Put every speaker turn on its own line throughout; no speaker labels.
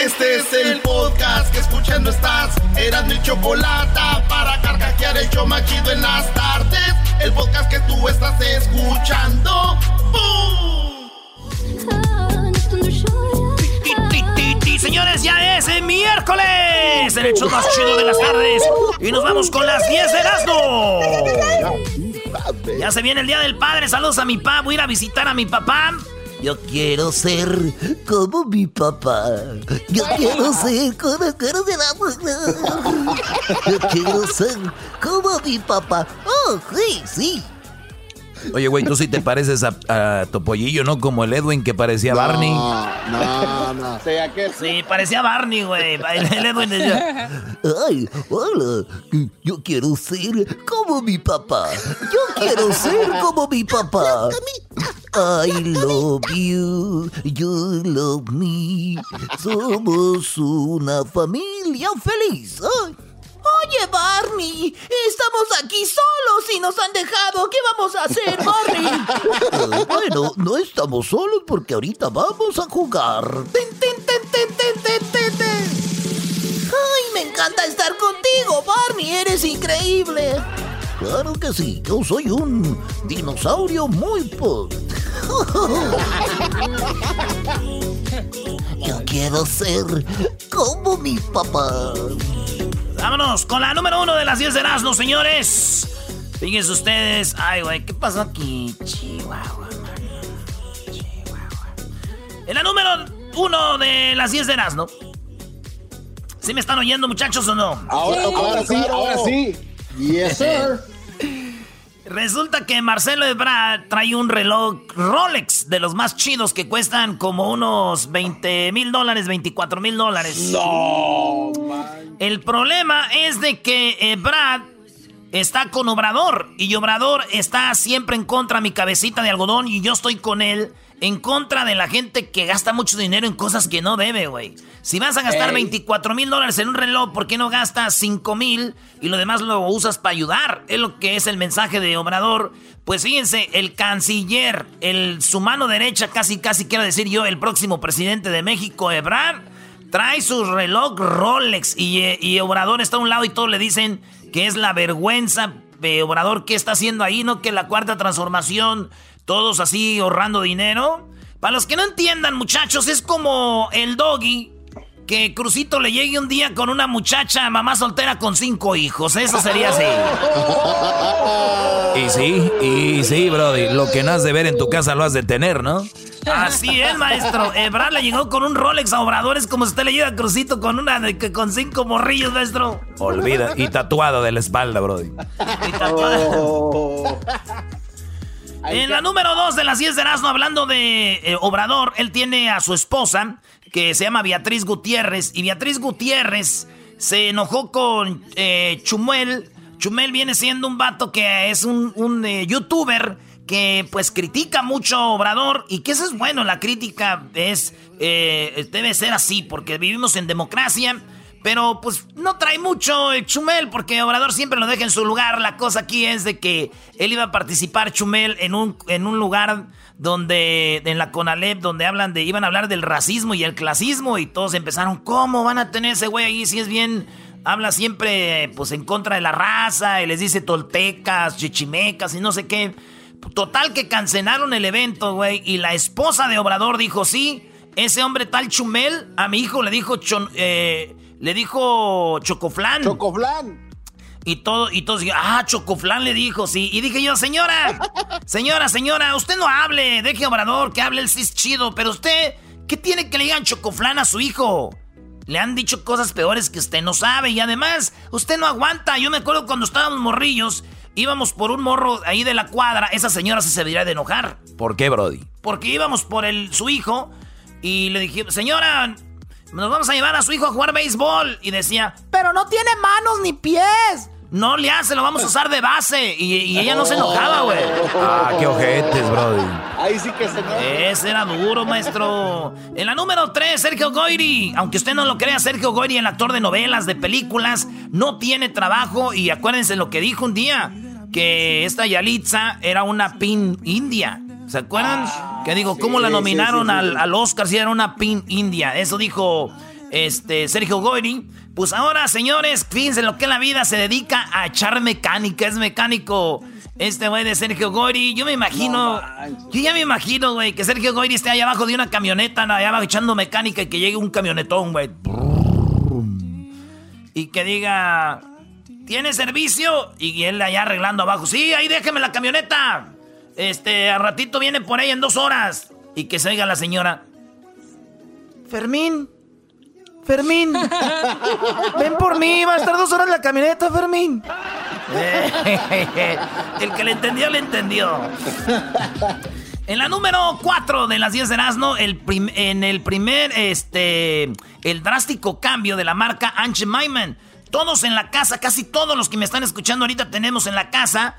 Este es el podcast que escuchando estás. Eran mi chocolate para carcajear el yo machido en las tardes. El podcast que tú estás escuchando. ¡Bum!
Señores, ya es el miércoles el show más chido de las tardes. Y nos vamos con las 10 de Erasmo. Ya se viene el Día del Padre. Saludos a mi papá. Voy a ir a visitar a mi papá.
Yo quiero ser como mi papá. Yo quiero ser caras de la Yo quiero ser como mi papá. Oh, sí, sí.
Oye, güey, tú sí te pareces a, a Topollillo, ¿no? Como el Edwin que parecía Barney.
No, no. Sea que
Sí, parecía Barney, güey. El Edwin decía,
Ay, hola. Yo quiero ser como mi papá. Yo quiero ser como mi papá. I love you, you love me. Somos una familia feliz. Ay. Oye, Barney, estamos aquí solos y nos han dejado. ¿Qué vamos a hacer, Barney? Eh, bueno, no estamos solos porque ahorita vamos a jugar. Ten, ten, ten, ten, ten, ten, ten, ten. Ay, me encanta estar contigo, Barney. Eres increíble. Claro que sí, yo soy un dinosaurio muy pod. Yo quiero ser como mi papá.
Vámonos con la número uno de las 10 de Erasmo, señores. Fíjense ustedes. Ay, güey, ¿qué pasó aquí? Chihuahua. Chihuahua. En la número uno de las 10 de Erasmo. ¿Sí me están oyendo, muchachos, o no?
Ahora, ahora sí, ahora sí. Yes, sir.
Resulta que Marcelo Ebrard trae un reloj Rolex de los más chidos que cuestan como unos 20 mil dólares, 24 mil dólares.
No, man.
El problema es de que Ebrard está con Obrador y Obrador está siempre en contra de mi cabecita de algodón y yo estoy con él en contra de la gente que gasta mucho dinero en cosas que no debe, güey. Si vas a gastar
Ey.
24 mil dólares en un reloj, ¿por qué no gastas 5 mil y lo demás lo usas para ayudar? Es lo que es el mensaje de Obrador. Pues fíjense, el canciller, el, su mano derecha, casi, casi quiero decir yo, el próximo presidente de México, Ebrard, trae su reloj Rolex y, eh, y Obrador está a un lado y todos le dicen que es la vergüenza Obrador que está haciendo ahí, ¿no? Que la cuarta transformación, todos así ahorrando dinero. Para los que no entiendan, muchachos, es como el doggy que Crucito le llegue un día con una muchacha, mamá soltera con cinco hijos. Eso sería así.
Y sí, y sí, Brody. Lo que no has de ver en tu casa lo has de tener, ¿no?
Así es, maestro. Ebrard le llegó con un Rolex a Obrador. Es como si usted le llega a Crucito con una de con cinco morrillos, maestro.
Olvida. Y tatuado de la espalda, Brody.
Y tatuada.
Oh.
En la número 2 de las 10 de Erasmo, hablando de eh, Obrador, él tiene a su esposa, que se llama Beatriz Gutiérrez, y Beatriz Gutiérrez se enojó con eh, Chumel. Chumel viene siendo un vato que es un, un, eh, youtuber que pues critica mucho a Obrador, y que eso es bueno, la crítica es, eh, debe ser así, porque vivimos en democracia. Pero pues no trae mucho el Chumel porque Obrador siempre lo deja en su lugar. La cosa aquí es de que él iba a participar Chumel en un, en un lugar donde, en la Conalep, donde hablan de, iban a hablar del racismo y el clasismo y todos empezaron, ¿cómo van a tener ese güey ahí si es bien, habla siempre pues en contra de la raza y les dice toltecas, chichimecas y no sé qué. Total que cancelaron el evento, güey, y la esposa de Obrador dijo, sí, ese hombre tal Chumel a mi hijo le dijo, eh, le dijo Chocoflán.
Chocoflán.
Y todo, y todos dijeron, ah, Chocoflán le dijo, sí. Y dije yo, señora, señora, señora, usted no hable, deje Obrador que hable, el cis chido, pero usted, ¿qué tiene que le digan Chocoflán a su hijo? Le han dicho cosas peores que usted no sabe y además, usted no aguanta. Yo me acuerdo cuando estábamos morrillos, íbamos por un morro ahí de la cuadra, esa señora se se debería de enojar.
¿Por qué, Brody?
Porque íbamos por el, su hijo y le dije, señora, nos vamos a llevar a su hijo a jugar béisbol. Y decía, pero no tiene manos ni pies. No le hace, lo vamos a usar de base. Y, ella no se enojaba, güey.
Ah, qué ojetes, brody.
Ahí sí que se
Ese era duro, maestro. En la número 3, Sergio Goyri. Aunque usted no lo crea, Sergio Goyri, el actor de novelas, de películas, no tiene trabajo. Y acuérdense lo que dijo un día: que esta Yalitza era una pin india. ¿Se acuerdan? Ah, que digo, ¿cómo la nominaron al, Oscar si era una pin india? Eso dijo este Sergio Goyri. Pues ahora, señores, fíjense lo que la vida se dedica a echar mecánica. Es mecánico este güey de Sergio Goyri. Yo me imagino, yo ya me imagino, güey, que Sergio Goyri esté allá abajo de una camioneta, allá abajo echando mecánica y que llegue un camionetón, güey. Y que diga, ¿tiene servicio? Y él allá arreglando abajo. Sí, ahí déjeme la camioneta. Este, a ratito viene por ahí en dos horas. Y que se oiga la señora. Fermín. Fermín. Ven por mí, va a estar dos horas en la camioneta, Fermín. El que le entendió, le entendió. En la número 4 de las 10 de Erasmo, el en el primer, este, el drástico cambio de la marca Anche Maiman. Todos en la casa, casi todos los que me están escuchando ahorita tenemos en la casa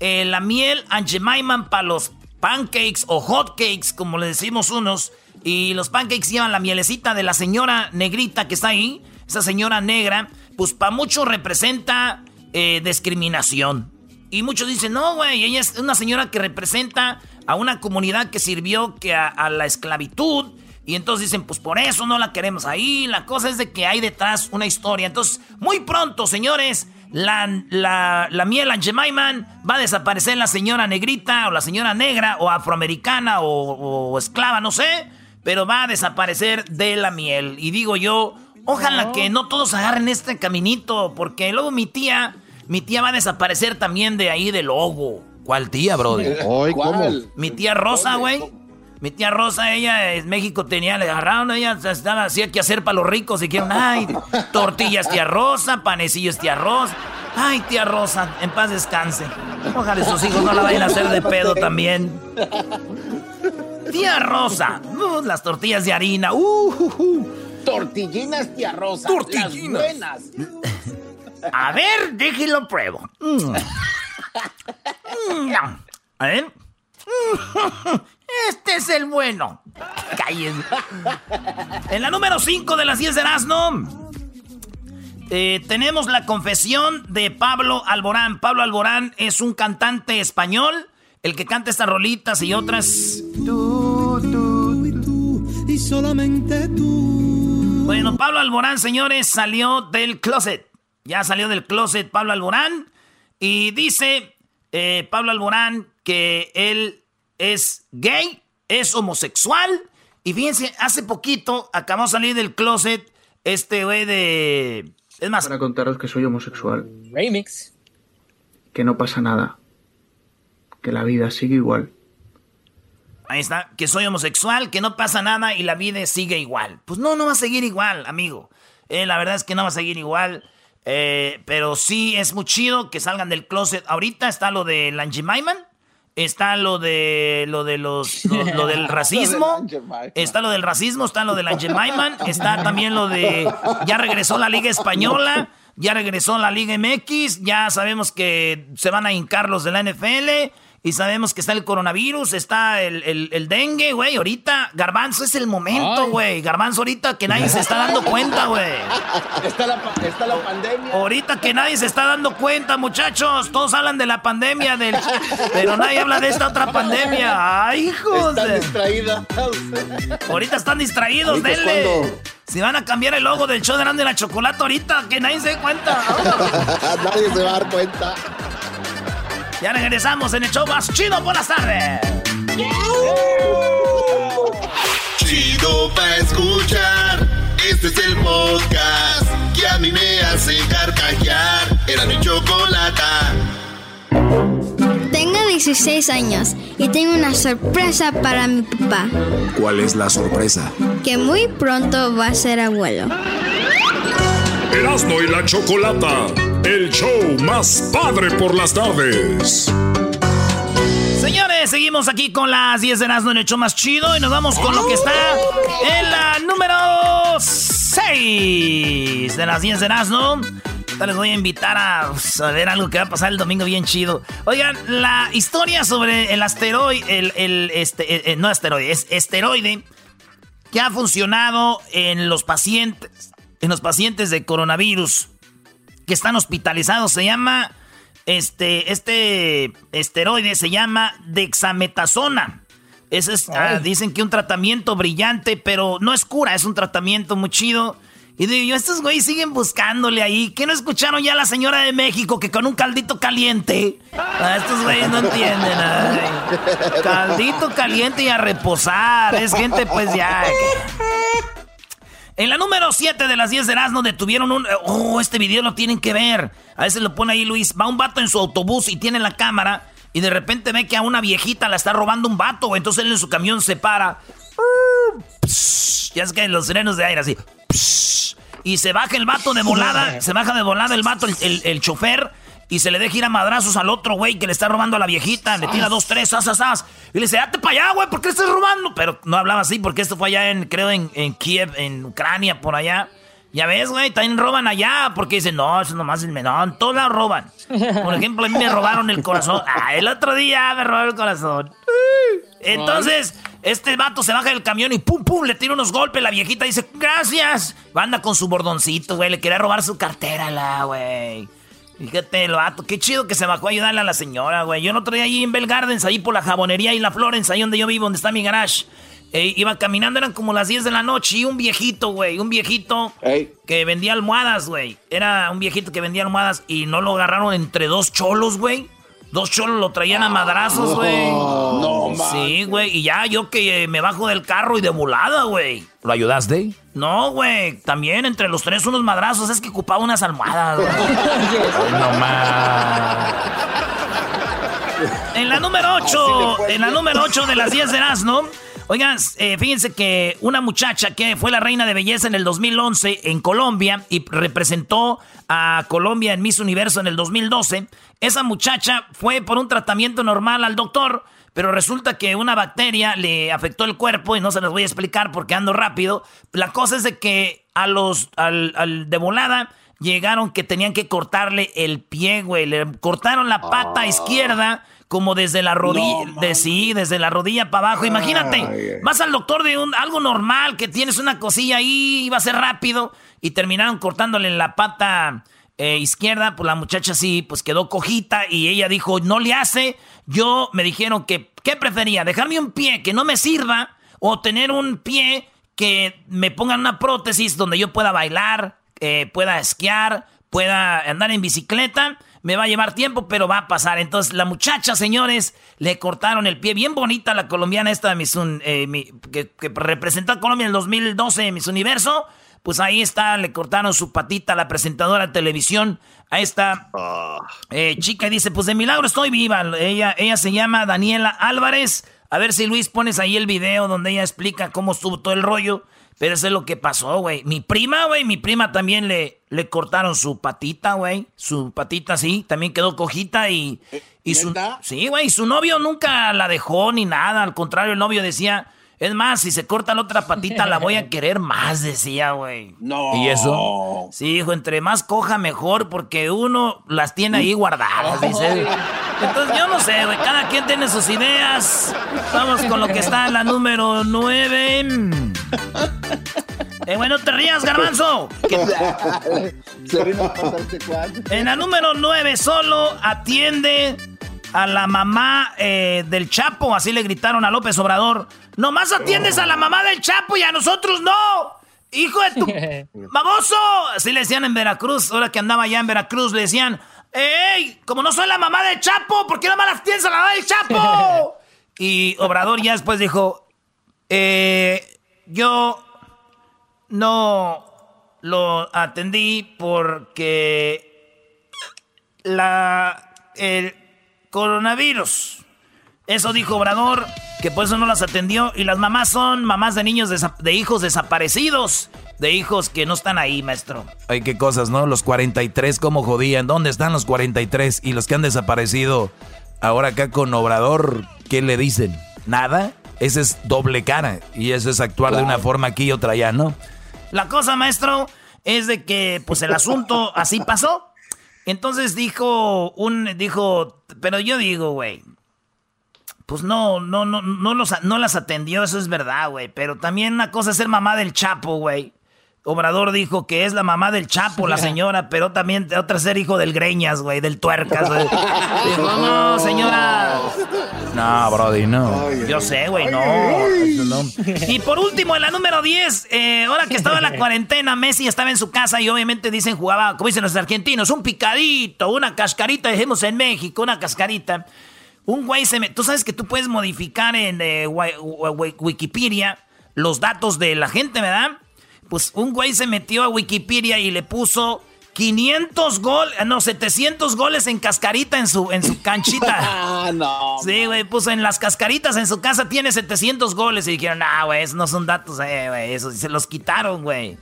eh, la miel Angemaiman para los pancakes o hot cakes, como le decimos unos. Y los pancakes llevan la mielecita de la señora negrita que está ahí. Esa señora negra, pues para muchos representa eh, discriminación. Y muchos dicen, no, güey, ella es una señora que representa a una comunidad que sirvió que a la esclavitud y entonces dicen, pues por eso no la queremos ahí. La cosa es de que hay detrás una historia. Entonces, muy pronto, señores, la, la, la miel Angemaiman va a desaparecer la señora negrita o la señora negra o afroamericana o, esclava, no sé. Pero va a desaparecer de la miel. Y digo yo, ojalá que no todos agarren este caminito. Porque luego mi tía, mi tía va a desaparecer también de ahí del logo.
¿Cuál tía, brody?
¿Cuál?
Mi tía Rosa, güey. Mi tía Rosa, ella en México tenía, le agarraron, ella estaba, hacía que hacer para los ricos. Dijeron, ay, tortillas tía Rosa, panecillos tía Rosa. Ay, tía Rosa, en paz descanse. Ojalá sus hijos no la vayan a hacer de pedo también. Tía Rosa, uh, las tortillas de harina. Uh, uh,
Tortillinas, tía Rosa. Tortillinas. buenas.
A ver, déjelo pruebo. Mm. Mm, a ver. Este es el bueno. Cállense. En la número 5 de las 10 de Erasmo, eh, tenemos la confesión de Pablo Alborán. Pablo Alborán es un cantante español, el que canta estas rolitas y otras. Tú, tú, y tú, y solamente tú. Bueno, Pablo Alborán, señores, salió del closet. Ya salió del closet Pablo Alborán. Y dice eh, Pablo Alborán que él es gay, es homosexual. Y fíjense, hace poquito acabamos de salir del closet este güey de... Es más...
Para contaros que soy homosexual. Remix. Que no pasa nada. Que la vida sigue igual.
Ahí está, que soy homosexual, que no pasa nada y la vida sigue igual. Pues no, no va a seguir igual, amigo. Eh, la verdad es que no va a seguir igual. Eh, pero sí es muy chido que salgan del closet. Ahorita está lo de Lange Maiman está lo de lo de los lo, del racismo, está lo del racismo, está lo del Angel Maiman, está también lo de ya regresó la Liga Española, ya regresó la Liga MX, ya sabemos que se van a hincar los de la NFL. Y sabemos que está el coronavirus, está el, dengue, güey. Ahorita, Garbanzo es el momento, güey. Garbanzo ahorita que nadie se está dando cuenta, güey.
Está la, está la pandemia.
Ahorita que nadie se está dando cuenta, muchachos. Todos hablan de la pandemia, del... pero nadie habla de esta otra pandemia. ¡Ay, hijos!
Están distraídos.
Ahorita están distraídos, denle. Si van a cambiar el logo del show de Grande la Chocolate ahorita, que nadie se dé cuenta.
nadie se va a dar cuenta.
Ya regresamos en el show más chido por las tardes.
chido pa' escuchar. Este es el podcast que a mí me hace carcajear. Era mi chocolata.
Tengo 16 años y tengo una sorpresa para mi papá.
¿Cuál es la sorpresa?
Que muy pronto va a ser abuelo.
Erasmo y la Chocolata, el show más padre por las tardes.
Señores, seguimos aquí con las 10 de Erasmo en el show más chido y nos vamos con lo que está en la número 6 de las 10 de Erasmo. Les voy a invitar a, pues, a, ver algo que va a pasar el domingo bien chido. Oigan, la historia sobre el asteroide, el, el este, eh, eh, no asteroide, es esteroide que ha funcionado en los pacientes, en los pacientes de coronavirus que están hospitalizados. Se llama, este, este esteroide se llama dexametasona. Ese es, ah, dicen que un tratamiento brillante, pero no es cura, es un tratamiento muy chido. Y digo yo, estos güeyes siguen buscándole ahí. ¿Qué no escucharon ya a la señora de México que con un caldito caliente? Ah, estos güeyes no entienden. Ay. Caldito caliente y a reposar. Es gente pues ya... En la número 7 de las 10 de Erasmo detuvieron un... Oh, este video lo tienen que ver. A veces lo pone ahí Luis. Va un vato en su autobús y tiene la cámara y de repente ve que a una viejita la está robando un vato. Entonces él en su camión se para. Ya es que los frenos de aire así. Y se baja el vato de volada. se baja de volada el vato, el, el, el chofer. Y se le deja ir a madrazos al otro güey que le está robando a la viejita. Le tira dos, tres, as, as, as. Y le dice, date para allá, güey, ¿por qué estás robando? Pero no hablaba así porque esto fue allá en, creo, en, en Kiev, en Ucrania, por allá. Ya ves, güey, también roban allá. Porque dicen, no, eso nomás es menor. Todos la roban. Por ejemplo, a mí me robaron el corazón. Ah, el otro día me robaron el corazón. Entonces, este vato se baja del camión y pum, pum, le tira unos golpes. La viejita dice, gracias. Anda con su bordoncito, güey. Le quería robar su cartera, la, güey. Fíjate, el vato. Qué chido que se bajó a ayudarle a la señora, güey. Yo no traía ahí en Bell Gardens, ahí por la jabonería y la Florence, ahí donde yo vivo, donde está mi garage. Eh, iba caminando, eran como las 10 de la noche y un viejito, güey, un viejito
Ey.
que vendía almohadas, güey. Era un viejito que vendía almohadas y no lo agarraron entre dos cholos, güey. Dos cholos lo traían a madrazos, güey.
No, man.
sí, güey. Y ya yo que eh, me bajo del carro y de volada, güey.
¿Lo ayudaste?
No, güey. También entre los tres unos madrazos. Es que ocupaba unas almohadas, güey.
No más.
En la número 8, en la número 8 de las 10 de Erasmo. Oigan, eh, fíjense que una muchacha que fue la reina de belleza en el 2011 en Colombia y representó a Colombia en Miss Universo en el 2012, esa muchacha fue por un tratamiento normal al doctor, pero resulta que una bacteria le afectó el cuerpo y no se los voy a explicar porque ando rápido. La cosa es de que a los, al, al de volada llegaron que tenían que cortarle el pie, güey. Le cortaron la pata izquierda como desde la rodilla, de sí, desde la rodilla para abajo. Imagínate,
Ay.
vas al doctor de un, algo normal, que tienes una cosilla ahí, iba a ser rápido, y terminaron cortándole la pata eh, izquierda, pues la muchacha sí, pues quedó cojita, y ella dijo, no le hace. Yo me dijeron que, ¿qué prefería? ¿Dejarme un pie que no me sirva o tener un pie que me pongan una prótesis donde yo pueda bailar, eh, pueda esquiar, pueda andar en bicicleta? Me va a llevar tiempo, pero va a pasar. Entonces, la muchacha, señores, le cortaron el pie. Bien bonita la colombiana esta, Miss eh, mi- que, que representó a Colombia en el 2012 en Miss Universo. Pues ahí está, le cortaron su patita a la presentadora de televisión. Ahí está. Eh, chica y dice, pues de milagro estoy viva. Ella, ella se llama Daniela Álvarez. A ver si Luis pones ahí el video donde ella explica cómo estuvo todo el rollo. Pero eso es lo que pasó, güey. Mi prima, güey, mi prima también le, le cortaron su patita, güey. Su patita, sí, también quedó cojita y... y su, sí, güey, y su novio nunca la dejó ni nada. Al contrario, el novio decía, es más, si se corta la otra patita la voy a querer más, decía, güey.
No.
¿Y eso?
Sí, hijo, entre más coja mejor porque uno las tiene ahí guardadas, dice. Entonces yo no sé, güey, cada quien tiene sus ideas. Vamos con lo que está en la número 9. Eh, bueno, te rías, garbanzo.
Se vino a pasar este cuadro.
En la número 9 solo atiende a la mamá eh, del Chapo, así le gritaron a López Obrador. Nomás atiendes a la mamá del Chapo y a nosotros no. Hijo de tu... ¡Baboso! Así le decían en Veracruz, ahora que andaba allá en Veracruz, le decían, ¡Ey! Como no soy la mamá del Chapo, ¿por qué no me la atiendes a la mamá del Chapo? Y Obrador ya después dijo, eh, yo no lo atendí porque la el coronavirus. Eso dijo Obrador, que por eso no las atendió. Y las mamás son mamás de niños de hijos desaparecidos, de hijos que no están ahí, maestro.
Ay, qué cosas, ¿no? Los 43, ¿cómo jodían? ¿Dónde están los 43? Y los que han desaparecido ahora acá con Obrador, ¿qué le dicen? ¿Nada? Ese es doble cara. Y eso es actuar de una forma aquí y otra allá, ¿no?
La cosa, maestro, es de que, pues el asunto así pasó. Entonces dijo un, dijo, pero yo digo, güey, pues no, no, no, no, los, no las atendió, eso es verdad, güey. Pero también una cosa es ser mamá del Chapo, güey. Obrador dijo que es la mamá del Chapo, la señora, pero también otra ser hijo del Greñas, güey, del Tuercas, güey. Dijo, no, señora.
No, Brody, no.
Yo sé, güey, no, Y por último, en la número 10, eh, ahora que estaba en la cuarentena, Messi estaba en su casa y obviamente dicen, jugaba, como dicen los argentinos, un picadito, una cascarita, dejemos en México, una cascarita. Un güey se me... Tú sabes que tú puedes modificar en eh, Wikipedia los datos de la gente, ¿verdad? Pues un güey se metió a Wikipedia y le puso 500 goles, no, 700 goles en cascarita en su, en su canchita.
ah, no.
Sí, güey, puso en las cascaritas en su casa tiene 700 goles y dijeron, ah, güey, esos no son datos, eh, güey, eso se los quitaron, güey.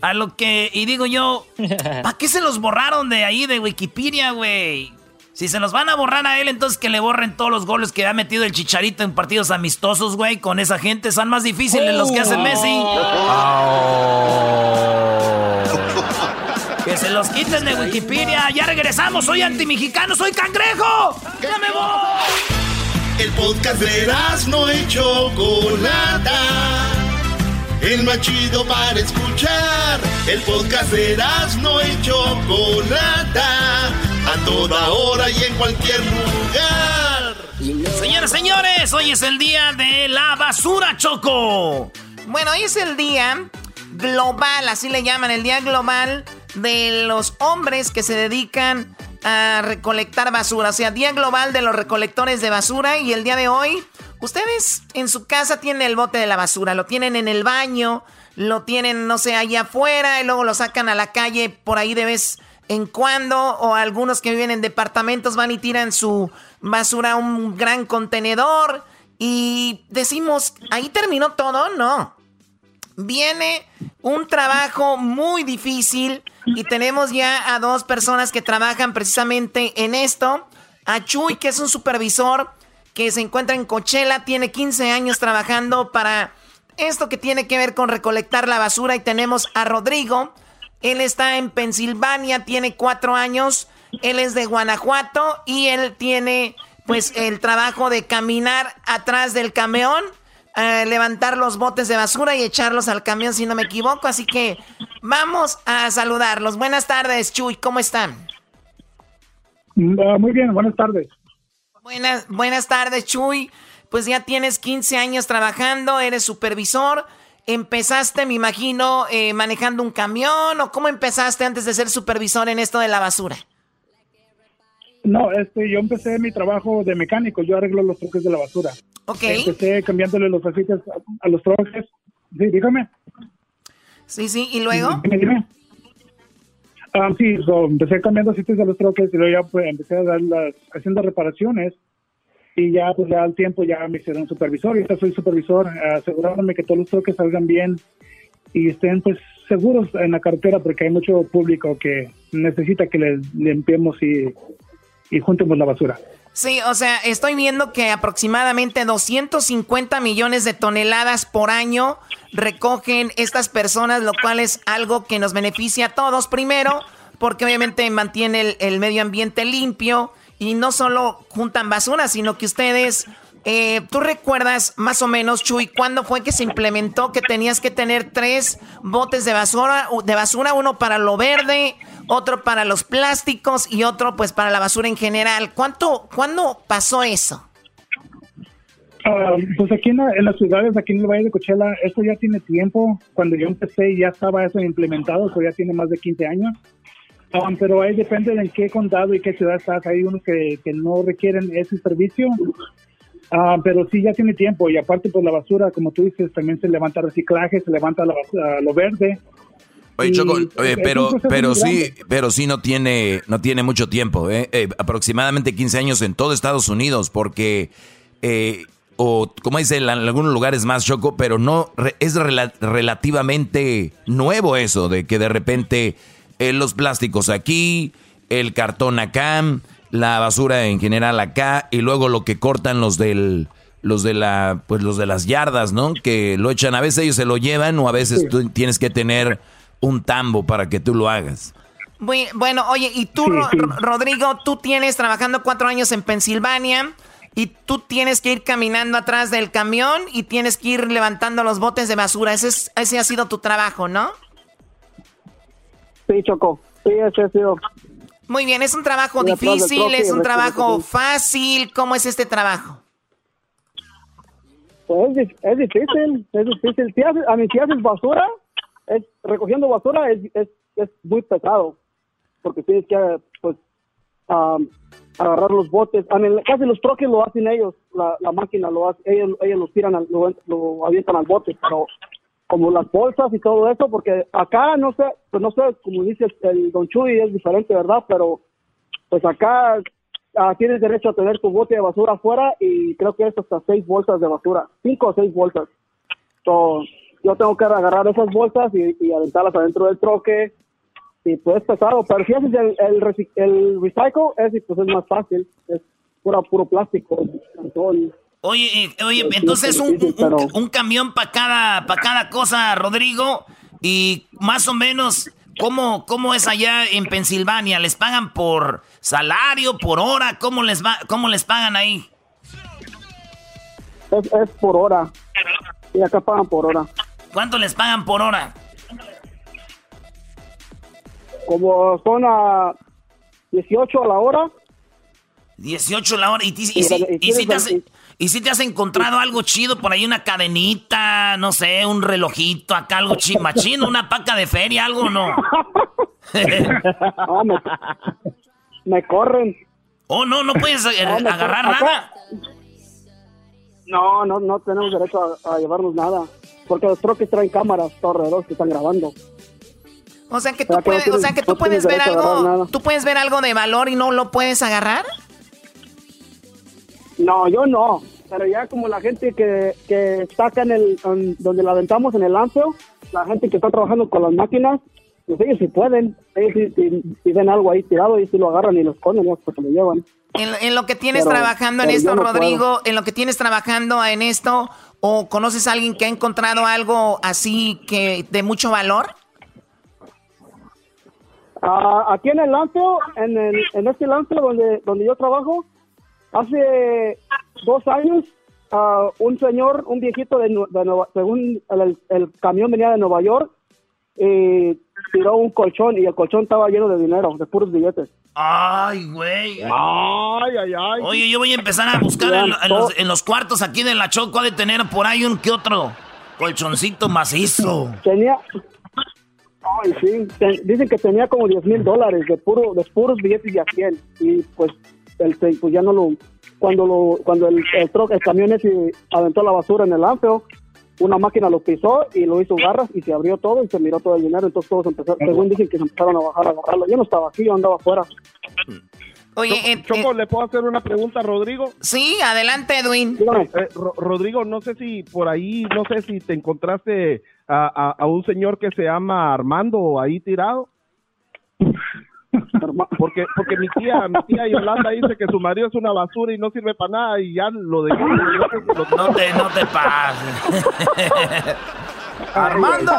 A lo que, y digo yo, ¿para qué se los borraron de ahí de Wikipedia, güey? Si se los van a borrar a él, entonces que le borren todos los goles que ha metido el Chicharito en partidos amistosos, güey. Con esa gente son más difíciles los que hace Messi. Que se los quiten de Wikipedia. Ya regresamos. Soy antimexicano, soy cangrejo. ¡Ya me voy!
El podcast de no hecho Chocolata. El más chido para escuchar. El podcast de no hecho Chocolata a toda hora y en cualquier lugar.
Señores, señores, hoy es el día de la basura, Choco. Bueno, hoy es el día global, así le llaman, el día global de los hombres que se dedican a recolectar basura. O sea, día global de los recolectores de basura y el día de hoy, ustedes en su casa tienen el bote de la basura, lo tienen en el baño, lo tienen, no sé, allá afuera y luego lo sacan a la calle por ahí de vez en cuando, o algunos que viven en departamentos van y tiran su basura a un gran contenedor y decimos, ahí terminó todo, no. Viene un trabajo muy difícil y tenemos ya a dos personas que trabajan precisamente en esto. A Chuy, que es un supervisor que se encuentra en Cochela, tiene 15 años trabajando para esto que tiene que ver con recolectar la basura y tenemos a Rodrigo él está en Pensilvania, tiene cuatro años. Él es de Guanajuato y él tiene pues el trabajo de caminar atrás del camión, eh, levantar los botes de basura y echarlos al camión si no me equivoco. Así que vamos a saludarlos. Buenas tardes, Chuy, ¿cómo están?
Mm, ah, muy bien, buenas tardes.
Buenas, buenas tardes, Chuy. Pues ya tienes 15 años trabajando, eres supervisor. ¿Empezaste, me imagino, eh, manejando un camión o cómo empezaste antes de ser supervisor en esto de la basura?
No, este, yo empecé mi trabajo de mecánico, yo arreglo los troques de la basura.
Ok.
Empecé cambiándole los aceites a, los troques. Sí, dígame.
Sí, sí, ¿y luego?
Dime, dime. Ah, sí, empecé cambiando aceites a los troques y luego ya pues, empecé a dar las, haciendo reparaciones y ya pues ya al tiempo ya me hicieron supervisor y ahora soy supervisor asegurándome que todos los toques salgan bien y estén pues seguros en la carretera porque hay mucho público que necesita que les limpiemos y, y juntemos la basura.
Sí, o sea, estoy viendo que aproximadamente 250 millones de toneladas por año recogen estas personas, lo cual es algo que nos beneficia a todos. Primero, porque obviamente mantiene el, el medio ambiente limpio y no solo juntan basura, sino que ustedes, eh, tú recuerdas más o menos, Chuy, cuándo fue que se implementó que tenías que tener tres botes de basura, de basura, uno para lo verde, otro para los plásticos y otro pues para la basura en general. ¿Cuánto, cuándo pasó eso?
Ah, pues aquí en, las ciudades, aquí en el Valle de Cochela, eso ya tiene tiempo. Cuando yo empecé ya estaba eso implementado, eso ya tiene más de 15 años. Um, pero ahí depende de en qué condado y qué ciudad estás. Hay unos que, que no requieren ese servicio Ah, pero sí, ya tiene tiempo. Y aparte, pues la basura, como tú dices, también se levanta reciclaje, se levanta la basura, lo verde.
Oye, Choco, oye, pero, pero sí, pero sí no tiene, no tiene mucho tiempo, ¿eh? Eh, aproximadamente 15 años en todo Estados Unidos, porque, eh, o como dice, en algunos lugares más, Choco, pero no, es rela- relativamente nuevo eso, de que de repente eh, los plásticos aquí, el cartón acá, la basura en general acá, y luego lo que cortan los del los de la pues los de las yardas, ¿no? Que lo echan, a veces ellos se lo llevan o a veces tú tienes que tener un tambo para que tú lo hagas.
Muy- bueno, oye, y tú, Ro- Ro- Rodrigo, tú tienes trabajando cuatro años en Pensilvania y tú tienes que ir caminando atrás del camión y tienes que ir levantando los botes de basura. Ese, es- ese ha sido tu trabajo, ¿no?
Sí, Choco. Sí, ese ha sido.
Muy bien, ¿es un trabajo difícil? ¿Es un trabajo fácil? ¿Cómo es este trabajo?
Pues es, es difícil, es difícil. Si haces, a mí, si haces basura, es, recogiendo basura es, es, es muy pesado. Porque tienes que, pues, am, agarrar los botes. A mí, casi los troques lo hacen ellos. La, la máquina lo hace. Ellos, ellos los tiran, al- lo, lo avientan al bote. Pero como las bolsas y todo eso, porque acá, no sé, pues no sé, como dice el Don Chuy, es diferente, ¿verdad? Pero, pues acá ah, tienes derecho a tener tu bote de basura afuera y creo que es hasta seis bolsas de basura, cinco o seis bolsas. So, yo tengo que agarrar esas bolsas y, aventarlas adentro del troque y pues es pesado, pero si haces el, el, el recycle, es, pues es más fácil, es pura, puro plástico. cartón.
Oye, eh, oye, entonces un, un- un camión para cada, para cada cosa, Rodrigo, y más o menos, ¿cómo, ¿cómo es allá en Pensilvania? ¿Les pagan por salario, por hora? ¿Cómo les, va, cómo les pagan ahí?
Es, es por hora. Y acá pagan por hora.
¿Cuánto les pagan por hora?
Como son a 18 a la hora,
18 la hora. ¿Y, y si,
y
y si te has,
el-
y si te has encontrado algo chido por ahí, una cadenita, no sé, un relojito, acá algo chi- machino, una paca de feria, algo o no?
no, me, me corren.
Oh, no, no puedes eh,
No, me
agarrar
corren.
nada.
No, no, no tenemos derecho a, a llevarnos nada. Porque los troques traen cámaras alrededor que están grabando.
O sea que
O
tú
sea, que no
puedes, o
tienes-
sea que tú puedes ver algo, tú puedes ver algo de valor y no lo puedes agarrar.
No, yo no. Pero ya como la gente que, que está acá en el, en donde la aventamos en el landfill, la gente que está trabajando con las máquinas, pues ellos sí pueden. Ellos sí, sí- sí ven algo ahí tirado y si lo agarran y lo esconden, ya porque lo llevan.
En, en lo que tienes
Pero-
trabajando en esto,
no
Rodrigo, en lo que tienes trabajando en esto, o conoces a alguien que ha encontrado algo así que de mucho valor.
Ah, aquí en el landfill, en, el, en este landfill donde, donde yo trabajo, hace dos años, ah, un señor, un viejito de, de Nueva, según el, camión venía de Nueva York, y tiró un colchón y el colchón estaba lleno de dinero, de puros billetes.
Ay, güey.
Ay, ay, ay.
Oye, yo voy a empezar a buscar en, en los, en los cuartos aquí de la Choco, ha de tener por ahí un que otro colchoncito macizo.
Tenía... Ay, sí. Dicen que tenía como 10 mil dólares de, puro, de puros billetes de a 100. Y pues, el, pues ya no lo... Cuando, lo, cuando el, el, truck- el camión ese aventó la basura en el landfill, una máquina lo pisó y lo hizo garras y se abrió todo y se miró todo el dinero. Entonces todos empezaron, según dicen que se empezaron a bajar a agarrarlo. Yo no estaba aquí, yo andaba afuera.
Oye, eh,
Choco, ¿le puedo hacer una pregunta a Rodrigo?
Sí, adelante, Edwin.
Eh, Ro- Rodrigo, no sé si por ahí, no sé si te encontraste a, a- a un señor que se llama Armando ahí tirado. Porque porque mi tía, mi tía Yolanda dice que su marido es una basura y no sirve para nada y ya lo dejó.
No te, no te pases.
Armando.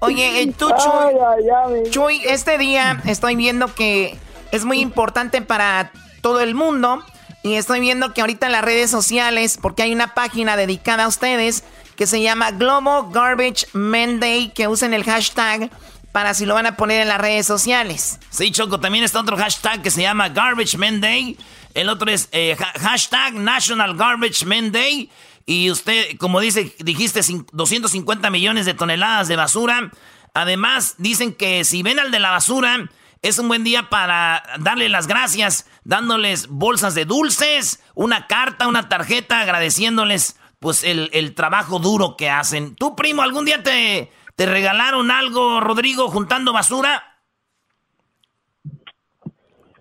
Oye, eh, tú, Chuy, Chuy, este día estoy viendo que es muy importante para todo el mundo y estoy viendo que ahorita en las redes sociales, porque hay una página dedicada a ustedes que se llama Global Garbage Men Day, que usen el hashtag para si lo van a poner en las redes sociales.
Sí, Choco, también está otro hashtag que se llama Garbage Men Day. El otro es eh, ha- hashtag National Garbage Men Day. Y usted, como dice, dijiste cin- 250 millones de toneladas de basura. Además, dicen que si ven al de la basura, es un buen día para darle las gracias, dándoles bolsas de dulces, una carta, una tarjeta, agradeciéndoles pues el, el trabajo duro que hacen. ¿Tú, primo, algún día te, te regalaron algo, Rodrigo, juntando basura?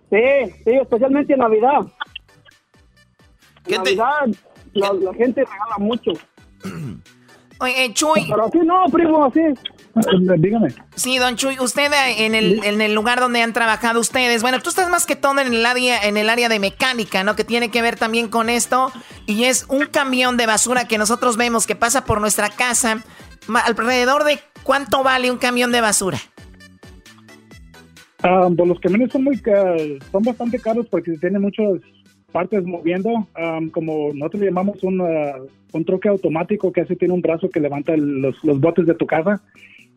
Sí, sí, especialmente en Navidad. En Navidad la, la gente regala mucho.
Oye, Chuy.
Pero así no, primo, así.
Dígame.
Sí, don Chuy, usted eh, en el, en el lugar donde han trabajado ustedes, bueno, tú estás más que todo en el área, en el área de mecánica, ¿no? Que tiene que ver también con esto. Y es un camión de basura que nosotros vemos que pasa por nuestra casa. ¿Alrededor de cuánto vale un camión de basura?
Ah, pues los camiones son muy son bastante caros porque tienen muchas partes moviendo, ah, como nosotros llamamos un, uh, un troque automático que así tiene un brazo que levanta los, los botes de tu casa.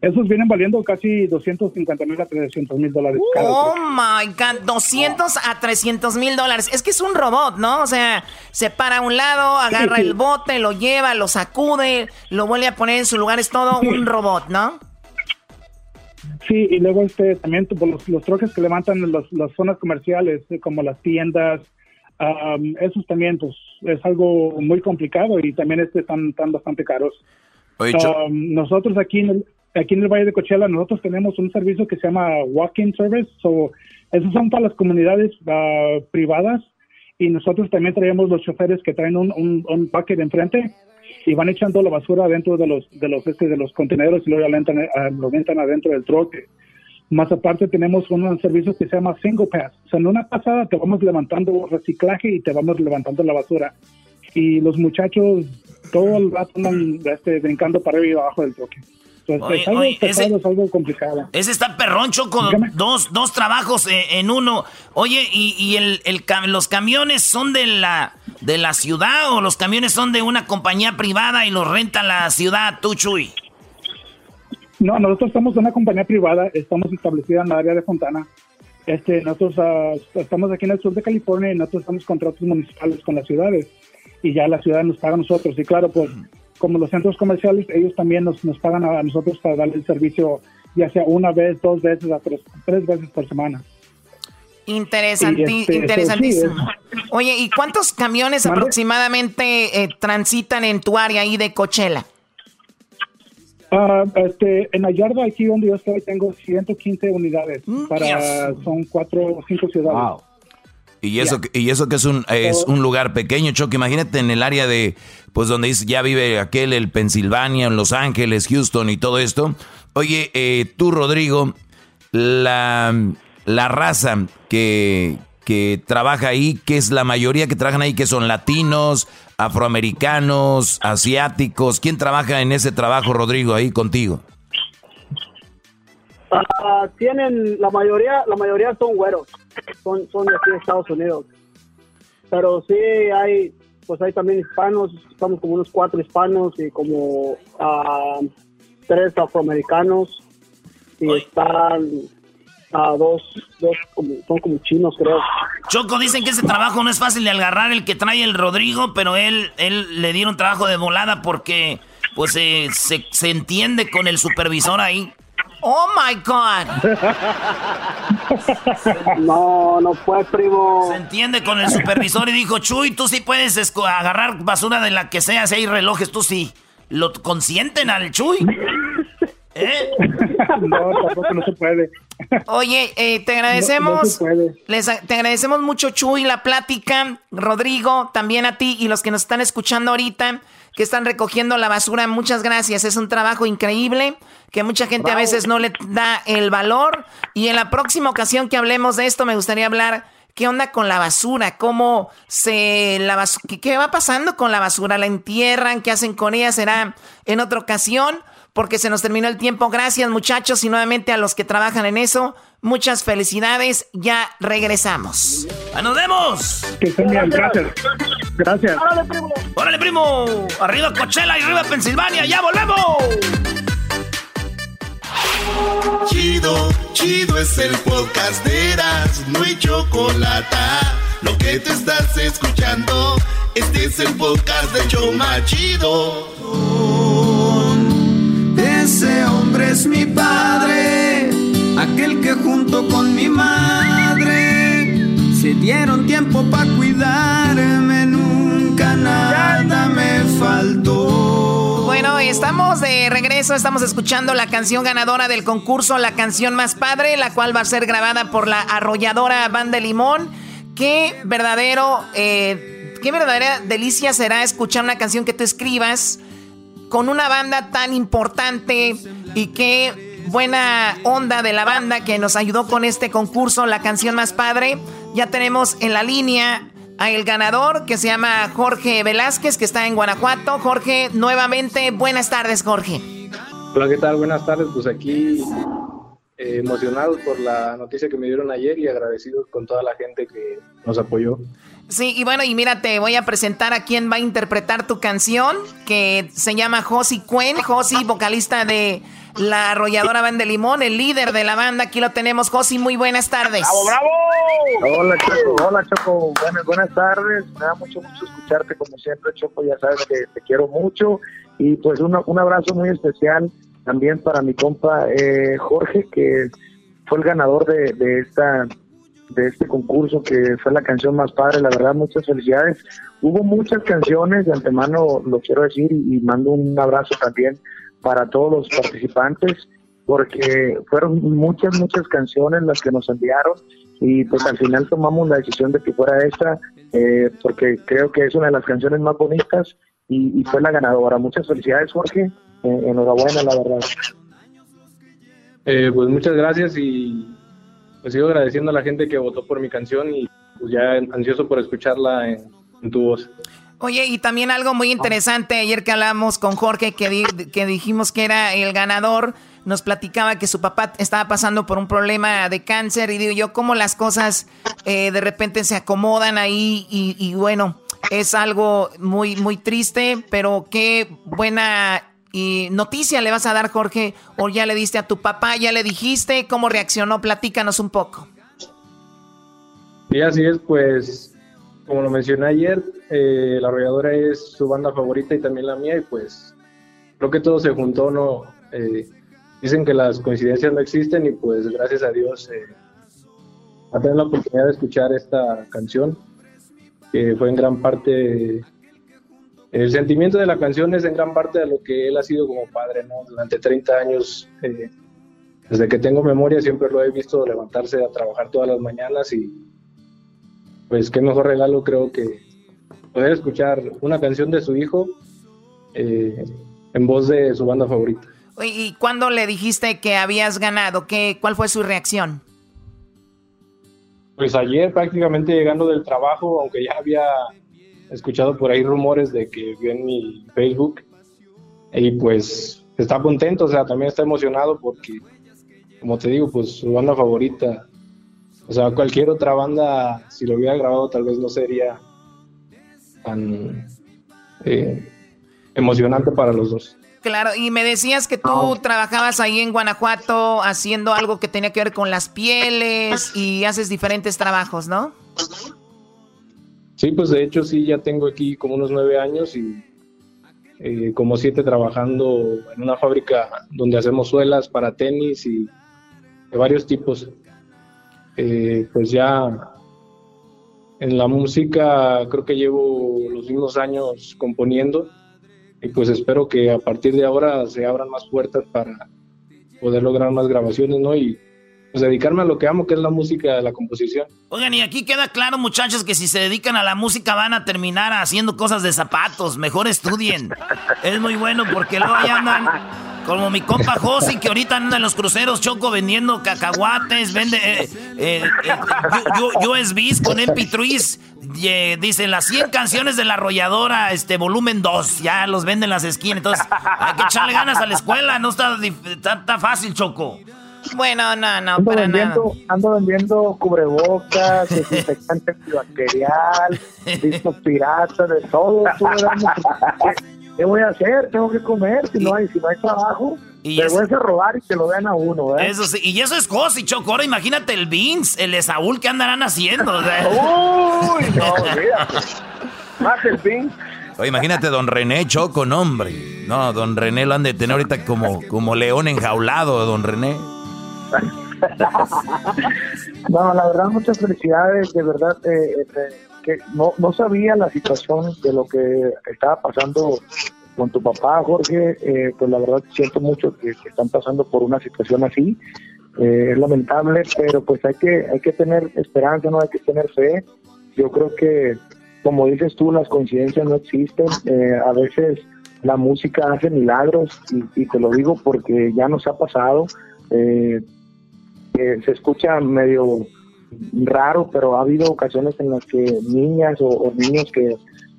Esos vienen valiendo casi 250 mil a 300 mil dólares.
Oh my God, 200 a 300 mil dólares. Es que es un robot, ¿no? O sea, se para a un lado, agarra el bote, lo lleva, lo sacude, lo vuelve a poner en su lugar. Es todo un robot, ¿no?
Sí, y luego este también los, los troques que levantan los, las zonas comerciales, eh, como las tiendas, um, esos también pues es algo muy complicado y también este están, están bastante caros. Um, nosotros aquí en el, aquí en el Valle de Coachella nosotros tenemos un servicio que se llama Walk-in Service, so, esos son para las comunidades uh, privadas y nosotros también traemos los choferes que traen un, un, un bucket enfrente y van echando la basura dentro de los de los este de los contenedores y luego lo entran, lo adentro del troque. Más aparte tenemos un servicio que se llama Single Pass. O sea, en una pasada te vamos levantando reciclaje y te vamos levantando la basura. Y los muchachos todo el rato andan este, brincando para arriba y abajo del troque. Entonces, es, algo
ese,
es algo complicado.
Ese está perroncho con dos, dos trabajos eh, en uno. Oye, ¿y, y el, el, los camiones son de la, de la ciudad o los camiones son de una compañía privada y los renta la ciudad, tú, Chuy?
No, nosotros en una compañía privada, estamos establecida en el área de Fontana. Este, nosotros uh, estamos aquí en el sur de California y nosotros estamos contratos municipales con las ciudades y ya la ciudad nos paga a nosotros. Y claro, pues como los centros comerciales, ellos también nos, nos pagan a nosotros para darle el servicio ya sea una vez, dos veces, a tres, tres veces por semana.
Interesanti este, interesantísimo. Oye, ¿y cuántos camiones aproximadamente eh, transitan en tu área ahí de Coachella?
Uh, este, en la yarda aquí donde yo estoy tengo 115 unidades
Mm,
para son cuatro o cinco ciudades.
Y eso, que- y eso que es un, es un lugar pequeño, Choque. Imagínate en el área de, pues donde dice, ya vive aquel, el Pensilvania, en Los Ángeles, Houston y todo esto. Oye, eh, tú, Rodrigo, la, la raza que, que trabaja ahí, que es la mayoría que trabajan ahí, que son latinos, afroamericanos, asiáticos. ¿Quién trabaja en ese trabajo, Rodrigo, ahí contigo?
Ah, tienen la mayoría la mayoría son güeros son son de aquí de Estados Unidos. Pero sí hay pues hay también hispanos estamos como unos cuatro hispanos y como ah, tres afroamericanos. Y están ah, dos dos como, son como chinos creo.
Choco, dicen que ese trabajo no es fácil de agarrar el que trae el Rodrigo, pero él, él le dieron trabajo de volada porque pues eh, se, se entiende con el supervisor ahí.
Oh my God.
no no fue primo
Se entiende con el supervisor y dijo, Chuy, tú sí puedes agarrar basura de la que sea, si hay relojes, tú sí. ¿Lo consienten al Chuy? ¿Eh?
no, tampoco no se puede.
Oye, eh, te agradecemos.
No- no se puede.
les te agradecemos mucho, Chuy, la plática. Rodrigo, también a ti y los que nos están escuchando ahorita, que están recogiendo la basura. Muchas gracias. Es un trabajo increíble que mucha gente a veces no le da el valor. Y en la próxima ocasión que hablemos de esto, me gustaría hablar. ¿Qué onda con la basura? ¿Cómo se la bas- ¿Qué, qué va pasando con la basura? ¿La entierran? ¿Qué hacen con ella? ¿Será en otra ocasión? Porque se nos terminó el tiempo. Gracias, muchachos, y nuevamente a los que trabajan en eso. Muchas felicidades. Ya regresamos.
¡Ah, ¡Nos vemos!
Que bien, gracias. Gracias.
¡Órale, primo! ¡Arriba Coachella y arriba Pensilvania! ¡Ya volvemos!
Chido, chido es el podcast de Eras, no hay chocolate. Lo que te estás escuchando, este es el podcast de Choma Chido.
Ese hombre es mi padre, aquel que junto con mi dieron tiempo para cuidarme, nunca nada me faltó.
Bueno, estamos de regreso, estamos escuchando la canción ganadora del concurso, la canción más padre, la cual va a ser grabada por la arrolladora Banda Limón. Qué verdadero, eh, qué verdadera delicia será escuchar una canción que tú escribas con una banda tan importante y qué buena onda de la banda que nos ayudó con este concurso, la canción más padre. Ya tenemos en la línea a el ganador que se llama Jorge Velázquez, que está en Guanajuato. Jorge, nuevamente, buenas tardes, Jorge.
Hola, ¿qué tal? Buenas tardes. Pues aquí eh, emocionados por la noticia que me dieron ayer y agradecidos con toda la gente que nos apoyó.
Sí, y bueno, y mira, te voy a presentar a quien va a interpretar tu canción, que se llama Josi Cuen. Josi, vocalista de la arrolladora Banda Limón, el líder de la banda. Aquí lo tenemos, Josi, muy buenas tardes.
¡Bravo, bravo! Hola, Choco, hola, Choco. Buenas, buenas tardes. Me da mucho gusto escucharte, como siempre, Choco. Ya sabes que te quiero mucho. Y pues un abrazo muy especial también para mi compa eh, Jorge, que fue el ganador de, de esta de este concurso que fue la canción más padre, la verdad muchas felicidades. Hubo muchas canciones, de antemano lo quiero decir y, mando un abrazo también para todos los participantes porque fueron muchas, muchas canciones las que nos enviaron y pues al final tomamos la decisión de que fuera esta eh, porque creo que es una de las canciones más bonitas y, fue la ganadora. Muchas felicidades Jorge, eh, enhorabuena la verdad. Eh, pues muchas gracias y pues sigo agradeciendo a la gente que votó por mi canción y pues ya ansioso por escucharla en, tu voz.
Oye, y también algo muy interesante, ayer que hablamos con Jorge, que, que dijimos que era el ganador, nos platicaba que su papá estaba pasando por un problema de cáncer y digo yo, cómo las cosas eh, de repente se acomodan ahí y, y bueno, es algo muy, muy triste, pero qué buena y noticia le vas a dar, Jorge, o ya le diste a tu papá, ya le dijiste, ¿cómo reaccionó? Platícanos un poco.
Sí, así es, pues, como lo mencioné ayer, eh, La Arrolladora es su banda favorita y también la mía, y pues creo que todo se juntó, ¿no? Eh, dicen que las coincidencias no existen y pues gracias a Dios eh, a tener la oportunidad de escuchar esta canción, que fue en gran parte el sentimiento de la canción es en gran parte de lo que él ha sido como padre, ¿no? Durante 30 años, eh, desde que tengo memoria, siempre lo he visto levantarse a trabajar todas las mañanas y pues qué mejor regalo creo que poder escuchar una canción de su hijo eh, en voz de su banda favorita.
¿Y cuándo le dijiste que habías ganado? ¿Qué, ¿Cuál fue su reacción?
Pues ayer prácticamente llegando del trabajo, aunque ya había escuchado por ahí rumores de que vio en mi Facebook y pues está contento, o sea, también está emocionado porque, como te digo, pues su banda favorita, o sea, cualquier otra banda, si lo hubiera grabado, tal vez no sería tan eh, emocionante para los dos.
Claro, y me decías que tú trabajabas ahí en Guanajuato haciendo algo que tenía que ver con las pieles y haces diferentes trabajos, ¿no?
Sí, pues de hecho sí, ya tengo aquí como unos nueve años y eh, como siete trabajando en una fábrica donde hacemos suelas para tenis y de varios tipos. Eh, pues ya en la música creo que llevo los mismos años componiendo y pues espero que a partir de ahora se abran más puertas para poder lograr más grabaciones, ¿no? Y pues dedicarme a lo que amo, que es la música, la composición.
Oigan, y aquí queda claro, muchachos, que si se dedican a la música van a terminar haciendo cosas de zapatos. Mejor estudien. es muy bueno porque luego ya como mi compa Josi, que ahorita anda en los cruceros choco vendiendo cacahuates, vende eh, eh, eh USBs con MP3. dice las 100 canciones de la arrolladora, este volumen 2, ya los venden en las esquinas. Entonces, hay que echarle ganas a la escuela, no está, está fácil, Choco.
Bueno, no, no,
ando
para
vendiendo,
nada.
Ando vendiendo cubrebocas, desinfectante antibacterial, discos piratas, de todo. ¿Qué, voy a hacer? Tengo que comer, si no hay, si no hay trabajo. Y te voy a robar y te lo den a uno, ¿eh?
Eso sí, y eso es Josi, Choco. Ahora imagínate el Vince, el de Saúl, ¿qué andarán haciendo?
Uy, no, Más el Vince.
Oye, imagínate don René Choco, no, hombre. No, don René lo han de tener ahorita como, como león enjaulado, don René.
no, la verdad, muchas felicidades, de verdad, eh, eh, que no, no sabía la situación de lo que estaba pasando con tu papá, Jorge, eh, pues la verdad siento mucho que, están pasando por una situación así. es lamentable, pero pues hay que hay que tener esperanza, no hay que tener fe. Yo creo que, como dices tú, las coincidencias no existen. a veces la música hace milagros y, te lo digo porque ya nos ha pasado. Eh, se escucha medio raro, pero ha habido ocasiones en las que niñas o, niños que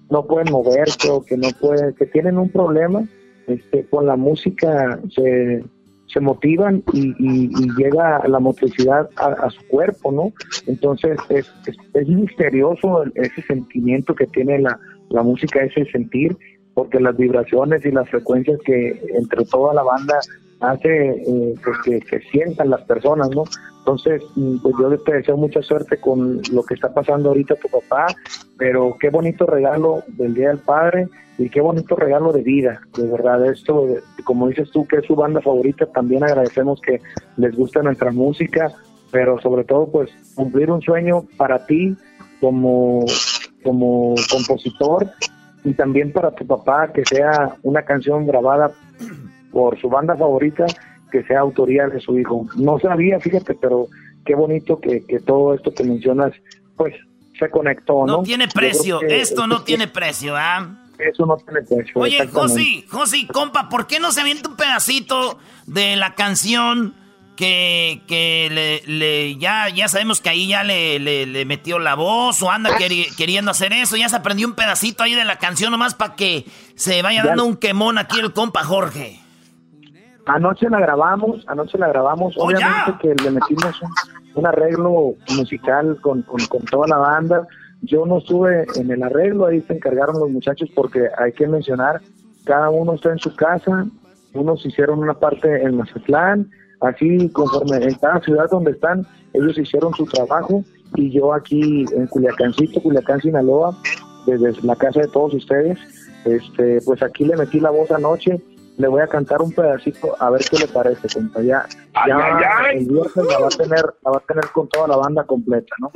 no pueden moverse o que no pueden, que tienen un problema, este, con la música se, se motivan y, llega la motricidad a, su cuerpo, ¿no? Entonces es, es, misterioso ese sentimiento que tiene la, la música, ese sentir porque las vibraciones y las frecuencias que entre toda la banda hace eh, pues que, sientan las personas, ¿no? Entonces, mm, pues yo te deseo mucha suerte con lo que está pasando ahorita tu papá, pero qué bonito regalo del Día del Padre y qué bonito regalo de vida, de verdad. Esto, como dices tú, que es su banda favorita, también agradecemos que les guste nuestra música, pero sobre todo, pues cumplir un sueño para ti como, como compositor y también para tu papá que sea una canción grabada por su banda favorita que sea autoría de su hijo. No sabía, fíjate, pero qué bonito que, que todo esto que mencionas, pues se conectó, ¿no?
No tiene precio, esto no tiene precio, ¿ah?
Eso no tiene precio.
Oye, Josi, Josi, compa, ¿por qué no se avienta un pedacito de la canción que, que le, le, ya, ya sabemos que ahí ya le, le, metió la voz o anda queriendo hacer eso. Ya se aprendió un pedacito ahí de la canción nomás para que se vaya dando un quemón aquí el compa Jorge.
Anoche la grabamos, anoche la grabamos. Oh, Obviamente que le metimos un, arreglo musical con, con, con toda la banda. Yo no estuve en el arreglo, ahí se encargaron los muchachos porque hay que mencionar, cada uno está en su casa, unos hicieron una parte en Mazatlán, Así, conforme en cada ciudad donde están, ellos hicieron su trabajo y yo aquí en Culiacancito, Culiacán, Sinaloa, desde la casa de todos ustedes, este, pues aquí le metí la voz anoche, le voy a cantar un pedacito a ver qué le parece, compa. Ya, ya el viernes la va a tener, la va a tener con toda la banda completa, ¿no?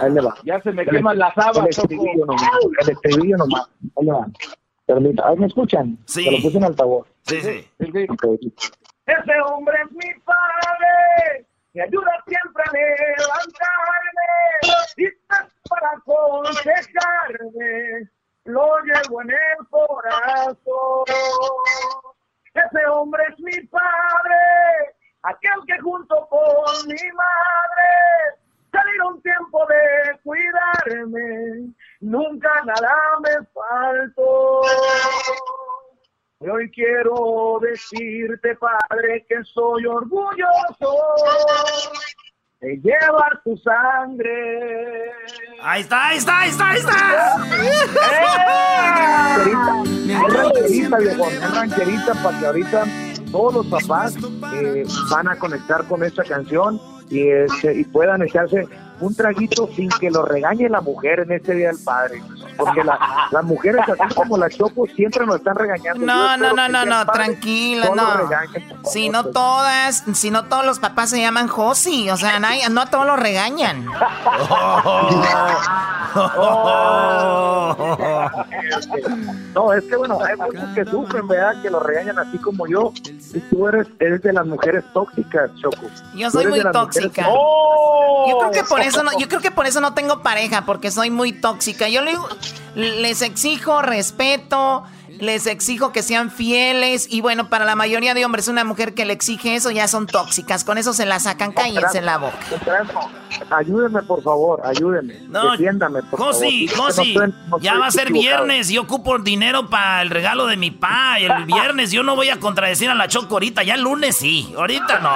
Ahí le va.
Ya se me queman las habas.
El estribillo nomás, el estribillo nomás. Ahí le va. Ahí me escuchan.
Sí.
Se lo puse en altavoz.
Sí, sí.
Ese hombre es mi padre, me ayuda siempre a levantarme, y para aconsejarme, lo llevo en el corazón. Ese hombre es mi padre, aquel que junto con mi madre salieron tiempo de cuidarme, nunca nada me faltó. Y hoy quiero decirte, Padre, que soy orgulloso de llevar tu sangre.
Ahí está, ahí está, ahí está, ahí está.
Es rancherita, viejo, es rancherita para que ahorita todos los papás eh, van a conectar con esta canción y, este, y puedan echarse un traguito sin que lo regañe la mujer en este Día del Padre porque las mujeres así como la Choco siempre nos están regañando.
No, no, no, no, no, tranquila, no. Si no todas, si no todos los papás se llaman Josi, o sea, no, a todos los regañan.
no, es que bueno, hay muchos que sufren, ¿verdad? Que lo regañan así como yo. Y tú eres, eres de las mujeres tóxicas, Choco.
Yo soy muy tóxica. Yo creo que por eso no, yo creo que por eso no tengo pareja, porque soy muy tóxica. Yo le les exijo respeto, les exijo que sean fieles y bueno, para la mayoría de hombres una mujer que le exige eso ya son tóxicas, con eso se la sacan, cállense en la boca.
Ayúdenme por favor, ayúdenme. No, defiéndame por
Josi, favor. Josi, ya va a ser viernes, yo ocupo dinero para el regalo de mi pa, el viernes yo no voy a contradecir a la Choco ahorita, ya el lunes sí, ahorita no.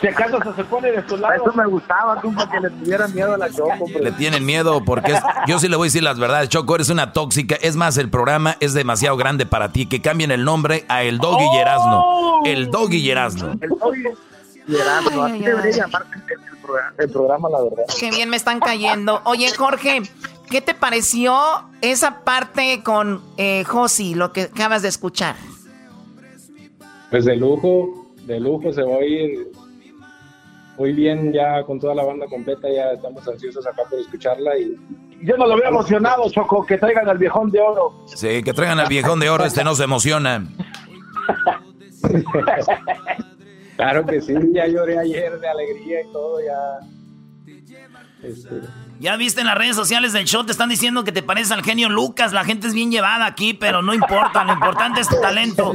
Si acaso se pone de su lado.
Eso me gustaba, para que le tuvieran miedo a la Choco.
Le tienen miedo porque yo sí le voy a decir las verdades, Choco, eres una tóxica, es más, el programa es demasiado grande para ti. Que cambien el nombre a El Doggy oh. El Doggy Yerazno.
El Doggy Yerazno. Así debería llamarse el, programa, la verdad.
Qué bien me están cayendo. Oye, Jorge, ¿qué te pareció esa parte con eh, Josi, lo que acabas de escuchar?
Pues de lujo, de lujo se va a ir muy bien, ya con toda la banda completa, ya estamos ansiosos acá por escucharla y...
Yo no lo veo emocionado, Choco, que traigan al viejón de oro.
Sí, que traigan al viejón de oro, este no se emociona.
claro que sí, ya lloré ayer de alegría y todo, ya...
Este, ya viste en las redes sociales del show, te están diciendo que te pareces al genio Lucas. La gente es bien llevada aquí, pero no importa. Lo importante es tu talento.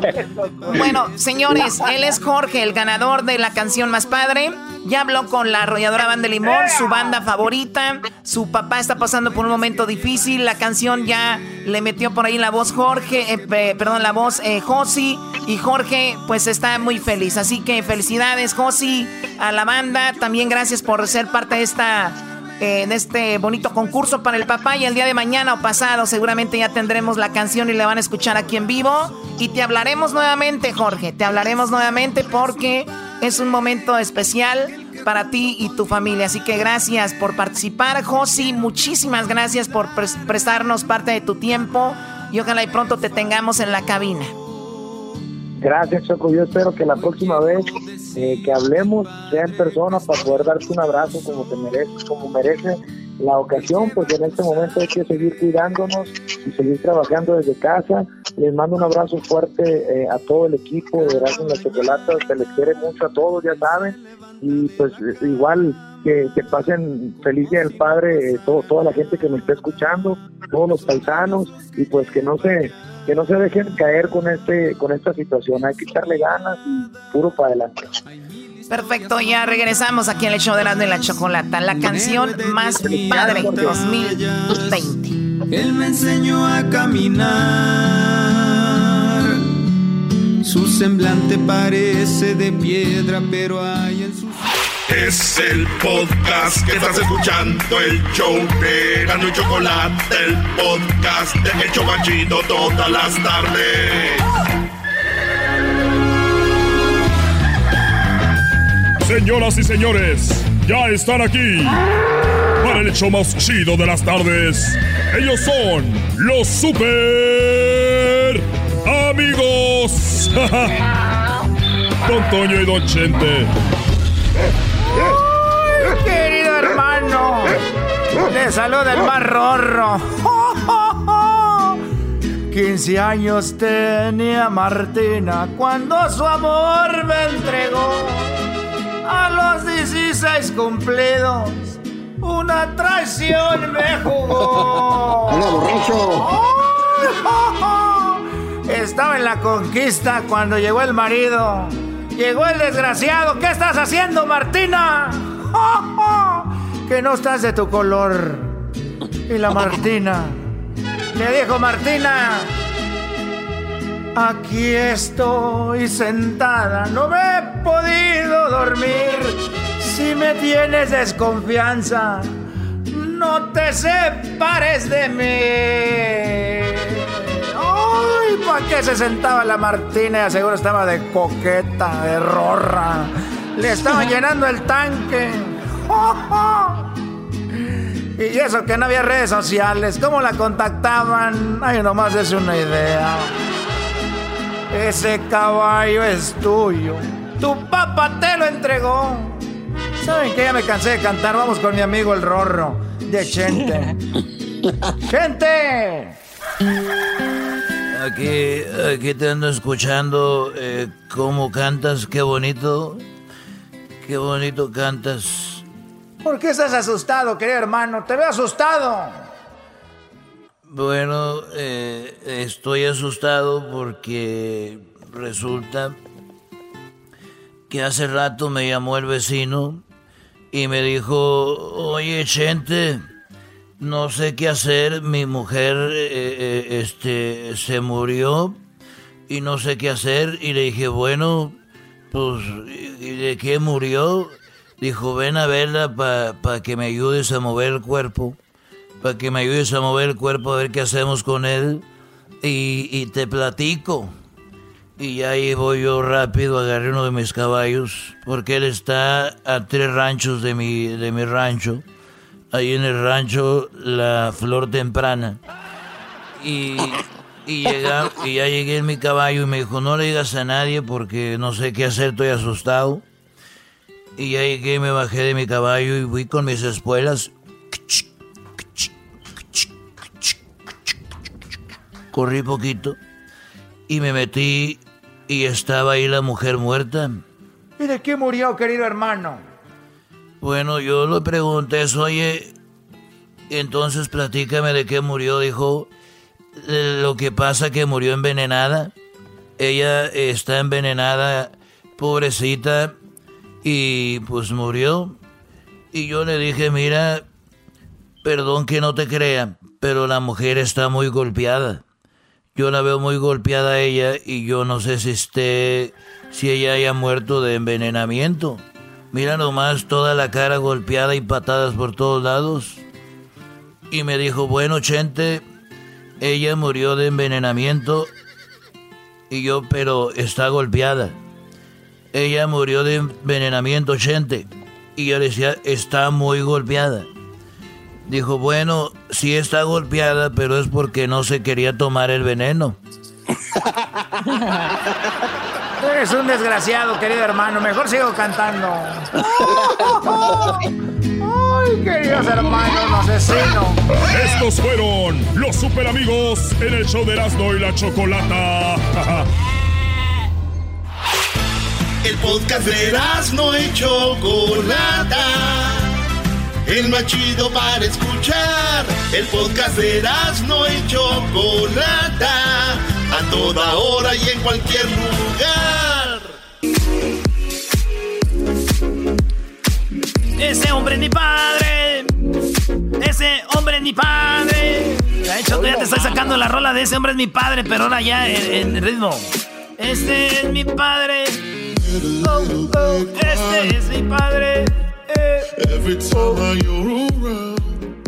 Bueno, señores, él es Jorge, el ganador de la canción más padre. Ya habló con la arrolladora Banda Limón, su banda favorita. Su papá está pasando por un momento difícil. La canción ya le metió por ahí la voz Jorge, eh, perdón, la voz eh, Josi. Y Jorge, pues está muy feliz. Así que felicidades, Josi, a la banda. También gracias por ser parte de esta en este bonito concurso para el papá y el día de mañana o pasado seguramente ya tendremos la canción y la van a escuchar aquí en vivo. Y te hablaremos nuevamente Jorge, te hablaremos nuevamente porque es un momento especial para ti y tu familia, así que gracias por participar Josi, muchísimas gracias por prestarnos parte de tu tiempo y ojalá y pronto te tengamos en la cabina.
Gracias, Choco. Yo espero que la próxima vez eh, que hablemos sea en persona para poder darte un abrazo como te mereces, como merece la ocasión, porque en este momento hay que seguir cuidándonos y seguir trabajando desde casa. Les mando un abrazo fuerte eh, a todo el equipo de Erasmus la Chocolata, se les quiere mucho a todos, ya saben, y pues igual que, pasen feliz día del padre eh, todo, toda la gente que me está escuchando, todos los paisanos, y pues que no se que no se dejen caer con este con esta situación. Hay que echarle ganas y puro para adelante.
Perfecto, ya regresamos aquí al hecho de la de la chocolata, la canción más padre 2020.
Él me enseñó a caminar. Su semblante parece de piedra, pero hay en su
es el podcast que estás escuchando, el show de Gano y Chocolate, el podcast de El Chocachito todas las tardes.
Señoras y señores, ya están aquí para el hecho más chido de las tardes. Ellos son los super amigos. Don Toño y Don Chente
Le saluda el más rorro. 15 años tenía Martina cuando su amor me entregó. A los 16 cumplidos, una traición me jugó.
¡Hola, borracho!
Estaba en la conquista cuando llegó el marido Llegó el desgraciado. ¿Qué estás haciendo, Martina? Que no estás de tu color. Y la Martina le dijo, Martina, aquí estoy sentada. No me he podido dormir. Si me tienes desconfianza, no te separes de mí. ¡Ay! ¿Para qué se sentaba la Martina? Seguro estaba de coqueta, de rorra. Le estaba llenando el tanque. Y eso que no había redes sociales. ¿Cómo la contactaban? Ay, nomás es una idea. Ese caballo es tuyo. Tu papá te lo entregó. ¿Saben qué? Ya me cansé de cantar. Vamos con mi amigo el Rorro de Chente. ¡Chente!
Aquí, aquí te ando escuchando eh, cómo cantas, qué bonito. Qué bonito cantas.
¿Por qué estás asustado, querido hermano? Te veo asustado.
Bueno, eh, estoy asustado porque resulta que hace rato me llamó el vecino y me dijo, oye, gente no sé qué hacer, mi mujer eh, eh, este, se murió y no sé qué hacer y le dije, bueno, pues, ¿de qué murió? Dijo, ven a verla para que me ayudes a mover el cuerpo, para que me ayudes a mover el cuerpo, a ver qué hacemos con él y, y te platico. Y ahí voy yo rápido, agarré uno de mis caballos, porque él está a tres ranchos de mi, de mi rancho ahí en el rancho La Flor Temprana. Y, y, y ya llegué en mi caballo y me dijo, no le digas a nadie porque no sé qué hacer, estoy asustado.
Y ya llegué, me bajé de mi caballo y fui con mis espuelas. Corrí poquito y me metí y estaba ahí la mujer muerta.
¿Y de qué murió, querido hermano?
Bueno, yo le pregunté, oye, entonces platícame de qué murió. Dijo, lo que pasa que murió envenenada. Ella está envenenada, pobrecita, y pues murió. Y yo le dije, mira, perdón que no te crea, pero la mujer está muy golpeada. Yo la veo muy golpeada a ella y yo no sé si esté, si ella haya muerto de envenenamiento. Mira nomás toda la cara golpeada y patadas por todos lados. Y me dijo, bueno, Chente, ella murió de envenenamiento. Y yo, pero está golpeada. Ella murió de envenenamiento, Chente. Y yo decía, está muy golpeada. Dijo, bueno, sí está golpeada, pero es porque no se quería tomar el veneno.
Eres un desgraciado, querido hermano. Mejor sigo cantando. Ay, queridos hermanos, asesino.
Estos fueron los super amigos en el show de Erasmo y la Chocolata.
El podcast de Erasmo y Chocolata. El más chido para escuchar. El podcast de Erasmo y Chocolata. A toda hora y en cualquier lugar.
Ese hombre es mi padre. Ese hombre es mi padre. De hecho, ya te estoy sacando la rola de ese hombre es mi padre, pero ahora ya en, ritmo. Este es mi padre. Este es mi padre.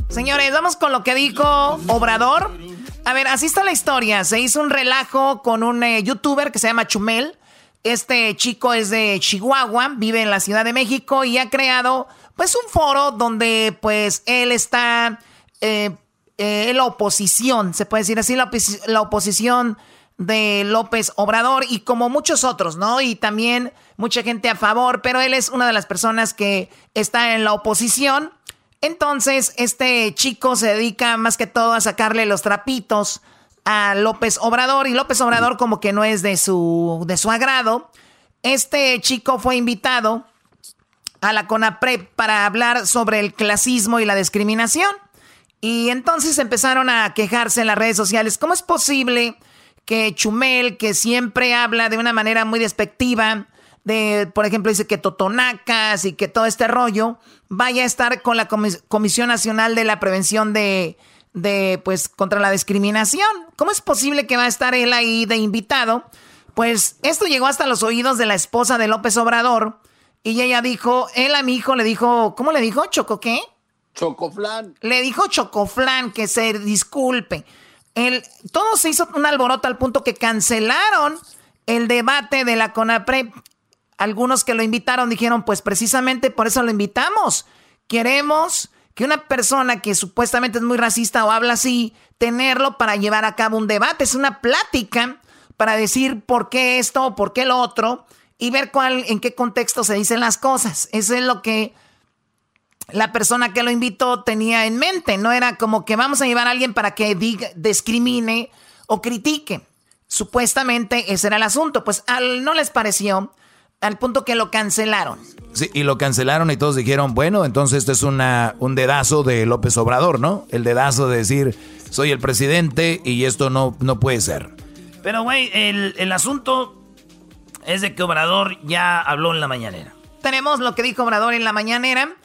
Señores, vamos con lo que dijo Obrador. A ver, así está la historia. Se hizo un relajo con un eh, youtuber que se llama Chumel. Este chico es de Chihuahua, vive en la Ciudad de México y ha creado pues un foro donde pues él está eh, eh, en la oposición, se puede decir así, la, la oposición de López Obrador y como muchos otros, ¿no? Y también mucha gente a favor, pero él es una de las personas que está en la oposición. Entonces, este chico se dedica más que todo a sacarle los trapitos a López Obrador y López Obrador como que no es de su, de su agrado. Este chico fue invitado a la CONAPREP para hablar sobre el clasismo y la discriminación. Y entonces empezaron a quejarse en las redes sociales. ¿Cómo es posible que Chumel, que siempre habla de una manera muy despectiva, de, por ejemplo, dice que Totonacas y que todo este rollo, vaya a estar con la Comisión Nacional de la Prevención de, de, pues, contra la discriminación. ¿Cómo es posible que va a estar él ahí de invitado? Pues esto llegó hasta los oídos de la esposa de López Obrador y ella dijo, él a mi hijo le dijo, ¿cómo le dijo? ¿Choco qué?
Chocoflan.
Le dijo Chocoflan que se disculpe. El, todo se hizo un alboroto al punto que cancelaron el debate de la CONAPREP. Algunos que lo invitaron dijeron, pues precisamente por eso lo invitamos. Queremos que una persona que supuestamente es muy racista o habla así, tenerlo para llevar a cabo un debate. Es una plática para decir por qué esto, o por qué lo otro y ver cuál, en qué contexto se dicen las cosas. Eso es lo que la persona que lo invitó tenía en mente. No era como que vamos a llevar a alguien para que diga, discrimine o critique. Supuestamente ese era el asunto. Pues al, no les pareció al punto que lo cancelaron.
Sí, y lo cancelaron y todos dijeron, bueno, entonces esto es una, un dedazo de López Obrador, ¿no? El dedazo de decir, soy el presidente y esto no, no puede ser.
Pero, güey, el, el asunto es de que Obrador ya habló en la mañanera.
Tenemos lo que dijo Obrador en la mañanera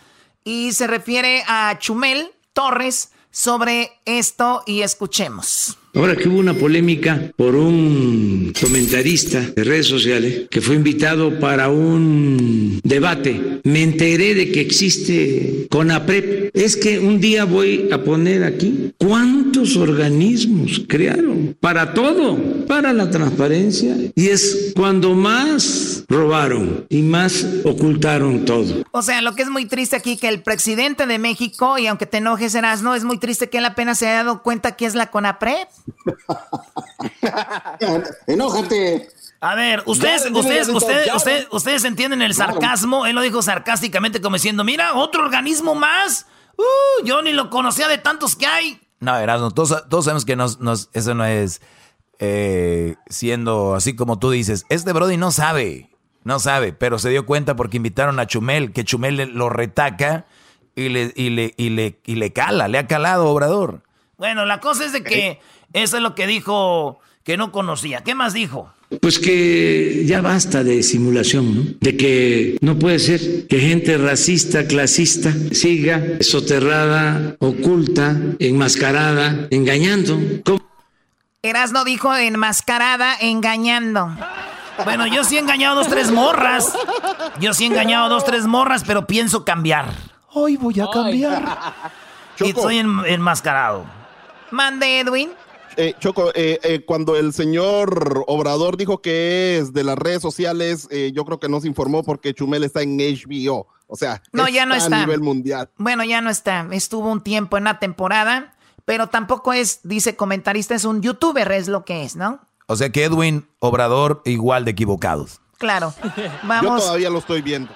y se refiere a Chumel Torres sobre esto y escuchemos.
Ahora que hubo una polémica por un comentarista de redes sociales que fue invitado para un debate, me enteré de que existe CONAPREP. Es que un día voy a poner aquí cuántos organismos crearon para todo, para la transparencia. Y es cuando más robaron y más ocultaron todo.
O sea, lo que es muy triste aquí que el presidente de México, y aunque te enojes, no es muy triste que él apenas se haya dado cuenta que es la CONAPREP.
Enójate.
A ver, ustedes, ustedes, ustedes, ustedes, ustedes entienden el sarcasmo. Él lo dijo sarcásticamente como diciendo, mira, otro organismo más. Uh, yo ni lo conocía de tantos que hay.
No, Erasmo, todos, todos sabemos que nos, nos, eso no es eh, siendo así como tú dices. Este Brody no sabe, no sabe, pero se dio cuenta porque invitaron a Chumel, que Chumel lo retaca y le, y le, y le, y le cala, le ha calado Obrador.
Bueno, la cosa es de que eso es lo que dijo que no conocía. ¿Qué más dijo?
Pues que ya basta de simulación, ¿no? De que no puede ser que gente racista, clasista, siga soterrada, oculta, enmascarada, engañando.
Erasno dijo enmascarada, engañando.
Bueno, yo sí he engañado dos, tres morras. Yo sí he engañado dos, tres morras, pero pienso cambiar. Hoy voy a cambiar. Y estoy enmascarado.
Mande, Edwin.
Eh, Choco, eh, eh, cuando el señor Obrador dijo que es de las redes sociales, eh, yo creo que no se informó porque Chumel está en HBO. O sea,
no, ya no está
a nivel mundial.
Bueno, ya no está. Estuvo un tiempo en la temporada, pero tampoco es, dice comentarista, es un youtuber, es lo que es, ¿no?
O sea que Edwin Obrador igual de equivocados.
Claro. Vamos.
Yo todavía lo estoy viendo.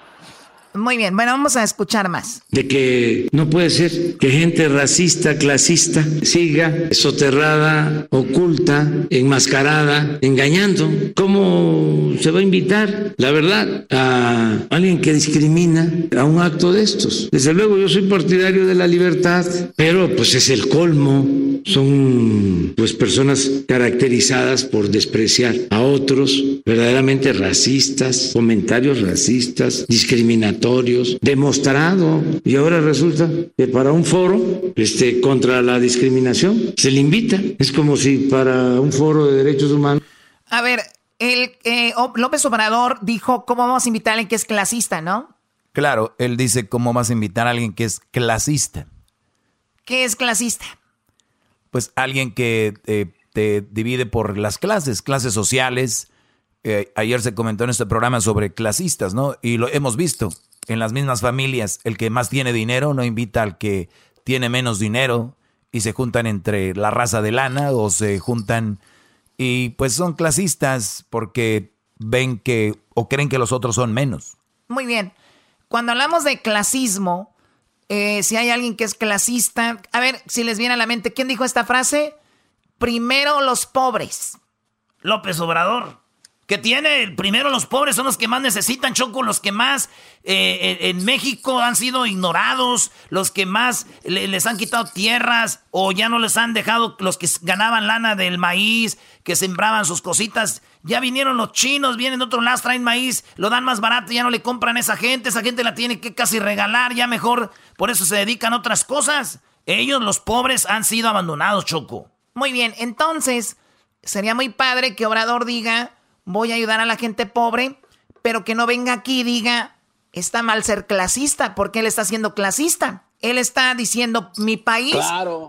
Muy bien, bueno, vamos a escuchar más.
De que no puede ser que gente racista, clasista, siga soterrada, oculta, enmascarada, engañando. ¿Cómo se va a invitar, la verdad, a alguien que discrimina a un acto de estos? Desde luego yo soy partidario de la libertad, pero pues es el colmo. Son pues personas caracterizadas por despreciar a otros, verdaderamente racistas, comentarios racistas, discriminatorios, demostrado. Y ahora resulta que para un foro este, contra la discriminación se le invita. Es como si para un foro de derechos humanos.
A ver, el, eh, López Obrador dijo, ¿cómo vamos a invitar a alguien que es clasista, no?
Claro, él dice, ¿cómo vas a invitar a alguien que es clasista?
¿Qué es clasista?
Pues alguien que eh, te divide por las clases, clases sociales. Eh, ayer se comentó en este programa sobre clasistas, ¿no? Y lo hemos visto en las mismas familias. El que más tiene dinero no invita al que tiene menos dinero y se juntan entre la raza de lana o se juntan y pues son clasistas porque ven que o creen que los otros son menos.
Muy bien. Cuando hablamos de clasismo, eh, si hay alguien que es clasista, a ver si les viene a la mente, ¿quién dijo esta frase? Primero los pobres.
López Obrador. Que tiene, primero los pobres son los que más necesitan, Choco, los que más eh, en México han sido ignorados, los que más les han quitado tierras o ya no les han dejado, los que ganaban lana del maíz, que sembraban sus cositas. Ya vinieron los chinos, vienen de otro lado, traen maíz, lo dan más barato, ya no le compran a esa gente, esa gente la tiene que casi regalar, ya mejor, por eso se dedican a otras cosas. Ellos, los pobres, han sido abandonados, Choco.
Muy bien, entonces, sería muy padre que Obrador diga voy a ayudar a la gente pobre, pero que no venga aquí y diga, está mal ser clasista, porque él está siendo clasista. Él está diciendo, mi país,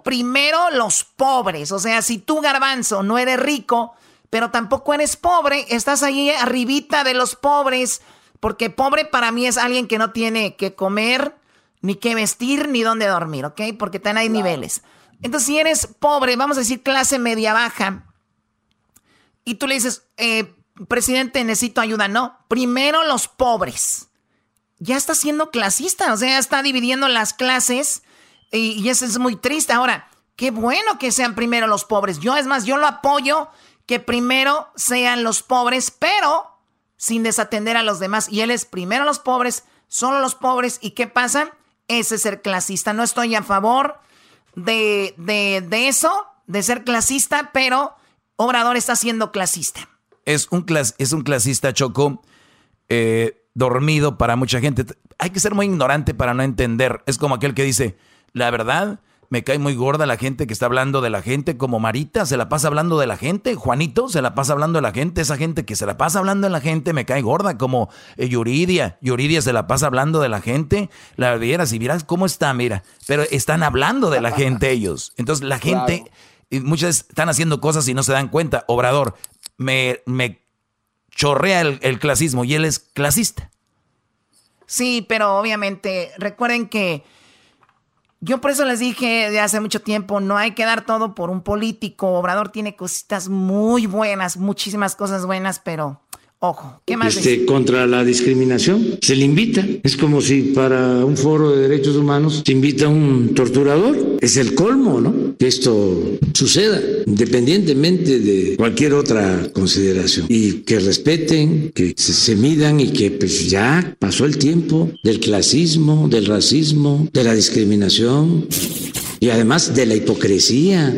primero los pobres. O sea, si tú, garbanzo, no eres rico, pero tampoco eres pobre, estás ahí arribita de los pobres, porque pobre para mí es alguien que no tiene que comer, ni que vestir, ni dónde dormir, ¿ok? Porque están hay niveles. Entonces, si eres pobre, vamos a decir clase media baja, y tú le dices, eh, presidente, necesito ayuda. No, primero los pobres. Ya está siendo clasista, o sea, está dividiendo las clases y, eso es muy triste. Ahora, qué bueno que sean primero los pobres. Yo, es más, yo lo apoyo que primero sean los pobres, pero sin desatender a los demás. Y él es primero los pobres, solo los pobres. ¿Y qué pasa? Ese es ser clasista. No estoy a favor de, de, de eso, de ser clasista, pero Obrador está siendo clasista
es un, es un clasista choco eh, dormido para mucha gente. Hay que ser muy ignorante para no entender. Es como aquel que dice, la verdad, me cae muy gorda la gente que está hablando de la gente, como Marita se la pasa hablando de la gente, Juanito se la pasa hablando de la gente, esa gente que se la pasa hablando de la gente me cae gorda, como eh, Yuridia, Yuridia se la pasa hablando de la gente, la vieras y vieras cómo está, mira, pero están hablando de la gente ellos. Entonces la gente, y muchas están haciendo cosas y no se dan cuenta. Obrador, me, me chorrea el, clasismo y él es clasista.
Sí, pero obviamente recuerden que Yo por eso les dije de hace mucho tiempo, no hay que dar todo por un político. Obrador tiene cositas muy buenas, muchísimas cosas buenas, pero Ojo, ¿qué más?
Este, contra la discriminación, se le invita. Es como si para un foro de derechos humanos se invita un torturador. Es el colmo, ¿no? Que esto suceda, independientemente de cualquier otra consideración. Y que respeten, que se, se midan y que pues ya pasó el tiempo del clasismo, del racismo, de la discriminación y además de la hipocresía.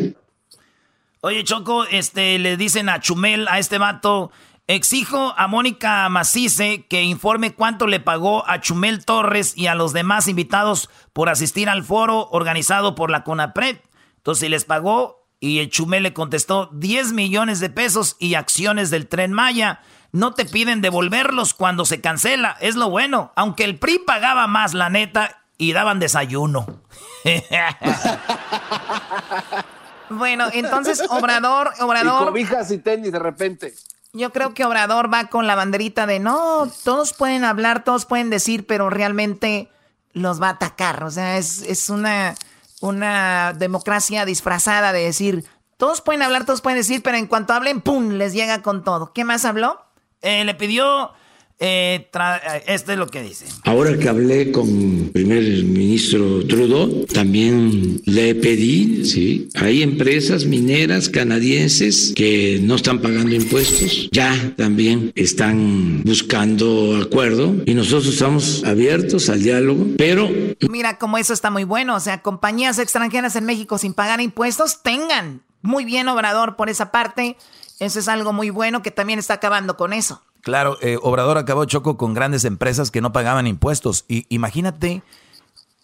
Oye, Choco, este, le dicen a Chumel, a este vato, Exijo a Mónica Macice que informe cuánto le pagó a Chumel Torres y a los demás invitados por asistir al foro organizado por la CONAPRED. Entonces les pagó y el Chumel le contestó 10 millones de pesos y acciones del tren Maya. No te piden devolverlos cuando se cancela, es lo bueno. Aunque el PRI pagaba más, la neta, y daban desayuno.
bueno, entonces Obrador, Obrador.
Y cobijas y tenis de repente.
Yo creo que Obrador va con la banderita de no, todos pueden hablar, todos pueden decir, pero realmente los va a atacar. O sea, es, una, una democracia disfrazada de decir, todos pueden hablar, todos pueden decir, pero en cuanto hablen, ¡pum!, les llega con todo. ¿Qué más habló?
Eh, le pidió eh, esto es lo que dice.
Ahora que hablé con el primer ministro Trudeau, también le pedí, sí, hay empresas mineras canadienses que no están pagando impuestos, ya también están buscando acuerdo y nosotros estamos abiertos al diálogo, pero...
Mira, como eso está muy bueno, o sea, compañías extranjeras en México sin pagar impuestos tengan. Muy bien, Obrador, por esa parte. Eso es algo muy bueno que también está acabando con eso.
Claro, eh, Obrador acabó choco con grandes empresas que no pagaban impuestos. Y imagínate,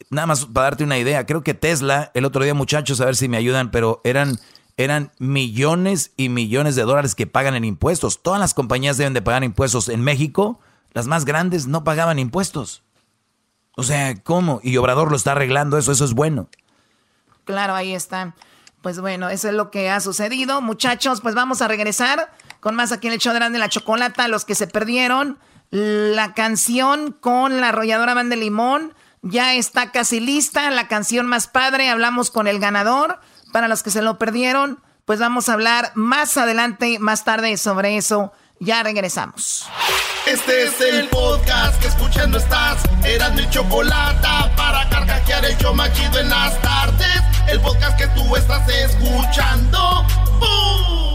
nada más para darte una idea, creo que Tesla, el otro día muchachos, a ver si me ayudan, pero eran, eran millones y millones de dólares que pagan en impuestos. Todas las compañías deben de pagar impuestos. En México, las más grandes no pagaban impuestos. O sea, ¿cómo? Y Obrador lo está arreglando eso, eso es bueno.
Claro, ahí está. Pues bueno, eso es lo que ha sucedido. Muchachos, pues vamos a regresar con más aquí en el show de la chocolata, los que se perdieron. La canción con la arrolladora Van de Limón ya está casi lista. La canción más padre, hablamos con el ganador. Para los que se lo perdieron, pues vamos a hablar más adelante, más tarde sobre eso. Ya regresamos.
Este es el podcast que escuchando estás. Eran mi chocolate para carcajear el show machido en las tardes. El podcast que tú estás escuchando. ¡Bum!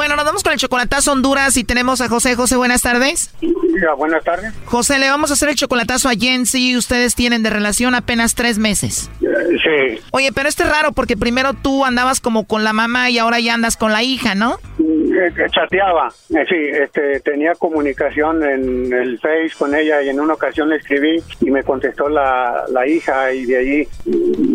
Bueno, nos vamos con el chocolatazo Honduras y tenemos a José. José, buenas tardes.
buenas tardes.
José, le vamos a hacer el chocolatazo a Jensi. Ustedes tienen de relación apenas tres meses.
Sí.
Oye, pero este es raro porque primero tú andabas como con la mamá y ahora ya andas con la hija, ¿no?
Chateaba, eh, sí, este, tenía comunicación en el Face con ella y en una ocasión le escribí y me contestó la, la hija y de ahí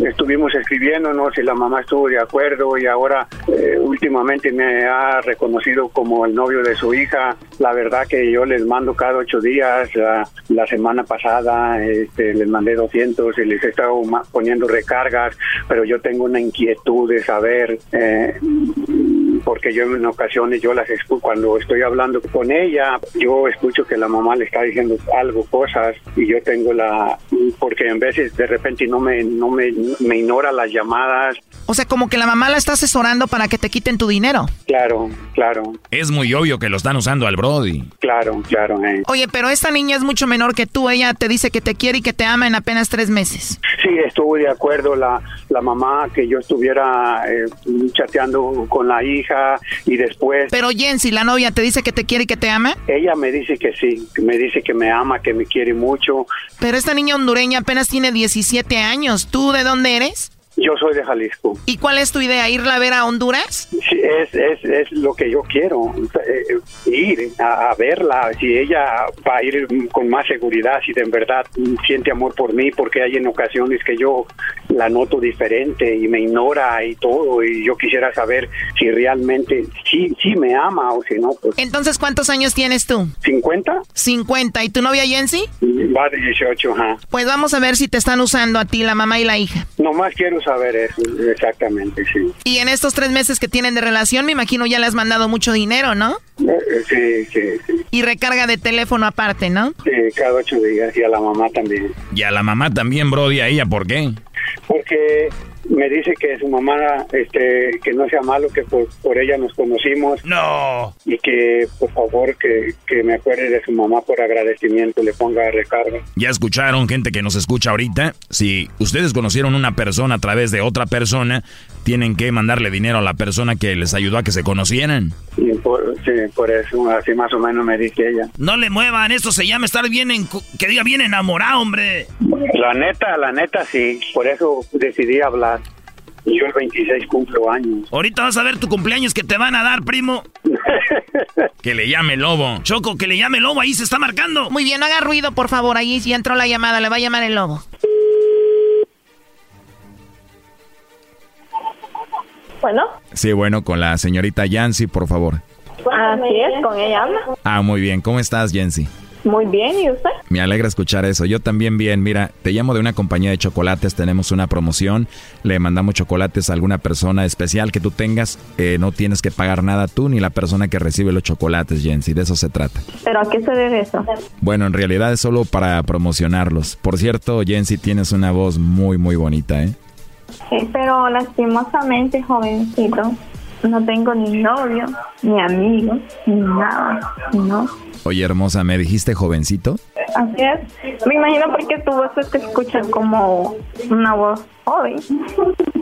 estuvimos escribiéndonos y la mamá estuvo de acuerdo y ahora eh, últimamente me ha reconocido como el novio de su hija. La verdad que yo les mando cada ocho días, la, semana pasada este, les mandé 200 y les he estado poniendo recargas, pero yo tengo una inquietud de saber eh, porque yo en ocasiones yo las escucho cuando estoy hablando con ella, yo escucho que la mamá le está diciendo algo, cosas, y yo tengo la, porque en veces de repente no me, no me, me ignora las llamadas.
O sea, como que la mamá la está asesorando para que te quiten tu dinero.
Claro, claro.
Es muy obvio que lo están usando al Brody.
Claro, claro. Eh.
Oye, pero esta niña es mucho menor que tú, ella te dice que te quiere y que te ama en apenas tres meses.
Sí, estuvo de acuerdo la, la mamá que yo estuviera eh, chateando con la hija y después...
Pero Jensi, la novia, ¿te dice que te quiere y que te ama?
Ella me dice que sí, me dice que me ama, que me quiere mucho.
Pero esta niña hondureña apenas tiene 17 años. ¿Tú de dónde eres?
Yo soy de Jalisco.
¿Y cuál es tu idea? ¿Irla a ver a Honduras?
Sí, es, es, es lo que yo quiero, eh, ir a, a, verla, si ella va a ir con más seguridad, si de verdad siente amor por mí, porque hay en ocasiones que yo la noto diferente y me ignora y todo, y yo quisiera saber si realmente sí, sí me ama o si no. Pues.
Entonces, ¿cuántos años tienes tú?
50.
50. ¿Y tu novia Jensi?
Va de 18, ajá.
Pues vamos a ver si te están usando a ti, la mamá y la hija.
Nomás quiero saber eso, exactamente, sí.
Y en estos tres meses que tienen de relación, me imagino ya le has mandado mucho dinero, ¿no?
Eh, sí, sí, sí.
Y recarga de teléfono aparte, ¿no?
Sí, cada ocho días y a la mamá también.
Y a la mamá también, Brody, a ella, ¿por qué?
Porque me dice que su mamá, este, que no sea malo, que por, por, ella nos conocimos.
No.
Y que, por favor, que, que, me acuerde de su mamá por agradecimiento, le ponga recarga.
Ya escucharon, gente que nos escucha ahorita. Si ustedes conocieron una persona a través de otra persona, tienen que mandarle dinero a la persona que les ayudó a que se conocieran.
Sí, por, sí, por eso, así más o menos me dice ella.
No le muevan, esto se llama estar bien, en, que diga bien enamorado, hombre.
La neta, la neta, sí. Por eso decidí hablar. Y yo el 26 cumplo años.
Ahorita vas a ver tu cumpleaños que te van a dar, primo.
que le llame lobo.
Choco, que le llame lobo, ahí se está marcando.
Muy bien, no haga ruido, por favor. Ahí ya entró la llamada, le va a llamar el lobo.
Bueno.
Sí, bueno, con la señorita Yancy, por favor.
Así es, con ella habla.
Ah, muy bien. ¿Cómo estás, Yancy?
Muy bien, ¿y usted?
Me alegra escuchar eso. Yo también bien. Mira, te llamo de una compañía de chocolates. Tenemos una promoción. Le mandamos chocolates a alguna persona especial que tú tengas. Eh, no tienes que pagar nada tú ni la persona que recibe los chocolates, Jensi. De eso se trata.
¿Pero a qué se debe eso?
Bueno, en realidad es solo para promocionarlos. Por cierto, Jensi, tienes una voz muy, muy bonita, ¿eh?
Sí, pero lastimosamente, jovencito, no tengo ni novio, ni amigo, ni nada, ¿no?
Oye, hermosa, ¿me dijiste jovencito?
Así es. Me imagino porque tu voz te escucha como una voz joven.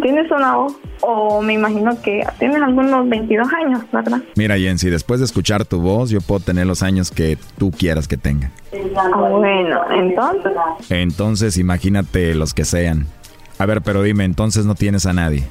¿Tienes una voz? O me imagino que tienes algunos 22 años, ¿verdad?
Mira, Jensi, después de escuchar tu voz, yo puedo tener los años que tú quieras que tenga.
Ah, bueno, entonces.
Entonces, imagínate los que sean. A ver, pero dime, entonces no tienes a nadie.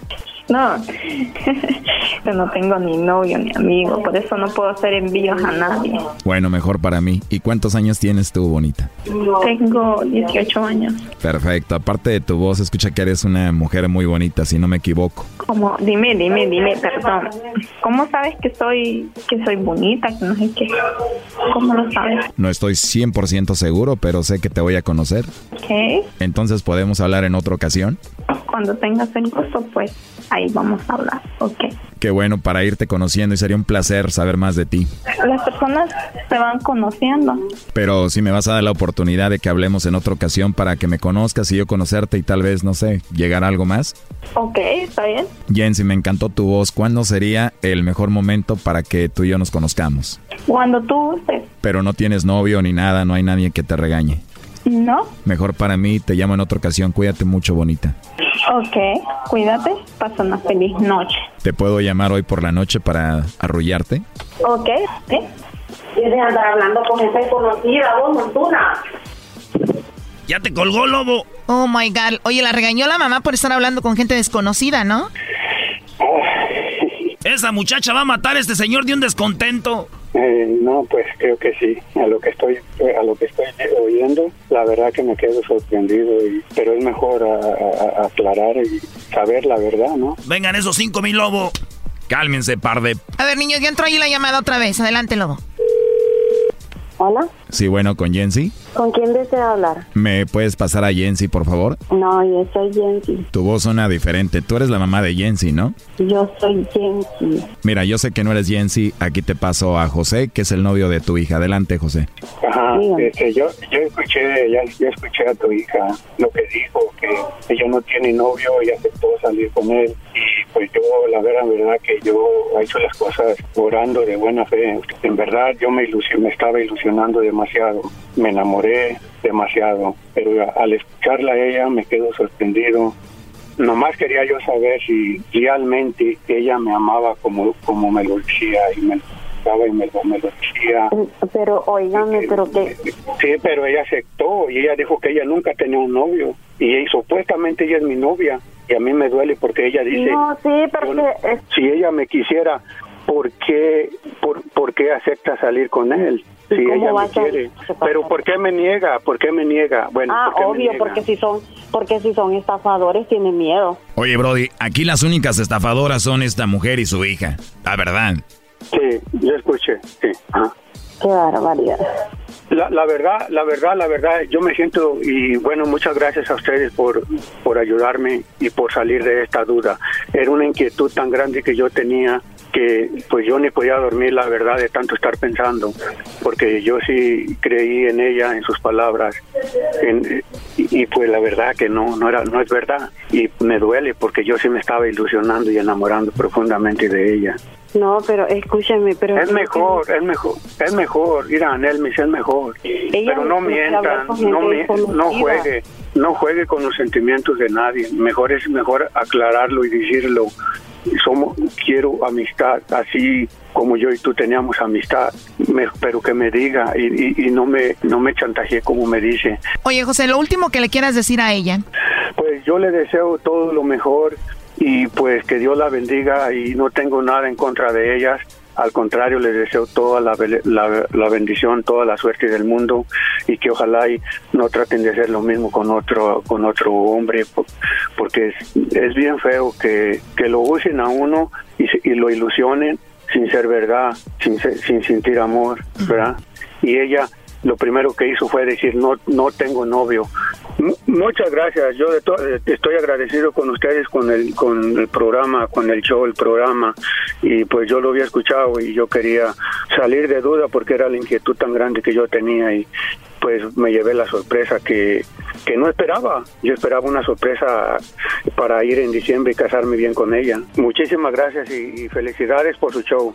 No, yo no tengo ni novio ni amigo, por eso no puedo hacer envíos a nadie.
Bueno, mejor para mí. ¿Y cuántos años tienes tú, bonita?
Tengo 18 años.
Perfecto. Aparte de tu voz, escucha que eres una mujer muy bonita, si no me equivoco.
¿Cómo? Dime, dime, dime, perdón. ¿Cómo sabes que soy que soy bonita? Que no sé qué. ¿Cómo lo sabes?
No estoy 100% seguro, pero sé que te voy a conocer.
¿Qué?
Entonces, ¿podemos hablar en otra ocasión?
Cuando tengas el gusto, pues ahí vamos a hablar, ok.
Qué bueno para irte conociendo y sería un placer saber más de ti.
Las personas se van conociendo.
Pero si me vas a dar la oportunidad de que hablemos en otra ocasión para que me conozcas y yo conocerte y tal vez, no sé, llegar a algo más.
Ok, está bien.
Jensi, me encantó tu voz. ¿Cuándo sería el mejor momento para que tú y yo nos conozcamos?
Cuando tú gustes.
Pero no tienes novio ni nada, no hay nadie que te regañe.
No.
Mejor para mí, te llamo en otra ocasión. Cuídate mucho, bonita.
Ok, cuídate, pasa una feliz noche.
¿Te puedo llamar hoy por la noche para arrullarte?
Ok, ¿sí? Tienes andar hablando con gente conocida, vos, Montuna.
Ya te colgó, lobo.
Oh my god. Oye, la regañó la mamá por estar hablando con gente desconocida, ¿no?
Esa muchacha va a matar a este señor de un descontento.
Eh, no, pues creo que sí. A lo que estoy, a lo que estoy oyendo, la verdad que me quedo sorprendido. Y, pero es mejor a, a, aclarar y saber la verdad, ¿no?
Vengan esos cinco mil lobo. Cálmense, par de.
A ver, niños, ya entró ahí la llamada otra vez. Adelante, lobo.
Hola.
Sí, bueno, con Jensi.
¿Con quién desea hablar?
¿Me puedes pasar a Jensi, por favor?
No, yo soy Jensi.
Tu voz suena diferente. Tú eres la mamá de Jensi, ¿no?
Yo soy Jensi.
Mira, yo sé que no eres Jensi. Aquí te paso a José, que es el novio de tu hija. Adelante, José.
Ajá. Este, yo, yo escuché, ya, yo escuché a tu hija lo que dijo, que ella no tiene novio y aceptó salir con él. Y pues yo, la verdad, verdad que yo he hecho las cosas orando de buena fe. En verdad, yo me, ilusion, me estaba ilusionando demasiado. Me enamoré demasiado. Pero al escucharla a ella me quedo sorprendido. Nomás quería yo saber si realmente ella me amaba como, como me lo decía y me y me, me lo decía.
Pero, oígame, pero que...
Sí, pero ella aceptó y ella dijo que ella nunca tenía un novio y, y supuestamente ella es mi novia y a mí me duele porque ella dice,
No, sí, pero que es-
si ella me quisiera, ¿por qué, por, por qué acepta salir con él?
¿Y
Si ella me quiere. Pero ¿por qué me niega? ¿Por qué me niega? Bueno,
ah,
¿por
obvio,
niega?
porque si son, porque si son estafadores tienen miedo.
Oye, Brody, aquí las únicas estafadoras son esta mujer y su hija. La verdad.
Sí, yo escuché, sí. ajá.
Qué barbaridad.
La, la verdad, la verdad, la verdad, yo me siento y bueno, muchas gracias a ustedes por, por ayudarme y por salir de esta duda. Era una inquietud tan grande que yo tenía que pues yo ni podía dormir la verdad de tanto estar pensando, porque yo sí creí en ella, en sus palabras, en- y, y, pues la verdad que no, no era, no es verdad y me duele porque yo sí me estaba ilusionando y enamorando profundamente de ella.
No, pero escúcheme, pero...
Es mejor, es mejor, es mejor, mira, Nelmis, es mejor. Pero no mientan, no, mi- no juegue, no juegue con los sentimientos de nadie. Mejor es mejor aclararlo y decirlo. Somos, quiero amistad, así como yo y tú teníamos amistad, me- pero que me diga y, y- y no me no me chantaje como me dice.
Oye, José, lo último que le quieras decir a ella.
Pues yo le deseo todo lo mejor y pues que Dios la bendiga y no tengo nada en contra de ellas. Al contrario, les deseo toda la, la, la bendición, toda la suerte del mundo y que ojalá y no traten de hacer lo mismo con otro con otro hombre po- porque es, es bien feo que, que lo usen a uno y, y lo ilusionen sin ser verdad, sin, sin sentir amor, ¿verdad? Y ella lo primero que hizo fue decir no no tengo novio. Muchas gracias. Yo eh, estoy agradecido con ustedes, con el con el programa, con el show, el programa. Y pues yo lo había escuchado y yo quería salir de duda porque era la inquietud tan grande que yo tenía y pues me llevé la sorpresa que, que no esperaba. Yo esperaba una sorpresa para ir en diciembre y casarme bien con ella. Muchísimas gracias y, y felicidades por su show.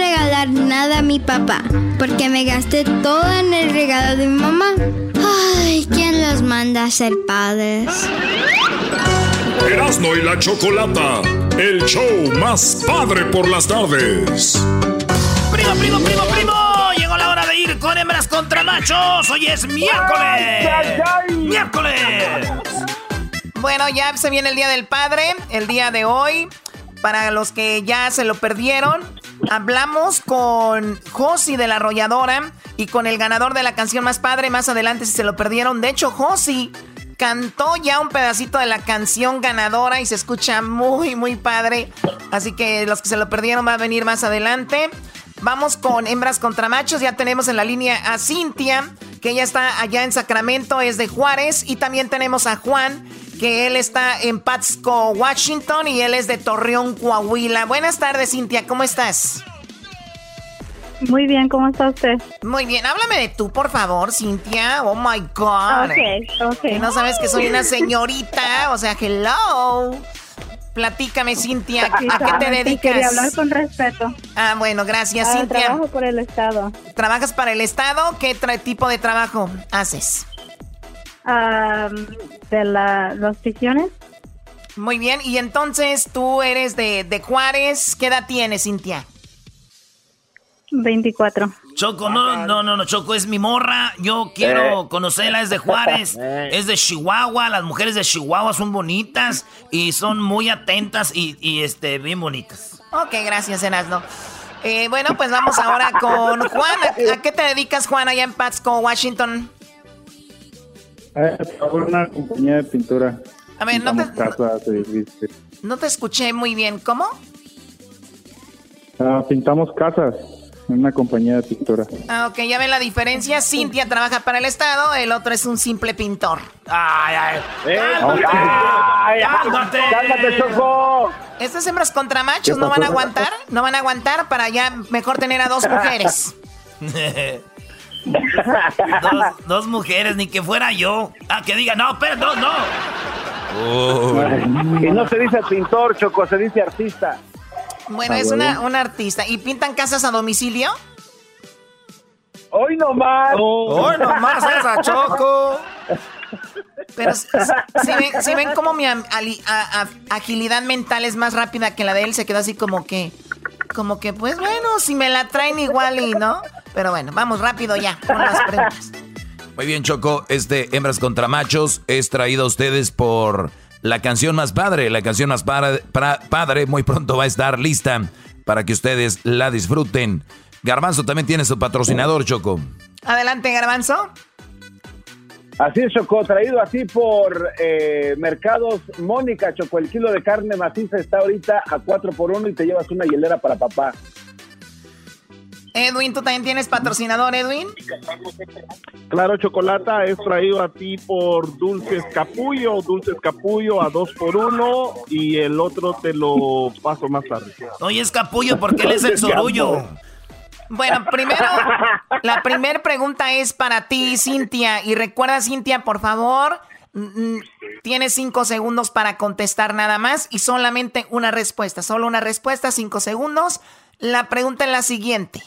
nada a mi papá, porque me gasté todo en el regalo de mi mamá. Ay, ¿quién los manda a ser padres?
Erasno y la chocolata. El show más padre por las tardes.
Primo, primo, primo, primo. Llegó la hora de ir con hembras contra machos. Hoy es miércoles. Miércoles.
Bueno, ya se viene el Día del Padre, el día de hoy. Para los que ya se lo perdieron, hablamos con Josi de la arrolladora y con el ganador de la canción más padre más adelante si se lo perdieron. De hecho, Josi cantó ya un pedacito de la canción ganadora y se escucha muy, muy padre. Así que los que se lo perdieron va a venir más adelante. Vamos con hembras contra machos. Ya tenemos en la línea a Cintia, que ella está allá en Sacramento, es de Juárez. Y también tenemos a Juan, que él está en Patsko, Washington, y él es de Torreón, Coahuila. Buenas tardes, Cintia, ¿cómo estás?
Muy bien, ¿cómo está usted?
Muy bien, háblame de tú, por favor, Cintia. Oh my God.
Ok, ok.
Que no sabes que soy una señorita, o sea, hello. Platícame, Cintia, ¿a qué te dedicas?
Quería hablar con respeto.
Ah, bueno, gracias,
Ah,
Cintia.
Trabajo por el Estado.
¿Trabajas para el Estado? ¿Qué tipo de trabajo haces?
Ah, de la, las prisiones.
Muy bien, y entonces tú eres de, de Juárez. ¿Qué edad tienes, Cintia?
24.
Choco, no, no, no, no, Choco, es mi morra. Yo quiero
Eh.
conocerla, es de Juárez,
Eh.
es de Chihuahua. Las mujeres de Chihuahua son bonitas y son muy atentas y, y, este, bien bonitas.
Ok, gracias, Erasno. Eh, bueno, pues vamos ahora con Juan. ¿A, a qué te dedicas, Juan, allá en Patsko, Washington?
Eh, en una compañía de pintura.
A ver, no te,
casas,
no te escuché muy bien. ¿Cómo?
Ah, pintamos casas en una compañía de pintura.
Ah, ok, ya ven la diferencia. Cintia trabaja para el Estado, el otro es un simple pintor.
Ay, ay.
¡Cálmate! ¡Cálmate! ¡Cálmate, Choco!
Estas hembras contra machos
¿Qué
no van a aguantar, no van a aguantar para ya mejor tener a dos mujeres.
dos, dos mujeres, ni que fuera yo. Ah, que diga, no, pero no, no.
Y no se dice pintor, Choco, se dice artista.
Bueno, es una, una artista. ¿Y pintan casas a domicilio?
Hoy nomás.
Hoy nomás esa Choco. Pero si, ven, si ven cómo mi agilidad mental es más rápida que la de él, se queda así como que, como que, pues bueno, si me la traen igual y no. Pero bueno, vamos rápido ya con las preguntas.
Muy bien, Choco. Este Hembras contra Machos es traído a ustedes por la canción más padre. La canción más padre, padre muy pronto va a estar lista para que ustedes la disfruten. Garbanzo también tiene su patrocinador, Choco.
Adelante, Garbanzo.
Así es, Choco, traído así por eh, Mercados Mónica, Choco. El kilo de carne maciza está ahorita a 4 por 1 y te llevas una hielera para papá.
Edwin, ¿tú también tienes patrocinador, Edwin?
Claro, Chocolata, es traído a ti por Dulces Capullo, Dulces Capullo a 2 por 1 y el otro te lo paso más tarde.
Oye, es Capullo porque él es el sorullo.
Bueno, primero, la primera pregunta es para ti, Cintia. Y recuerda, Cintia, por favor, tienes cinco segundos para contestar nada más y solamente una respuesta. Solo una respuesta, cinco segundos. La pregunta es la siguiente.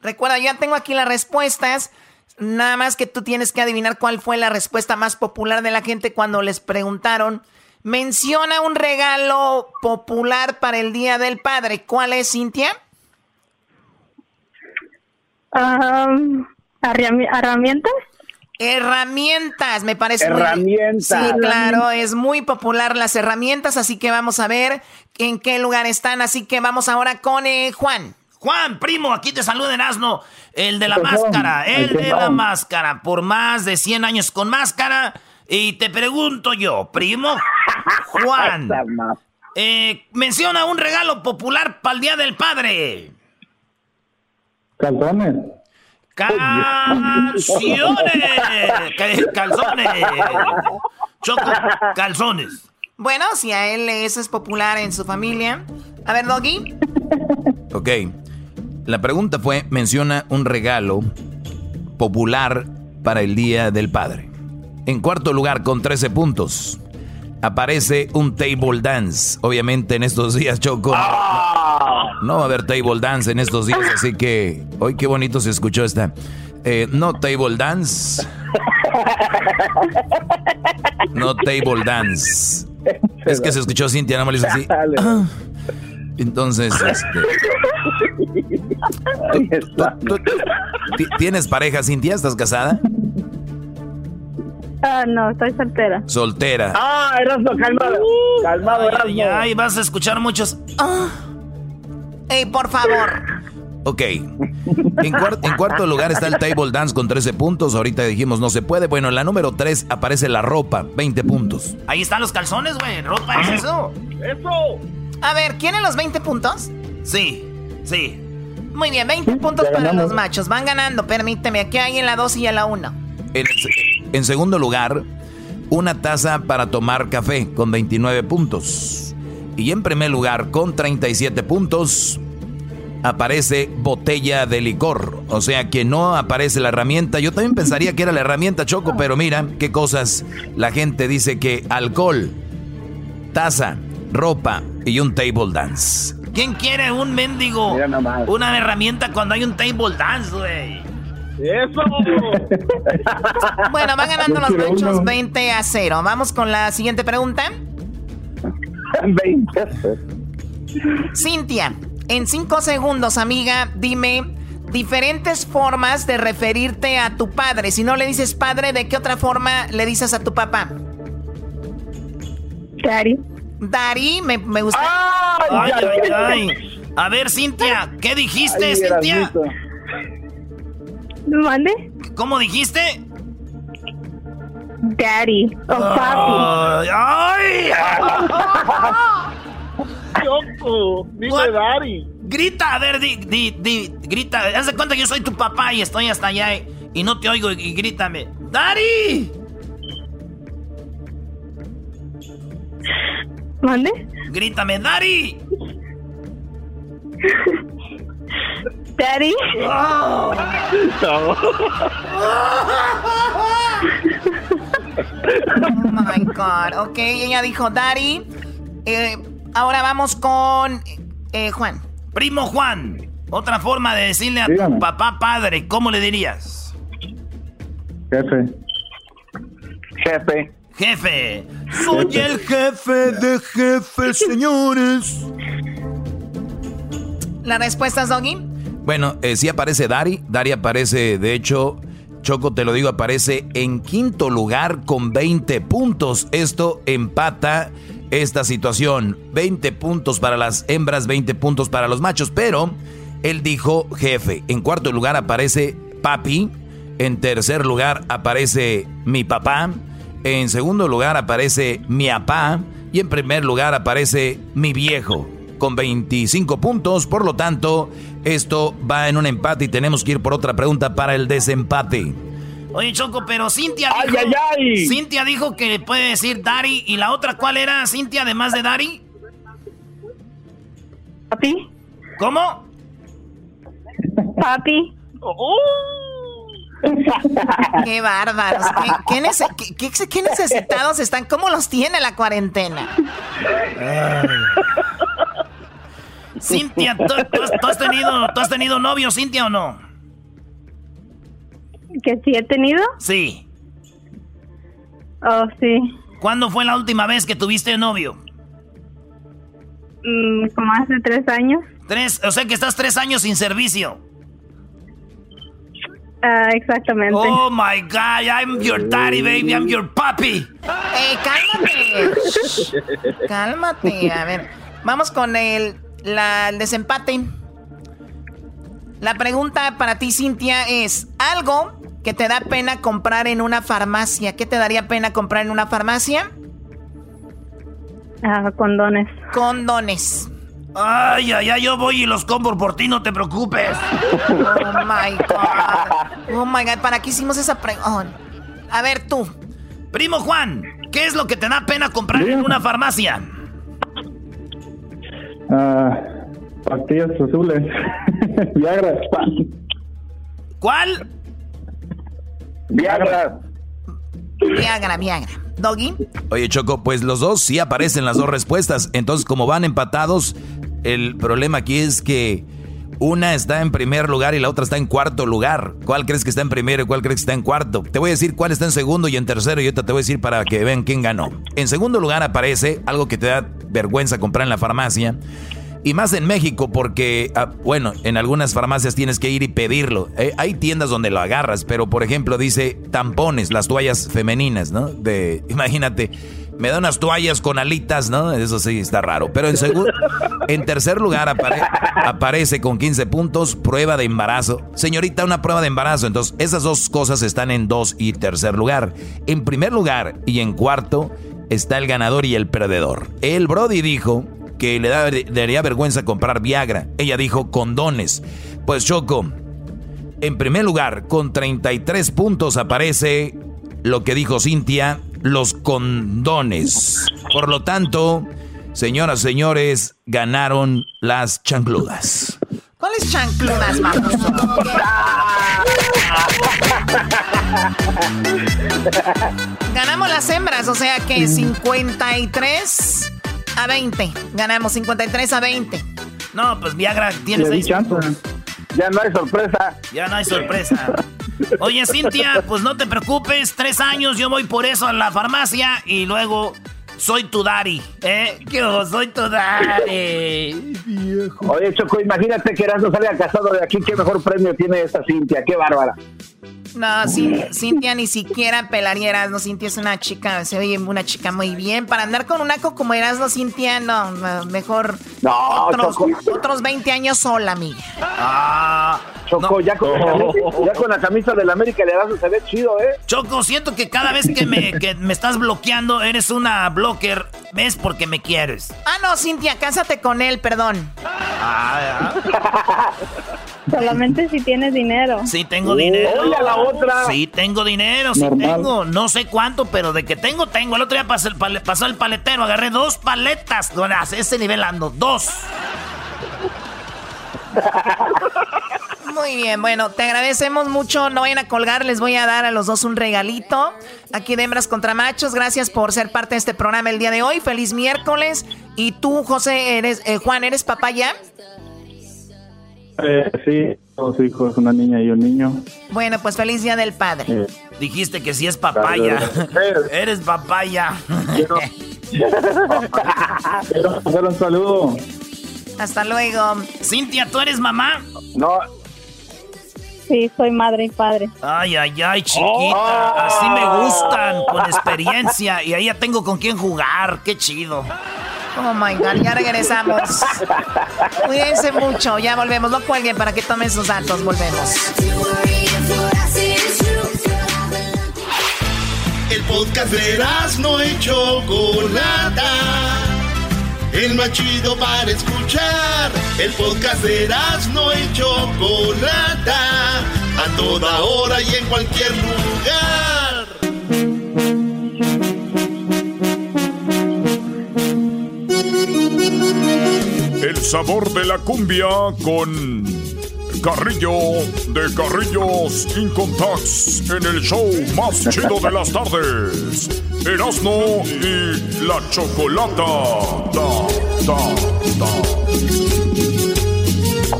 Recuerda, ya tengo aquí las respuestas. Nada más que tú tienes que adivinar cuál fue la respuesta más popular de la gente cuando les preguntaron. Menciona un regalo popular para el Día del Padre. ¿Cuál es, Cintia?
herramientas.
Herramientas, me parece
herramientas.
Sí, claro, es muy popular las herramientas, así que vamos a ver en qué lugar están. Así que vamos ahora con eh, Juan.
Juan, primo, aquí te saluda Erasmo, el de la máscara, el de la máscara, por más de 100 años con máscara. Y te pregunto yo, primo, Juan, eh, menciona un regalo popular para el Día del Padre.
Calzones.
Canciones. Calzones. Choco, calzones.
Bueno, si a él eso es popular en su familia. A ver, Doggy.
Ok. La pregunta fue, menciona un regalo popular para el Día del Padre. En cuarto lugar, con 13 puntos, aparece un table dance. Obviamente en estos días, Choco. No va a haber table dance en estos días, así que hoy qué bonito se escuchó esta. Eh, no table dance. No table dance. Es que se escuchó Cintia, no me lo así. Entonces, este, ¿Tienes pareja, Cintia? ¿Estás casada?
Ah, no, estoy soltera.
Soltera.
Ah, Erasmo, calmado. calmado,
Erasmo. Ay, vas a escuchar muchos.
Ah. Ey, por favor.
Ok. En, cuarto lugar está el table dance con 13 puntos. Ahorita dijimos no se puede. Bueno, en la número 3 aparece la ropa, 20 puntos.
Ahí están los calzones, güey. Ropa es eso.
¡Eso!
A ver, ¿quieren los 20 puntos?
Sí, sí.
Muy bien, 20 puntos para los machos. Van ganando, permíteme. Aquí hay en la 2 y en la 1.
En, segundo lugar, una taza para tomar café con 29 puntos. Y en primer lugar, con 37 puntos, aparece botella de licor. O sea que no aparece la herramienta. Yo también pensaría que era la herramienta Choco, pero mira qué cosas. La gente dice que alcohol, taza, ropa y un table dance.
¿Quién quiere un mendigo? Una herramienta cuando hay un table dance, güey.
¡Eso!
bueno, van ganando los machos 20 a 0. Vamos con la siguiente pregunta.
20 a 0.
Cintia, en 5 segundos, amiga, dime diferentes formas de referirte a tu padre. Si no le dices padre, ¿de qué otra forma le dices a tu papá?
Daddy.
Dari, me, me gusta.
Ay, ay, ay, A ver, Cintia, ¿qué dijiste, Cintia?
¿Mande?
¿Cómo dijiste?
Daddy o papi.
¡Ay!
Choco, dime Daddy.
Grita, a ver, di, di, di, grita. Haz de cuenta que yo soy tu papá y estoy hasta allá y, no te oigo y, grítame. ¡Daddy!
¿Mande?
Grítame, Daddy.
Daddy.
Oh. oh my God. Ok, ella dijo Daddy. Eh, Ahora vamos con eh, Juan.
Primo Juan, otra forma de decirle a tu papá padre, ¿cómo le dirías?
Jefe.
Jefe.
Jefe. Soy el jefe de jefes, señores.
¿La respuesta es Doggy?
Bueno, eh, sí aparece Dari. Dari aparece, de hecho, Choco, te lo digo, aparece en quinto lugar con 20 puntos. Esto empata esta situación. 20 puntos para las hembras, 20 puntos para los machos. Pero él dijo jefe. En cuarto lugar aparece papi. En tercer lugar aparece mi papá. En segundo lugar aparece mi papá. Y en primer lugar aparece mi viejo. Con 25 puntos. Por lo tanto, esto va en un empate y tenemos que ir por otra pregunta para el desempate.
Oye, Choco, pero Cintia dijo, ay, ay, ay. Cintia dijo que puede decir Dari. ¿Y la otra cuál era, Cintia, además de Dari?
Papi.
¿Cómo?
Papi.
Qué bárbaros. ¿Qué, necesitados están? ¿Cómo los tiene la cuarentena?
Cintia, ¿tú, has tenido, ¿tú has tenido novio, Cintia, o no?
¿Que sí he tenido?
Sí.
Oh, sí.
¿Cuándo fue la última vez que tuviste novio?
Mm, como hace tres años.
Tres, o sea que estás tres años sin servicio.
Ah, exactamente.
Oh my God, I'm your daddy, baby, I'm your papi.
Eh, cálmate. cálmate. A ver, vamos con el, la, el desempate. La pregunta para ti, Cintia, es: ¿algo que te da pena comprar en una farmacia. ¿Qué te daría pena comprar en una farmacia?
Ah, condones.
Condones.
Ay, ay, ay, yo voy y los compro por ti, no te preocupes.
Oh my God. Oh my God, ¿para qué hicimos esa pregunta? A ver tú.
Primo Juan, ¿qué es lo que te da pena comprar en una farmacia?
Ah, pastillas azules. Viagra.
¿Cuál?
Viagra.
Viagra, Viagra. Doggy.
Oye, Choco, pues los dos sí aparecen las dos respuestas. Entonces, como van empatados, el problema aquí es que una está en primer lugar y la otra está en cuarto lugar. ¿Cuál crees que está en primero y cuál crees que está en cuarto? Te voy a decir cuál está en segundo y en tercero y ahorita te voy a decir para que vean quién ganó. En segundo lugar aparece algo que te da vergüenza comprar en la farmacia. Y más en México porque, ah, bueno, en algunas farmacias tienes que ir y pedirlo. Eh, hay tiendas donde lo agarras, pero por ejemplo dice tampones, las toallas femeninas, ¿no? De, imagínate, me da unas toallas con alitas, ¿no? Eso sí está raro. Pero en, segundo, en tercer lugar aparece con 15 puntos prueba de embarazo. Señorita, una prueba de embarazo. Entonces, esas dos cosas están en dos y tercer lugar. En primer lugar y en cuarto está el ganador y el perdedor. El Brody dijo que le, daría vergüenza comprar Viagra. Ella dijo condones. Pues Choco, en primer lugar, con 33 puntos aparece lo que dijo Cintia, los condones. Por lo tanto, señoras, señores, ganaron las chancludas.
¿Cuáles chancludas, Ganamos las hembras, o sea que 53 a 20. Ganamos 53 a 20.
No, pues Viagra tiene 6
Ya no hay sorpresa.
Ya no hay sorpresa. Oye, Cintia, pues no te preocupes. Tres años, yo voy por eso a la farmacia y luego soy tu daddy. ¿Eh? ¿Qué Soy tu daddy.
Oye, Choco, imagínate que Erasmo salga casado de aquí. ¿Qué mejor premio tiene esta Cintia? ¡Qué bárbara!
No, Cintia ni siquiera pelaría Erasmo. Cintia es una chica, se oye una chica muy bien. Para andar con un aco como Erasmo, Cintia, no, mejor
no,
otros, otros 20 años sola, amiga.
Ah, Choco, ya, con la camisa, ya con la camisa del América le Erasmo se ve chido, ¿eh?
Choco, siento que cada vez que me, que me estás bloqueando, eres una blocker, ¿ves? Porque me quieres.
Ah, no, Cintia, cásate con él, perdón. Ah,
Solamente si tienes dinero.
Sí, tengo dinero.
Oye, la otra.
Sí, tengo dinero, sí tengo. No sé cuánto, pero de que tengo, tengo. El otro día pasó el, pasó el paletero, agarré dos paletas. A ese nivel ando, dos.
Muy bien, bueno, te agradecemos mucho. No vayan a colgar, les voy a dar a los dos un regalito. Aquí de Hembras contra Machos, gracias por ser parte de este programa el día de hoy. Feliz miércoles ¿Y tú, José, eres, eh, Juan, eres papá ya?
Eh, sí, dos hijos, una niña y un niño.
Bueno, pues feliz día del padre.
Dijiste que sí es papaya. Eres papaya.
Quiero, quiero un saludo.
Hasta luego.
Cintia, ¿tú eres mamá?
No.
Sí, soy madre y padre.
Ay, ay, ay, chiquita. Así me gustan, con experiencia. Y ahí ya tengo con quién jugar. Qué chido.
Oh my God, ya regresamos. Cuídense mucho, ya volvemos. No cuelguen para que tomen sus datos. Volvemos.
El podcast de no hecho Chocolata. El más chido para escuchar. El podcast de no hecho Chocolata. A toda hora y en cualquier lugar.
El sabor de la cumbia con Carrillo de Carrillos Incontax en el show más chido de las tardes. Erasmo y la Chocolata.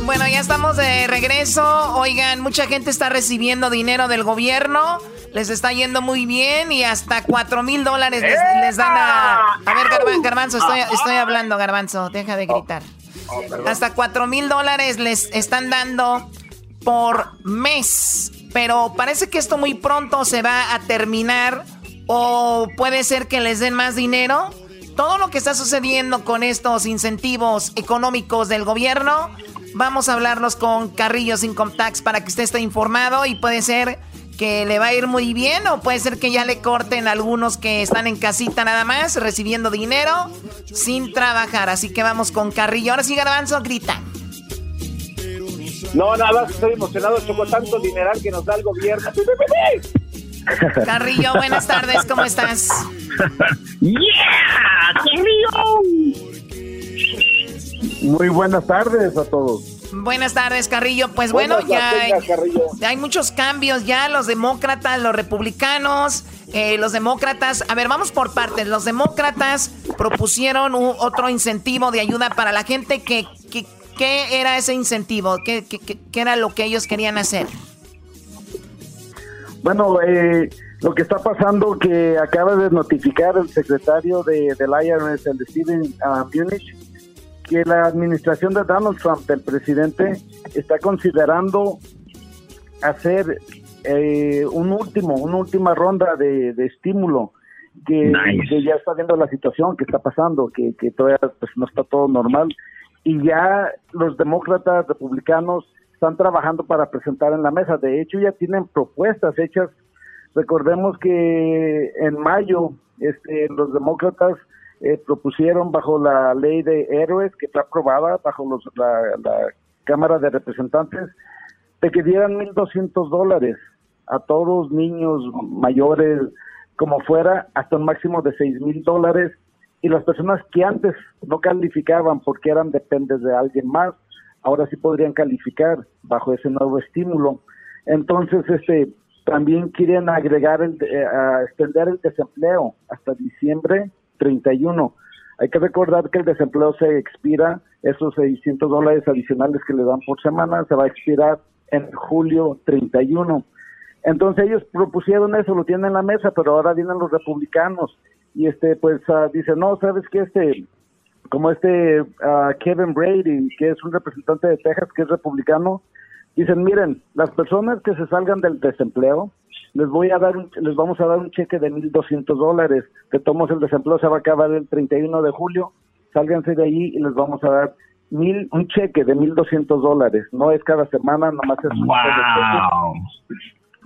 Bueno, ya estamos de regreso. Oigan, mucha gente está recibiendo dinero del gobierno. Les está yendo muy bien y hasta cuatro mil dólares les, dan a... A ver, Garbanzo, estoy, estoy hablando, Garbanzo. Deja de gritar. Hasta 4 mil dólares les están dando por mes. Pero parece que esto muy pronto se va a terminar. O puede ser que les den más dinero. Todo lo que está sucediendo con estos incentivos económicos del gobierno, vamos a hablarlos con Carrillo Sin Tax para que usted esté informado y puede ser que le va a ir muy bien o puede ser que ya le corten algunos que están en casita nada más, recibiendo dinero sin trabajar. Así que vamos con Carrillo. Ahora sí, Garbanzo, grita.
No, nada más estoy emocionado, Choco, tanto dineral que nos da el gobierno.
Carrillo, buenas tardes, ¿cómo estás?
¡Yeah! ¡Carrillo! Muy buenas tardes a todos.
Buenas tardes, Carrillo. Pues bueno, ya hay, muchos cambios ya. Los demócratas, los republicanos, eh, los demócratas. A ver, vamos por partes. Los demócratas propusieron otro incentivo de ayuda para la gente. ¿Qué, qué, era ese incentivo? ¿Qué, ¿Qué, era lo que ellos querían hacer?
Bueno, eh, lo que está pasando que acaba de notificar el secretario de, del IRS, el de Steven uh, Munich, que la administración de Donald Trump, el presidente, está considerando hacer eh, un último, una última ronda de, estímulo que, ya está viendo la situación que está pasando, que, que todavía pues, no está todo normal y ya los demócratas republicanos están trabajando para presentar en la mesa. De hecho, ya tienen propuestas hechas. Recordemos que en mayo este, los demócratas eh, propusieron bajo la ley de héroes que está aprobada bajo los, la, Cámara de Representantes de que dieran 1.200 dólares a todos niños mayores como fuera hasta un máximo de seis mil dólares. Y las personas que antes no calificaban porque eran dependes de alguien más ahora sí podrían calificar bajo ese nuevo estímulo. Entonces este también quieren agregar el eh, extender el desempleo hasta diciembre 31. Hay que recordar que el desempleo se expira, esos 600 dólares adicionales que le dan por semana, se va a expirar en julio 31. Entonces ellos propusieron eso, lo tienen en la mesa, pero ahora vienen los republicanos y este pues uh, dicen, no, sabes que este, como este ah, Kevin Brady, que es un representante de Texas, que es republicano, dicen, miren, las personas que se salgan del desempleo, les voy a dar les vamos a dar un cheque de 1.200 dólares, que tomos el desempleo se va a acabar el 31 de julio, sálganse de allí y les vamos a dar mil, un cheque de 1.200 dólares, no es cada semana, nomás es un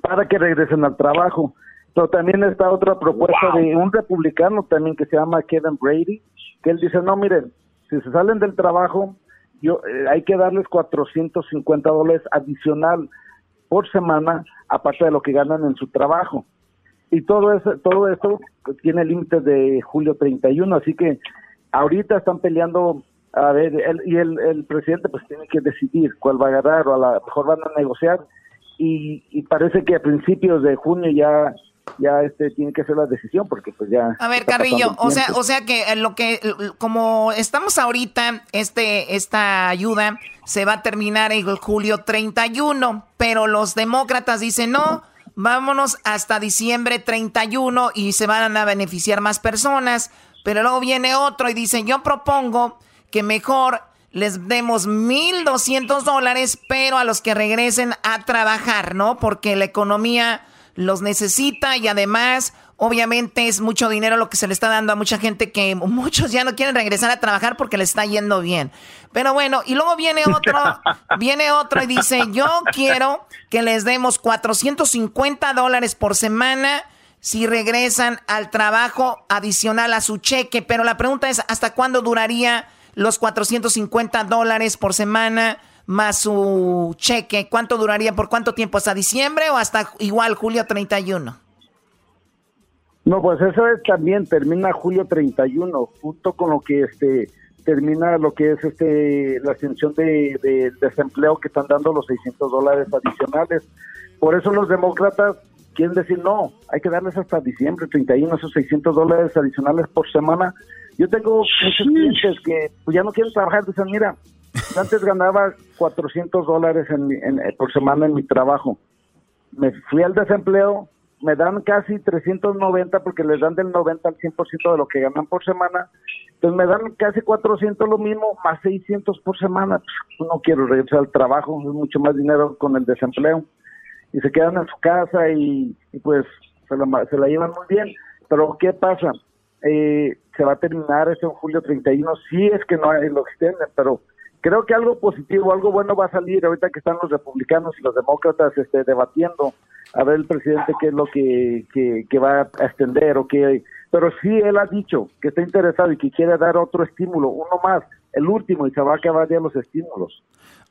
para que regresen al trabajo. Pero también está otra propuesta de un republicano también que se llama Kevin Brady, que él dice, no, miren, si se salen del trabajo, yo eh, hay que darles 450 dólares adicional por semana, aparte de lo que ganan en su trabajo. Y todo eso, todo esto tiene límites de julio 31, así que ahorita están peleando, a ver, y el, presidente pues tiene que decidir cuál va a agarrar o a lo mejor van a negociar y, parece que a principios de junio ya ya este tiene que ser la decisión porque pues ya
a ver Carrillo o sea o sea que lo que como estamos ahorita este esta ayuda se va a terminar en julio 31 pero los demócratas dicen no vámonos hasta diciembre 31 y se van a beneficiar más personas pero luego viene otro y dice yo propongo que mejor les demos 1.200 dólares, pero a los que regresen a trabajar, ¿no? Porque la economía los necesita y además, obviamente es mucho dinero lo que se le está dando a mucha gente que muchos ya no quieren regresar a trabajar porque les está yendo bien. Pero bueno, y luego viene otro, viene otro y dice, yo quiero que les demos 450 dólares por semana si regresan al trabajo adicional a su cheque. Pero la pregunta es, ¿hasta cuándo duraría los 450 dólares por semana? Más su cheque, ¿cuánto duraría? ¿Por cuánto tiempo? ¿Hasta diciembre o hasta igual julio 31?
No, pues eso es también, termina julio 31, junto con lo que este termina lo que es este la extensión de, desempleo que están dando los 600 dólares adicionales. Por eso los demócratas quieren decir, no, hay que darles hasta diciembre 31 esos 600 dólares adicionales por semana. Yo tengo muchos clientes que pues, ya no quieren trabajar, dicen, mira, antes ganaba 400 dólares en, eh, por semana en mi trabajo. Me fui al desempleo, me dan casi 390 porque les dan del 90 al 100% de lo que ganan por semana. Entonces me dan casi 400 lo mismo, más 600 por semana. Pues, no quiero regresar al trabajo, es mucho más dinero con el desempleo. Y se quedan en su casa y, pues se la, se la llevan muy bien. Pero ¿qué pasa? Eh, se va a terminar eso en julio 31, sí es que no hay lo extienden, pero creo que algo positivo, algo bueno va a salir ahorita que están los republicanos y los demócratas este, debatiendo a ver el presidente qué es lo que, que, va a extender o qué. Pero sí él ha dicho que está interesado y que quiere dar otro estímulo, uno más, el último, y se va a acabar ya los estímulos.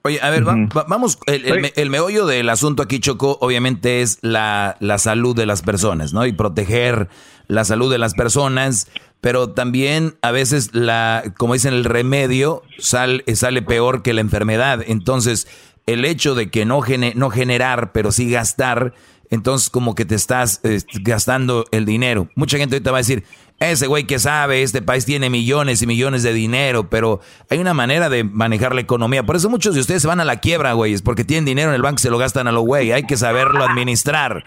Oye, a ver, vamos, el, el, meollo del asunto aquí, Choco, obviamente es la, la salud de las personas, ¿no? Y proteger la salud de las personas pero también a veces la, como dicen, el remedio sale, sale peor que la enfermedad. Entonces, el hecho de que no, no generar, pero sí gastar, entonces como que te estás gastando el dinero. Mucha gente ahorita va a decir, ese güey que sabe, este país tiene millones y millones de dinero, pero hay una manera de manejar la economía. Por eso muchos de ustedes se van a la quiebra, güey, es porque tienen dinero en el banco y se lo gastan a lo güey. Hay que saberlo administrar.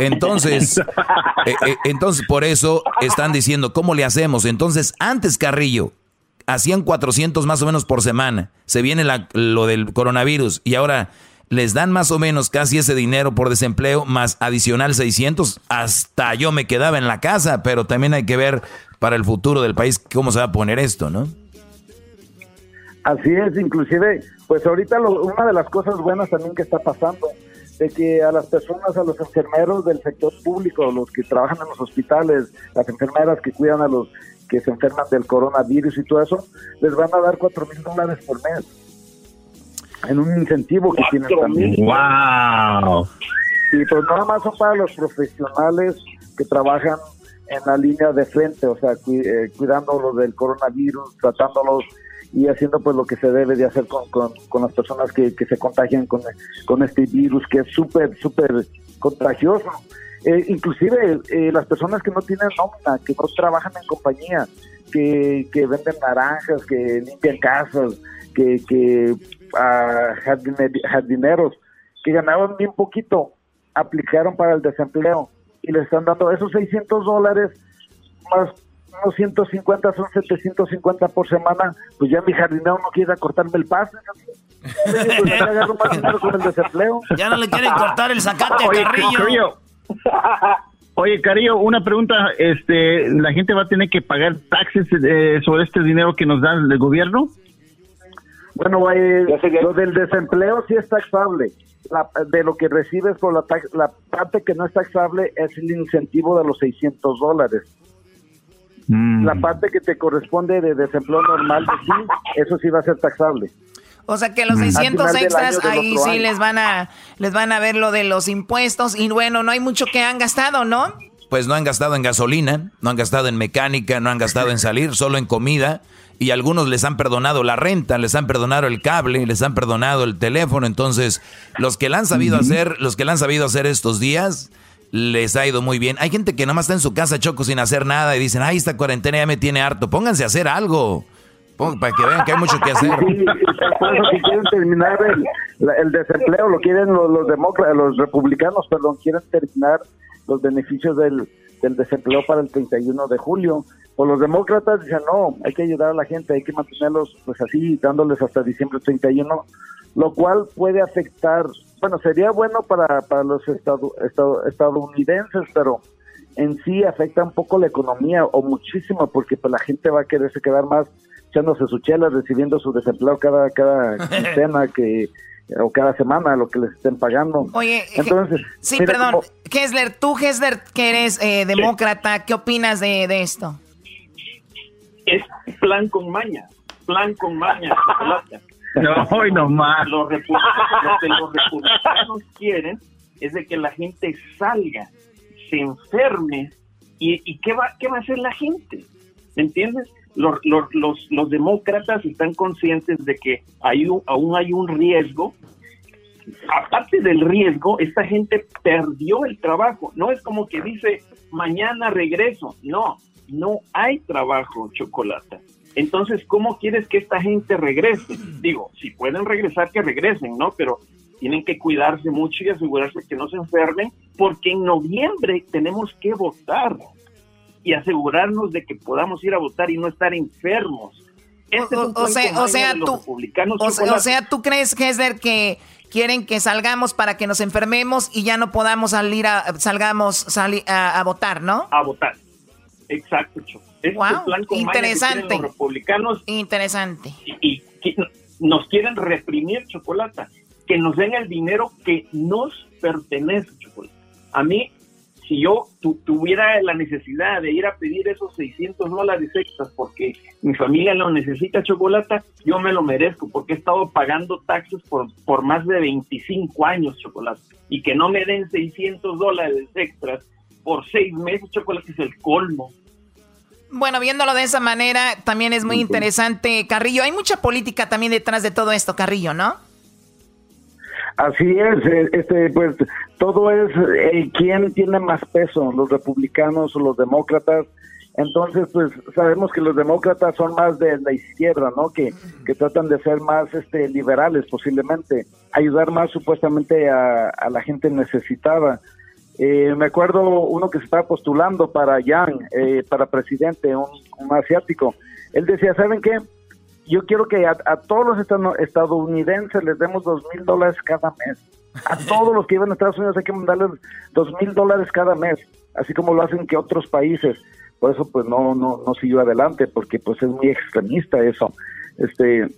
Entonces, eh, eh, entonces por eso están diciendo, ¿cómo le hacemos? Entonces, antes Carrillo, hacían 400 más o menos por semana. Se viene lo del coronavirus y ahora les dan más o menos casi ese dinero por desempleo, más adicional 600, hasta yo me quedaba en la casa, pero también hay que ver para el futuro del país cómo se va a poner esto, ¿no?
Así es, inclusive, pues ahorita una de las cosas buenas también que está pasando, de que a las personas, a los enfermeros del sector público, los que trabajan en los hospitales, las enfermeras que cuidan a los que se enferman del coronavirus y todo eso, les van a dar cuatro mil dólares por mes en un incentivo que tienen también.
¡Wow!
Y pues nada más son para los profesionales que trabajan en la línea de frente, o sea, eh, cuidándolos del coronavirus, tratándolos y haciendo pues lo que se debe de hacer con, con, las personas que, que, se contagian con, con este virus que es súper, súper contagioso. Eh, inclusive eh, las personas que no tienen nómina, que no trabajan en compañía, que, que venden naranjas, que limpian casas, que, que a jardineros que ganaban bien poquito, aplicaron para el desempleo y le están dando esos 600 dólares más unos 150 son 750 por semana, pues ya mi jardinero no quiere cortarme el paso.
Ya no le quieren cortar el zacate Oye, Carrillo.
Oye, Carillo, una pregunta, este, ¿la gente va a tener que pagar taxes eh, sobre este dinero que nos da el gobierno?
Bueno, eh, lo del desempleo sí es taxable. de lo que recibes por la, la parte que no es taxable es el incentivo de los 600 dólares. Mm. La parte que te corresponde de desempleo normal, sí, eso sí va a ser taxable.
O sea que los 600 mm. extras ahí sí les van a les van a ver lo de los impuestos y bueno, no hay mucho que han gastado, ¿no?
Pues no han gastado en gasolina, no han gastado en mecánica, no han gastado en salir, solo en comida y algunos les han perdonado la renta, les han perdonado el cable, les han perdonado el teléfono. Entonces, los que la han sabido hacer, los que la han sabido hacer estos días, les ha ido muy bien. Hay gente que nada más está en su casa, Choco, sin hacer nada y dicen, ay, esta cuarentena ya me tiene harto. Pónganse a hacer algo. para que vean que hay mucho que hacer.
Sí, si quieren terminar el, desempleo, lo quieren los, los demócratas, los republicanos, perdón, quieren terminar los beneficios del, del desempleo para el 31 de julio. O los demócratas dicen, no, hay que ayudar a la gente, hay que mantenerlos pues así, dándoles hasta diciembre 31, lo cual puede afectar, bueno, sería bueno para, para los estadounidenses, pero en sí afecta un poco la economía o muchísimo porque pues la gente va a quererse quedar más echándose su chela, recibiendo su desempleo cada, cada quincena que o cada semana lo que les estén pagando.
Oye, entonces sí, perdón, tú Kessler que eres eh, demócrata, ¿qué opinas de, de, esto?
Es plan con maña, plan con maña.
no, hoy nomás.
Los lo que los republicanos quieren es de que la gente salga, se enferme y, y ¿qué va qué va a hacer la gente, ¿me entiendes? Los, los, demócratas están conscientes de que hay aún hay un riesgo. Aparte del riesgo, esta gente perdió el trabajo. No es como que dice, mañana regreso. No, no hay trabajo, chocolate. Entonces, ¿cómo quieres que esta gente regrese? Digo, si pueden regresar, que regresen, ¿no? Pero tienen que cuidarse mucho y asegurarse que no se enfermen, porque en noviembre tenemos que votar y asegurarnos de que podamos ir a votar y no estar enfermos.
Este o, sea, o sea, tú, o, sea, tú crees, Hesder, que quieren que salgamos para que nos enfermemos y ya no podamos salir a, salgamos a, votar, ¿no?
A votar. Exacto,
Este wow, interesante.
Los republicanos.
Interesante.
Y, nos quieren reprimir, Chocolata. Que nos den el dinero que nos pertenece, Chocolata. A mí si yo tuviera la necesidad de ir a pedir esos 600 dólares extras porque mi familia lo necesita chocolate, yo me lo merezco porque he estado pagando taxes por, por más de 25 años chocolate y que no me den 600 dólares extras por seis meses chocolate es el colmo.
Bueno, viéndolo de esa manera, también es muy interesante, Carrillo. Hay mucha política también detrás de todo esto, Carrillo, ¿no?
Así es, eh, este, pues todo es eh, quién tiene más peso, los republicanos o los demócratas. Entonces, pues sabemos que los demócratas son más de la izquierda, ¿no? Que, que tratan de ser más este, liberales posiblemente, ayudar más supuestamente a, la gente necesitada. Eh, me acuerdo uno que se estaba postulando para Yang, eh, para presidente, un, un asiático. Él decía, ¿saben qué? Yo quiero que a, todos los estadounidenses les demos dos mil dólares cada mes. A todos los que viven a Estados Unidos hay que mandarles dos mil dólares cada mes, así como lo hacen que otros países. Por eso pues no, no, no siguió adelante, porque pues es muy extremista eso. Este,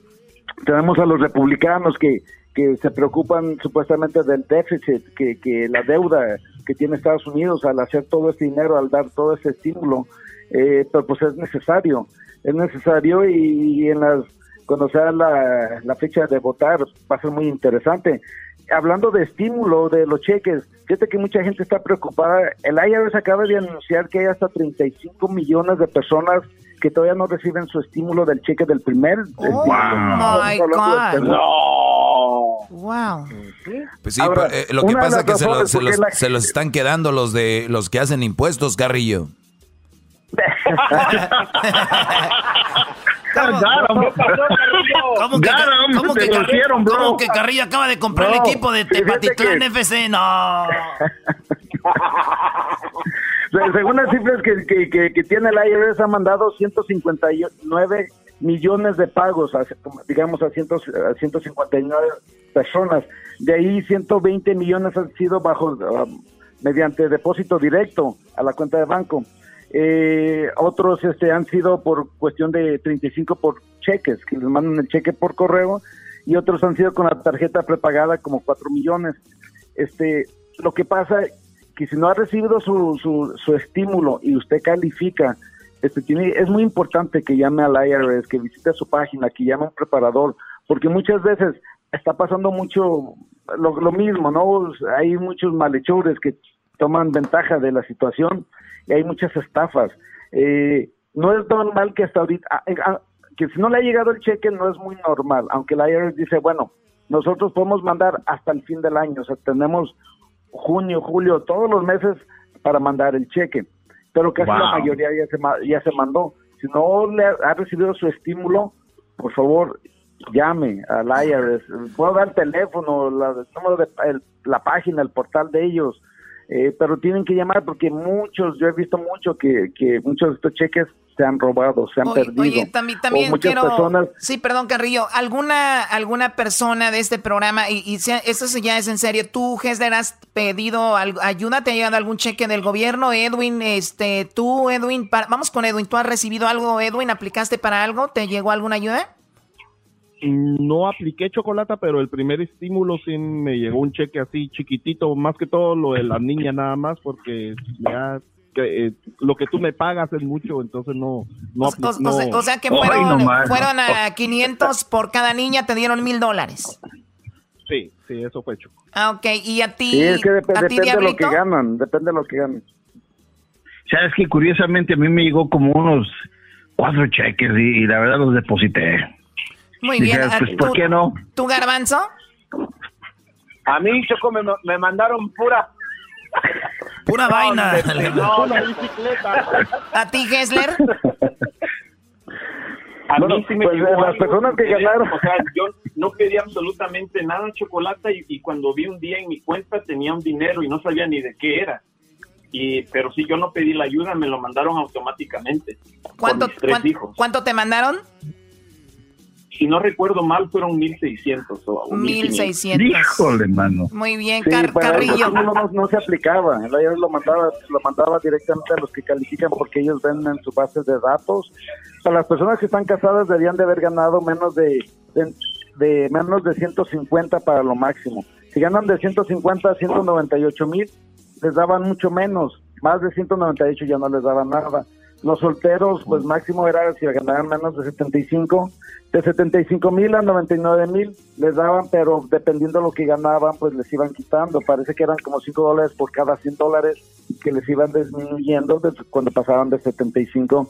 tenemos a los republicanos que, que se preocupan supuestamente del déficit, que, que la deuda que tiene Estados Unidos al hacer todo este dinero, al dar todo ese estímulo, eh, pero pues es necesario es necesario y, en las cuando sea la, la, fecha de votar va a ser muy interesante. Hablando de estímulo de los cheques, fíjate que mucha gente está preocupada. El IRS acaba de anunciar que hay hasta 35 millones de personas que todavía no reciben su estímulo del cheque del primer.
Oh my God.
No. Wow. Pues sí, eh, lo que pasa es que se, los, se los están quedando los de los que hacen impuestos, Carrillo.
¿Cómo que, ¿cómo que, ¿cómo que Carrillo acaba de comprar el equipo de Tepatitlán FC? No.
Según las cifras que, que, que, tiene el IRS, ha mandado 159 millones de pagos, a, digamos, a, a 159 personas. De ahí 120 millones han sido bajo, um, mediante depósito directo a la cuenta de banco. Eh, otros este, han sido por cuestión de 35 por cheques, que les mandan el cheque por correo, y otros han sido con la tarjeta prepagada como 4 millones. Este, lo que pasa que si no ha recibido su, su, su estímulo y usted califica, este, tiene, es muy importante que llame al IRS, que visite su página, que llame a un preparador, porque muchas veces está pasando mucho lo, lo mismo, ¿no? Hay muchos malhechores que toman ventaja de la situación y hay muchas estafas. Eh, no es normal que hasta ahorita, ah, eh, ah, que si no le ha llegado el cheque no es muy normal, aunque la IRS dice, bueno, nosotros podemos mandar hasta el fin del año, o sea, tenemos junio, julio, todos los meses para mandar el cheque, pero casi la mayoría ya se, ya se mandó. Si no le ha recibido su estímulo, por favor, llame al IRS. Puedo dar el teléfono, la, número de, la página, el portal de ellos, eh, pero tienen que llamar porque muchos, yo he visto mucho que, que muchos de estos cheques se han robado, se han perdido. Oye,
también, también quiero... Personas... Sí, perdón, Carrillo, ¿alguna, alguna persona de este programa, y, y eso ya es en serio, tú, Hesler, has pedido ayuda, te ha llegado algún cheque del gobierno, Edwin, este, tú, Edwin, vamos con Edwin, ¿tú has recibido algo, Edwin, aplicaste para algo, te llegó alguna ayuda?
No apliqué chocolate, pero el primer estímulo sí me llegó un cheque así chiquitito, más que todo lo de la niña nada más, porque ya que, eh, lo que tú me pagas es mucho, entonces no... no,
o, sea, que fueron, fueron a 500 por cada niña, te dieron mil dólares.
Sí, sí, eso fue hecho.
Ah, ok, y a ti...
Sí, es que depende de lo que ganan, depende de lo que ganan.
Sabes que curiosamente a mí me llegó como unos cuatro cheques y, la verdad los deposité.
Muy bien.
Pues, ¿Por qué no?
¿Tu garbanzo?
A mí, Choco, me, me mandaron pura
Pura vaina.
No, la bicicleta.
¿A ti, Gessler?
A mí sí me
pues, las personas que ganaron.
O sea, yo no pedí absolutamente nada de chocolate y, cuando vi un día en mi cuenta tenía un dinero y no sabía ni de qué era. Y, pero si yo no pedí la ayuda, me lo mandaron automáticamente.
¿Cuánto, ¿cuánto te mandaron?
Si no recuerdo mal, fueron 1600 o
1600.
Híjole, mano.
Muy bien, Carrillo.
No, no, se aplicaba, el IRS lo mandaba, lo mandaba directamente a los que califican porque ellos ven en su base de datos. Para las personas que están casadas deberían de haber ganado menos de, de, menos de 150 para lo máximo. Si ganan de 150 a 198 mil, les daban mucho menos. Más de 198 ya no les daban nada. Los solteros, pues máximo era si ganaban menos de 75, de 75 mil a 99 mil les daban, pero dependiendo de lo que ganaban, pues les iban quitando. Parece que eran como 5 dólares por cada 100 dólares que les iban disminuyendo cuando pasaban de 75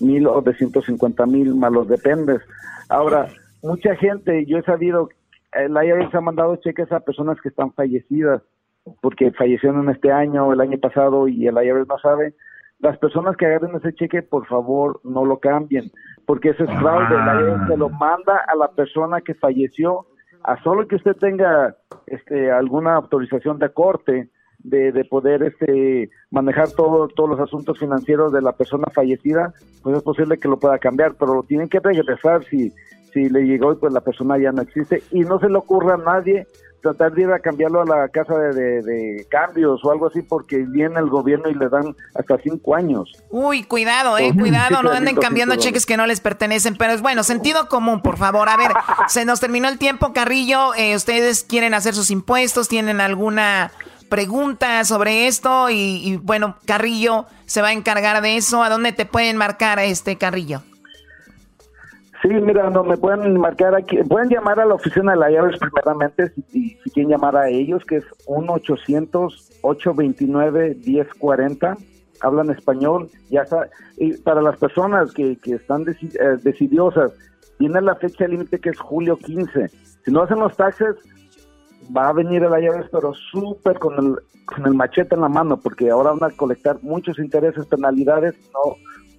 mil o de 150 mil, malos dependes. Ahora, mucha gente, yo he sabido, el IRS ha mandado cheques a personas que están fallecidas, porque fallecieron este año o el año pasado y el IRS no sabe las personas que agarren ese cheque, por favor, no lo cambien, porque ese es fraude. La ley se lo manda a la persona que falleció, a solo que usted tenga este, alguna autorización de corte de, de poder este, manejar todo, todos los asuntos financieros de la persona fallecida, pues es posible que lo pueda cambiar, pero lo tienen que regresar si, si le llegó y pues la persona ya no existe. Y no se le ocurra a nadie tratar de ir a cambiarlo a la casa de, cambios o algo así porque viene el gobierno y le dan hasta cinco años.
Uy, cuidado, eh, cuidado, no anden cambiando cheques que no les pertenecen, pero es bueno, sentido común, por favor. A ver, se nos terminó el tiempo, Carrillo, eh, ustedes quieren hacer sus impuestos, tienen alguna pregunta sobre esto y, y bueno, Carrillo se va a encargar de eso. ¿A dónde te pueden marcar este Carrillo?
Sí, mira, no me pueden marcar aquí, pueden llamar a la oficina de la llaves primeramente si, quieren llamar a ellos, que es 1-800-829-1040, hablan español, ya está, y para las personas que, que están eh, decidiosas, tiene la fecha límite que es julio 15, si no hacen los taxes, va a venir el llaves, pero súper con el, con el machete en la mano, porque ahora van a colectar muchos intereses, penalidades, no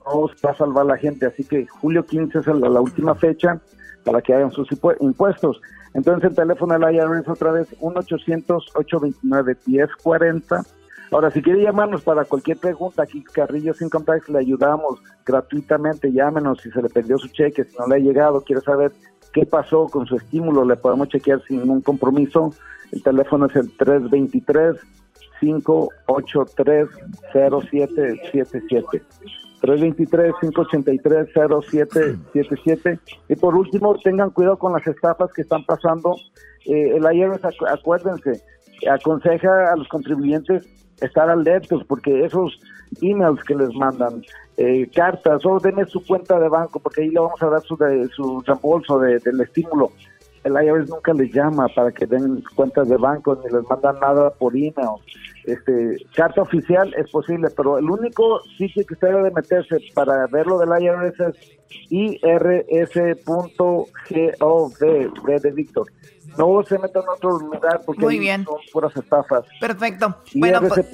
va a salvar la gente. Así que julio 15 es la, última fecha para que hagan sus impuestos. Entonces el teléfono del IRS otra vez 1-800-829-1040. Ahora, si quiere llamarnos para cualquier pregunta, aquí Carrillo Sin Tax le ayudamos gratuitamente. Llámenos si se le perdió su cheque, si no le ha llegado, quiere saber qué pasó con su estímulo, le podemos chequear sin ningún compromiso. El teléfono es el 323 583 0777. 323-583-0777. Y por último, tengan cuidado con las estafas que están pasando. Eh, el IRS, acuérdense, aconseja a los contribuyentes estar alertos porque esos emails que les mandan, eh, cartas, o denme su cuenta de banco porque ahí le vamos a dar su, de, su reembolso del estímulo el IRS nunca les llama para que den cuentas de banco ni les mandan nada por email. Este, carta oficial es posible, pero el único sitio que usted debe meterse para verlo del IRS es irs.gov, de Víctor, no se metan a otro lugar porque
Muy bien.
son puras estafas.
Perfecto. Bueno, pues,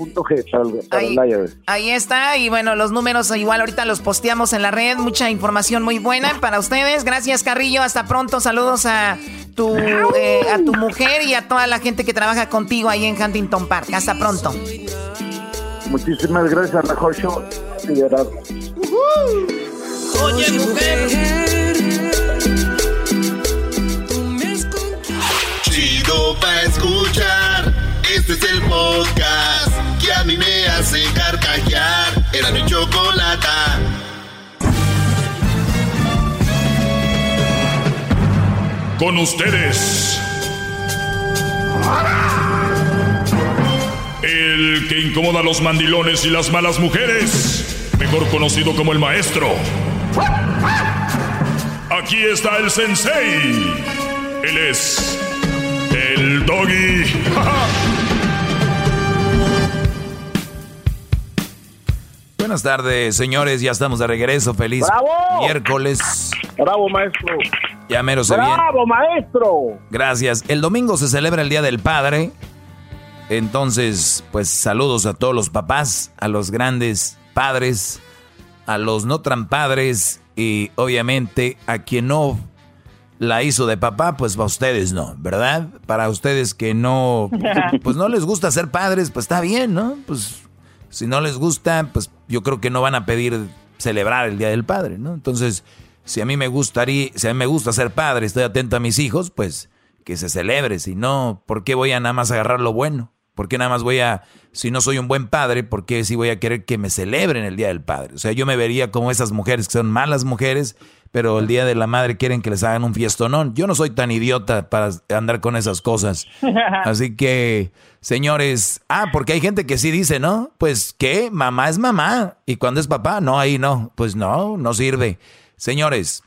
para el, para
ahí,
el
ahí está. Y bueno, los números igual ahorita los posteamos en la red. Mucha información muy buena para ustedes. Gracias, Carrillo. Hasta pronto. Saludos a tu, eh, a tu mujer y a toda la gente que trabaja contigo ahí en Huntington Park. Hasta pronto.
Muchísimas gracias, mejor show. de verdad.
Oye, mujer. Chido pa' escuchar. Este es el podcast que a mí me hace carcajear. Era mi chocolata.
Con ustedes. El que incomoda a los mandilones y las malas mujeres. Mejor conocido como el maestro. Aquí está el sensei. Él es el doggy.
Buenas tardes, señores. Ya estamos de regreso. Feliz
¡Bravo!
miércoles.
Bravo, maestro.
Ya mero se viene.
Bravo, maestro.
Gracias. El domingo se celebra el Día del Padre. Entonces, pues saludos a todos los papás, a los grandes padres, a los no tan padres y obviamente a quien no la hizo de papá, pues a ustedes no, ¿verdad? Para ustedes que no, pues no les gusta ser padres, pues está bien, ¿no? Pues si no les gusta, pues yo creo que no van a pedir celebrar el Día del Padre, ¿no? Entonces, si a mí me gustaría, si a mí me gusta ser padre, estoy atento a mis hijos, pues que se celebre, si no, ¿por qué voy a nada más agarrar lo bueno? ¿Por qué nada más voy a, si no soy un buen padre, por qué sí voy a querer que me celebren el Día del Padre? O sea, yo me vería como esas mujeres que son malas mujeres, pero el Día de la Madre quieren que les hagan un fiestonón. Yo no soy tan idiota para andar con esas cosas. Así que, señores, ah, porque hay gente que sí dice, ¿no? Pues, ¿qué? Mamá es mamá. Y cuando es papá, no, ahí no. Pues no, no sirve. Señores,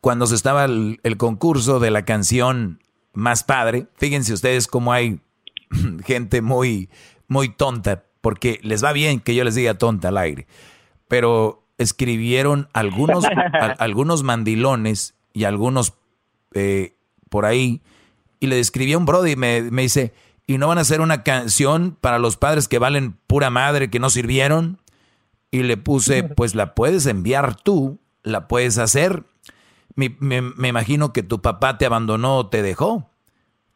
cuando se estaba el, el concurso de la canción Más Padre, fíjense ustedes cómo hay gente muy, muy tonta, porque les va bien que yo les diga tonta al aire, pero escribieron algunos, a- algunos mandilones y algunos eh, por ahí, y le escribí a un brody y me, me dice, ¿y no van a hacer una canción para los padres que valen pura madre, que no sirvieron? Y le puse, pues la puedes enviar tú, la puedes hacer. Me, me- me imagino que tu papá te abandonó o te dejó.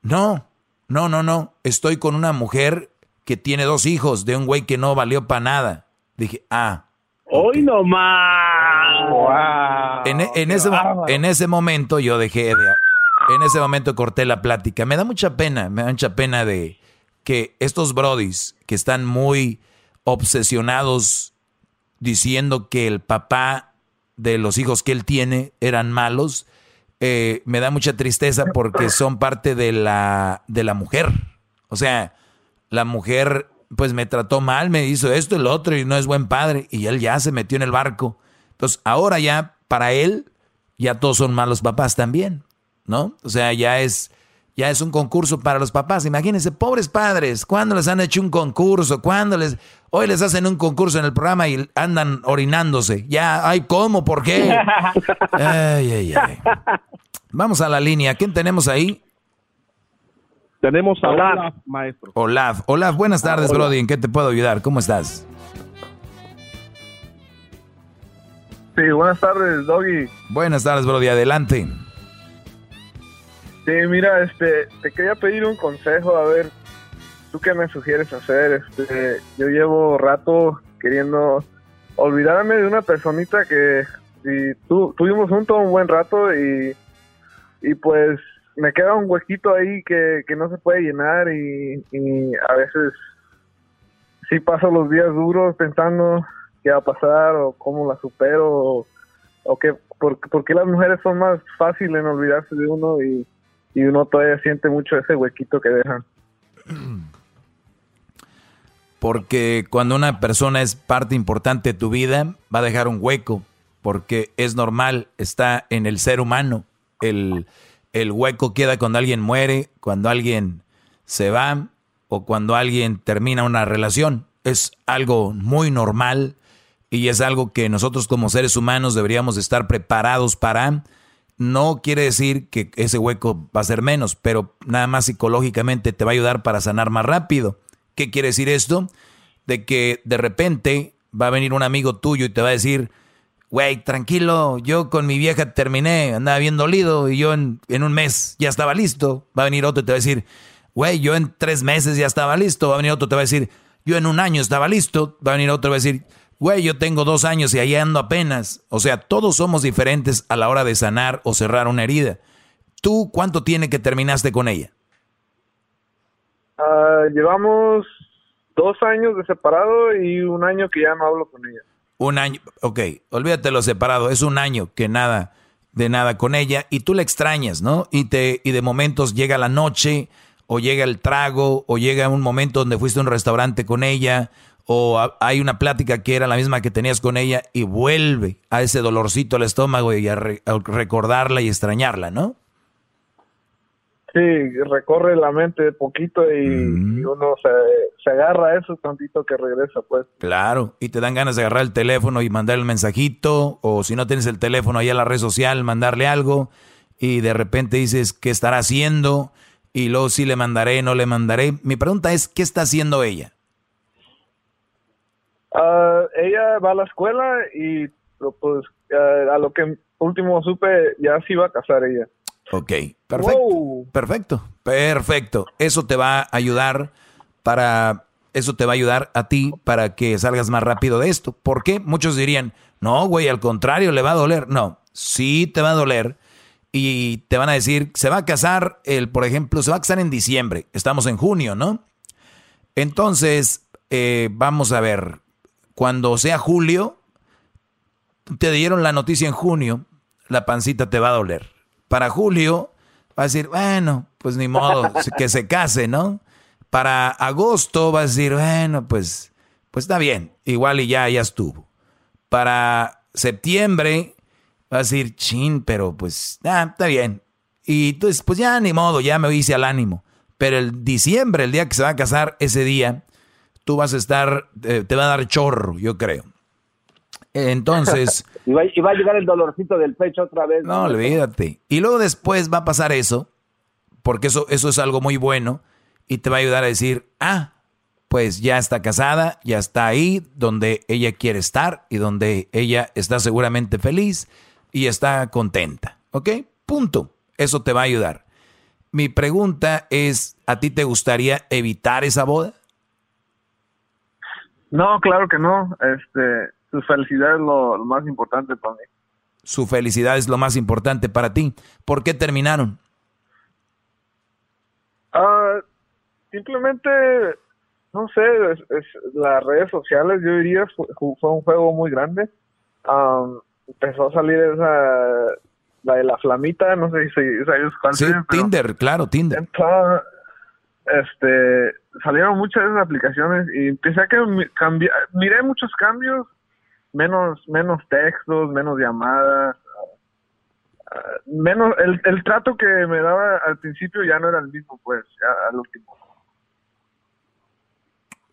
No, no, no, no. Estoy con una mujer que tiene dos hijos de un güey que no valió para nada. Dije, ah.
Hoy nomás.
En, e- en ese, en ese momento yo dejé de... En ese momento corté la plática. Me da mucha pena, me da mucha pena de que estos brodis que están muy obsesionados diciendo que el papá de los hijos que él tiene eran malos, eh, me da mucha tristeza porque son parte de la, de la mujer. O sea, la mujer pues me trató mal, me hizo esto y lo otro y no es buen padre y él ya se metió en el barco. Entonces ahora ya para él ya todos son malos papás también, ¿no? O sea, ya es ya es un concurso para los papás. Imagínense, pobres padres, ¿cuándo les han hecho un concurso? ¿Cuándo les hoy les hacen un concurso en el programa y andan orinándose? Ya, ay, ¿cómo? ¿Por qué? Ay, ay, ay. Vamos a la línea. ¿Quién tenemos ahí?
Tenemos a
Olaf.
Olaf, maestro.
Olaf. Olaf, buenas tardes,
Hola.
Brody. ¿En qué te puedo ayudar? ¿Cómo estás?
Sí, buenas tardes, Doggy.
Buenas tardes, Brody. Adelante.
Sí, mira, este, te quería pedir un consejo, a ver, ¿tú qué me sugieres hacer? Este, yo llevo rato queriendo olvidarme de una personita que y tu- tuvimos juntos un buen rato y, y pues me queda un huequito ahí que, que no se puede llenar y, y a veces sí paso los días duros pensando qué va a pasar o cómo la supero o, o qué, por, por qué las mujeres son más fáciles en olvidarse de uno y, y uno todavía siente mucho ese huequito que dejan.
Porque cuando una persona es parte importante de tu vida, va a dejar un hueco. Porque es normal, está en el ser humano. El, el hueco queda cuando alguien muere, cuando alguien se va o cuando alguien termina una relación. Es algo muy normal y es algo que nosotros como seres humanos deberíamos estar preparados para no quiere decir que ese hueco va a ser menos, pero nada más psicológicamente te va a ayudar para sanar más rápido. ¿Qué quiere decir esto? De que de repente va a venir un amigo tuyo y te va a decir, güey, tranquilo, yo con mi vieja terminé, andaba bien dolido y yo en, en, un mes ya estaba listo. Va a venir otro y te va a decir, güey, yo en tres meses ya estaba listo. Va a venir otro y te va a decir, yo en un año estaba listo. Va a venir otro y va a decir, güey, yo tengo dos años y ahí ando apenas. O sea, todos somos diferentes a la hora de sanar o cerrar una herida. ¿Tú cuánto tiene que terminaste con ella?
Uh, llevamos dos años de separado y un año que ya no hablo con ella.
Un año, ok, olvídate lo separado, es un año que nada, de nada con ella y tú la extrañas, ¿no? Y, te, y de momentos llega la noche o llega el trago o llega un momento donde fuiste a un restaurante con ella o hay una plática que era la misma que tenías con ella y vuelve a ese dolorcito al estómago y a recordarla y extrañarla, ¿no?
Sí, recorre la mente poquito y, uno se, se, agarra a eso tantito que regresa, pues.
Claro, y te dan ganas de agarrar el teléfono y mandar el mensajito, o si no tienes el teléfono ahí a la red social, mandarle algo, y de repente dices, ¿qué estará haciendo? Y luego sí le mandaré, no le mandaré. Mi pregunta es, ¿qué está haciendo ella?
Uh, ella va a la escuela y pues uh, a lo que último supe ya se iba a casar ella.
Ok, perfecto. Perfecto, perfecto. Eso te va a ayudar para, eso te va a ayudar a ti para que salgas más rápido de esto. ¿Por qué? Muchos dirían, no, güey, al contrario, le va a doler. No, sí te va a doler y te van a decir, se va a casar, el, por ejemplo, se va a casar en diciembre. Estamos en junio, ¿no? Entonces, eh, vamos a ver, cuando sea julio, te dieron la noticia en junio, la pancita te va a doler para julio va a decir, bueno, pues ni modo, que se case, ¿no? Para agosto va a decir, bueno, pues, pues está bien, igual y ya, ya estuvo. Para septiembre va a decir, chin, pero pues, ah, está bien. Y entonces, pues ya ni modo, ya me hice al ánimo. Pero el diciembre, el día que se va a casar, ese día, tú vas a estar, eh, te va a dar chorro, yo creo. Entonces.
y, va, a llegar el dolorcito del pecho otra vez.
No, olvídate. Y luego después va a pasar eso, porque eso, eso es algo muy bueno, y te va a ayudar a decir, ah, pues ya está casada, ya está ahí donde ella quiere estar y donde ella está seguramente feliz y está contenta. ¿Ok? Punto. Eso te va a ayudar. Mi pregunta es, ¿a ti te gustaría evitar esa boda?
No, claro que no. Este, su felicidad es lo, más importante para mí.
Su felicidad es lo más importante para ti. ¿Por qué terminaron?
Ah, simplemente, no sé, es, las redes sociales, yo diría, fue, un juego muy grande. empezó a salir esa, la de la flamita, no sé si sabes cuál
sí, Tinder, claro, Tinder.
este, salieron muchas de esas aplicaciones y empecé a que cambiar, miré muchos cambios menos, menos textos, menos llamadas, menos, el, el trato que me daba al principio ya no era el mismo, pues, al último.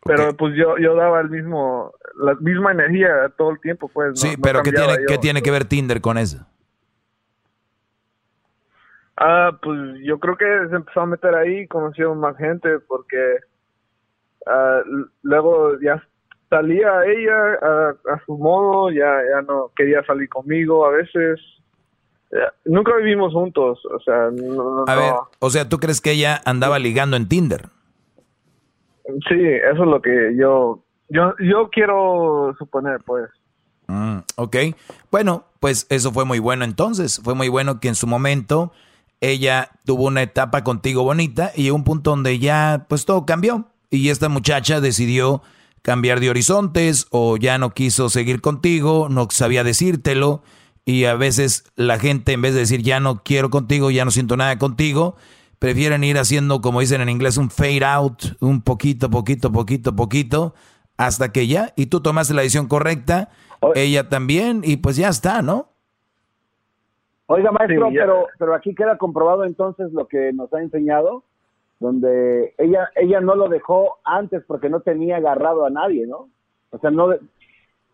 Pero pues yo, yo daba el mismo, la misma energía todo el tiempo, pues.
Sí, pero ¿qué, tiene, ¿qué tiene que ver Tinder con eso?
Ah, pues yo creo que se empezó a meter ahí, conoció más gente, porque uh, luego ya salía ella a, su modo, ya, ya no quería salir conmigo a veces. nunca vivimos juntos, o sea, no,
A ver, o sea, ¿tú crees que ella andaba ligando en Tinder?
Sí, eso es lo que yo, yo, yo quiero suponer, pues.
Mm, ok, bueno, pues eso fue muy bueno entonces, fue muy bueno que en su momento ella tuvo una etapa contigo bonita y un punto donde ya, pues todo cambió y esta muchacha decidió cambiar de horizontes o ya no quiso seguir contigo, no sabía decírtelo y a veces la gente en vez de decir ya no quiero contigo, ya no siento nada contigo, prefieren ir haciendo como dicen en inglés un fade out, un poquito, poquito, poquito, poquito, hasta que ya, y tú tomaste la decisión correcta, ella también, y pues ya está, ¿no?
Oiga, maestro, pero, pero aquí queda comprobado entonces lo que nos ha enseñado, donde ella ella no lo dejó antes porque no tenía agarrado a nadie, ¿no? O sea, no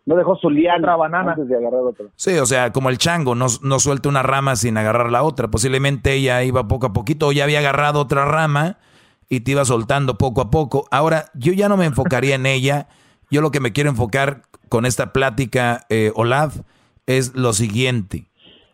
no dejó su liana banana antes de agarrar otra.
Sí, o sea, como el chango, no, no suelta una rama sin agarrar la otra. Posiblemente ella iba poco a poquito, o ya había agarrado otra rama y te iba soltando poco a poco. Ahora, yo ya no me enfocaría en ella. Yo lo que me quiero enfocar con esta plática, eh, Olaf, es lo siguiente.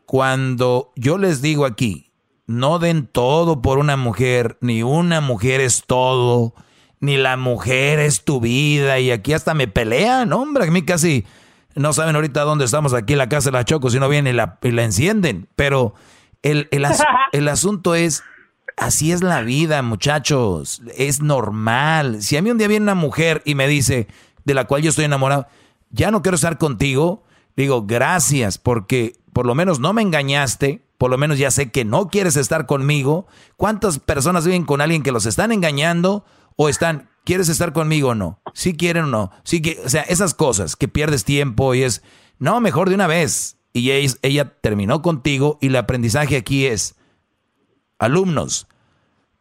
Cuando yo les digo aquí, no den todo por una mujer, ni una mujer es todo ni la mujer es tu vida y aquí hasta me pelean, hombre, a mí casi no saben ahorita dónde estamos aquí en la casa de la Choco, si no vienen y la, la encienden, pero el, el, asunto es, así es la vida, muchachos, es normal. Si a mí un día viene una mujer y me dice, de la cual yo estoy enamorado, ya no quiero estar contigo, digo, gracias, porque por lo menos no me engañaste, por lo menos ya sé que no quieres estar conmigo. ¿Cuántas personas viven con alguien que los están engañando? o están, ¿quieres estar conmigo o no? Si quieren o no. Sí que, o sea, esas cosas que pierdes tiempo y es, no, mejor de una vez. Y ella terminó contigo y el aprendizaje aquí es, alumnos,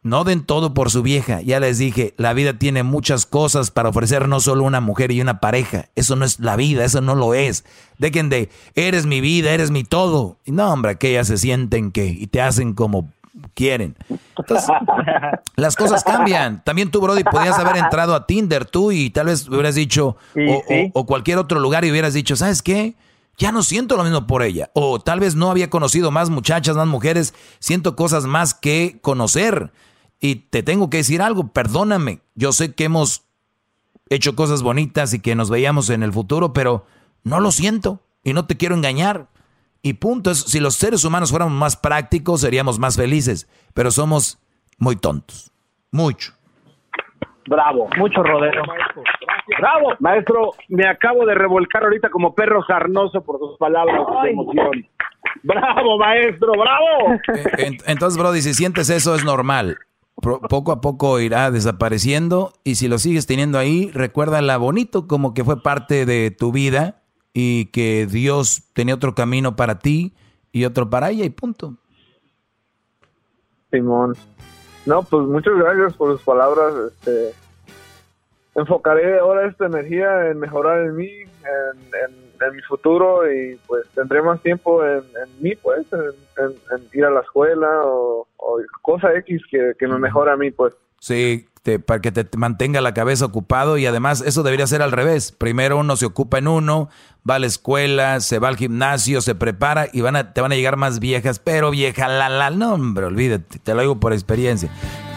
no den todo por su vieja. Ya les dije, la vida tiene muchas cosas para ofrecer, no solo una mujer y una pareja. Eso no es la vida, eso no lo es. Dejen de, eres mi vida, eres mi todo. Y no, hombre, que ellas se sienten que y te hacen como quieren. las cosas cambian. También tú, Brody, podías haber entrado a Tinder tú y tal vez hubieras dicho, o, cualquier otro lugar y hubieras dicho, ¿sabes qué? Ya no siento lo mismo por ella. O tal vez no había conocido más muchachas, más mujeres, siento cosas más que conocer. Y te tengo que decir algo, perdóname. Yo sé que hemos hecho cosas bonitas y que nos veíamos en el futuro, pero no lo siento y no te quiero engañar. Y punto. si los seres humanos fuéramos más prácticos, seríamos más felices. Pero somos muy tontos. Mucho.
Bravo.
Mucho rodeo.
Bravo. Maestro, me acabo de revolcar ahorita como perro sarnoso por tus palabras de emoción. Bravo, maestro, bravo.
Entonces, Brody, si sientes eso es normal. Poco a poco irá desapareciendo y si lo sigues teniendo ahí, recuérdala bonito como que fue parte de tu vida y que Dios tenía otro camino para ti y otro para ella y punto.
Simón. No, pues muchas gracias por sus palabras. Este, enfocaré ahora esta energía en mejorar en mí, en, mi futuro y pues tendré más tiempo en, mí, pues, en, ir a la escuela o, cosa X que, que me mejora a mí, pues.
Sí, para que te mantenga la cabeza ocupado y además eso debería ser al revés. Primero uno se ocupa en uno, va a la escuela, se va al gimnasio, se prepara y van a, te van a llegar más viejas, pero vieja la la, no hombre, olvídate, te lo digo por experiencia.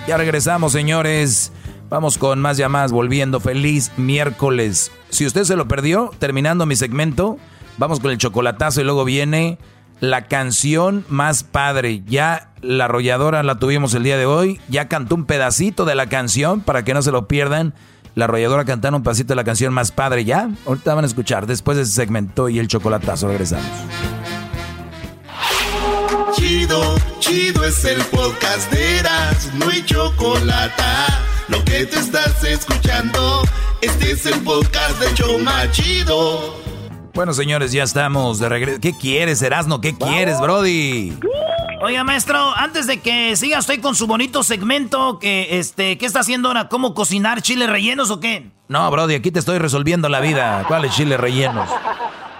Ya regresamos, señores. Vamos con más llamadas, volviendo. Feliz miércoles. Si usted se lo perdió, terminando mi segmento, vamos con el chocolatazo y luego viene la canción más padre. Ya la arrolladora la tuvimos el día de hoy. Ya cantó un pedacito de la canción para que no se lo pierdan. La arrolladora cantando un pedacito de la canción más padre. Ya, ahorita van a escuchar después de ese segmento y el chocolatazo. Regresamos.
Chido, chido es el podcast de Eras, no hay chocolate. Lo que te estás escuchando, este es el podcast de Choma Chido.
Bueno, señores, ya estamos de regreso. ¿Qué quieres, Erasno? ¿Qué quieres, Brody?
Oiga, maestro, antes de que siga, estoy con su bonito segmento. Que, este, ¿Qué está haciendo ahora? ¿Cómo cocinar chiles rellenos o qué?
No, Brody, aquí te estoy resolviendo la vida. ¿Cuáles chiles rellenos?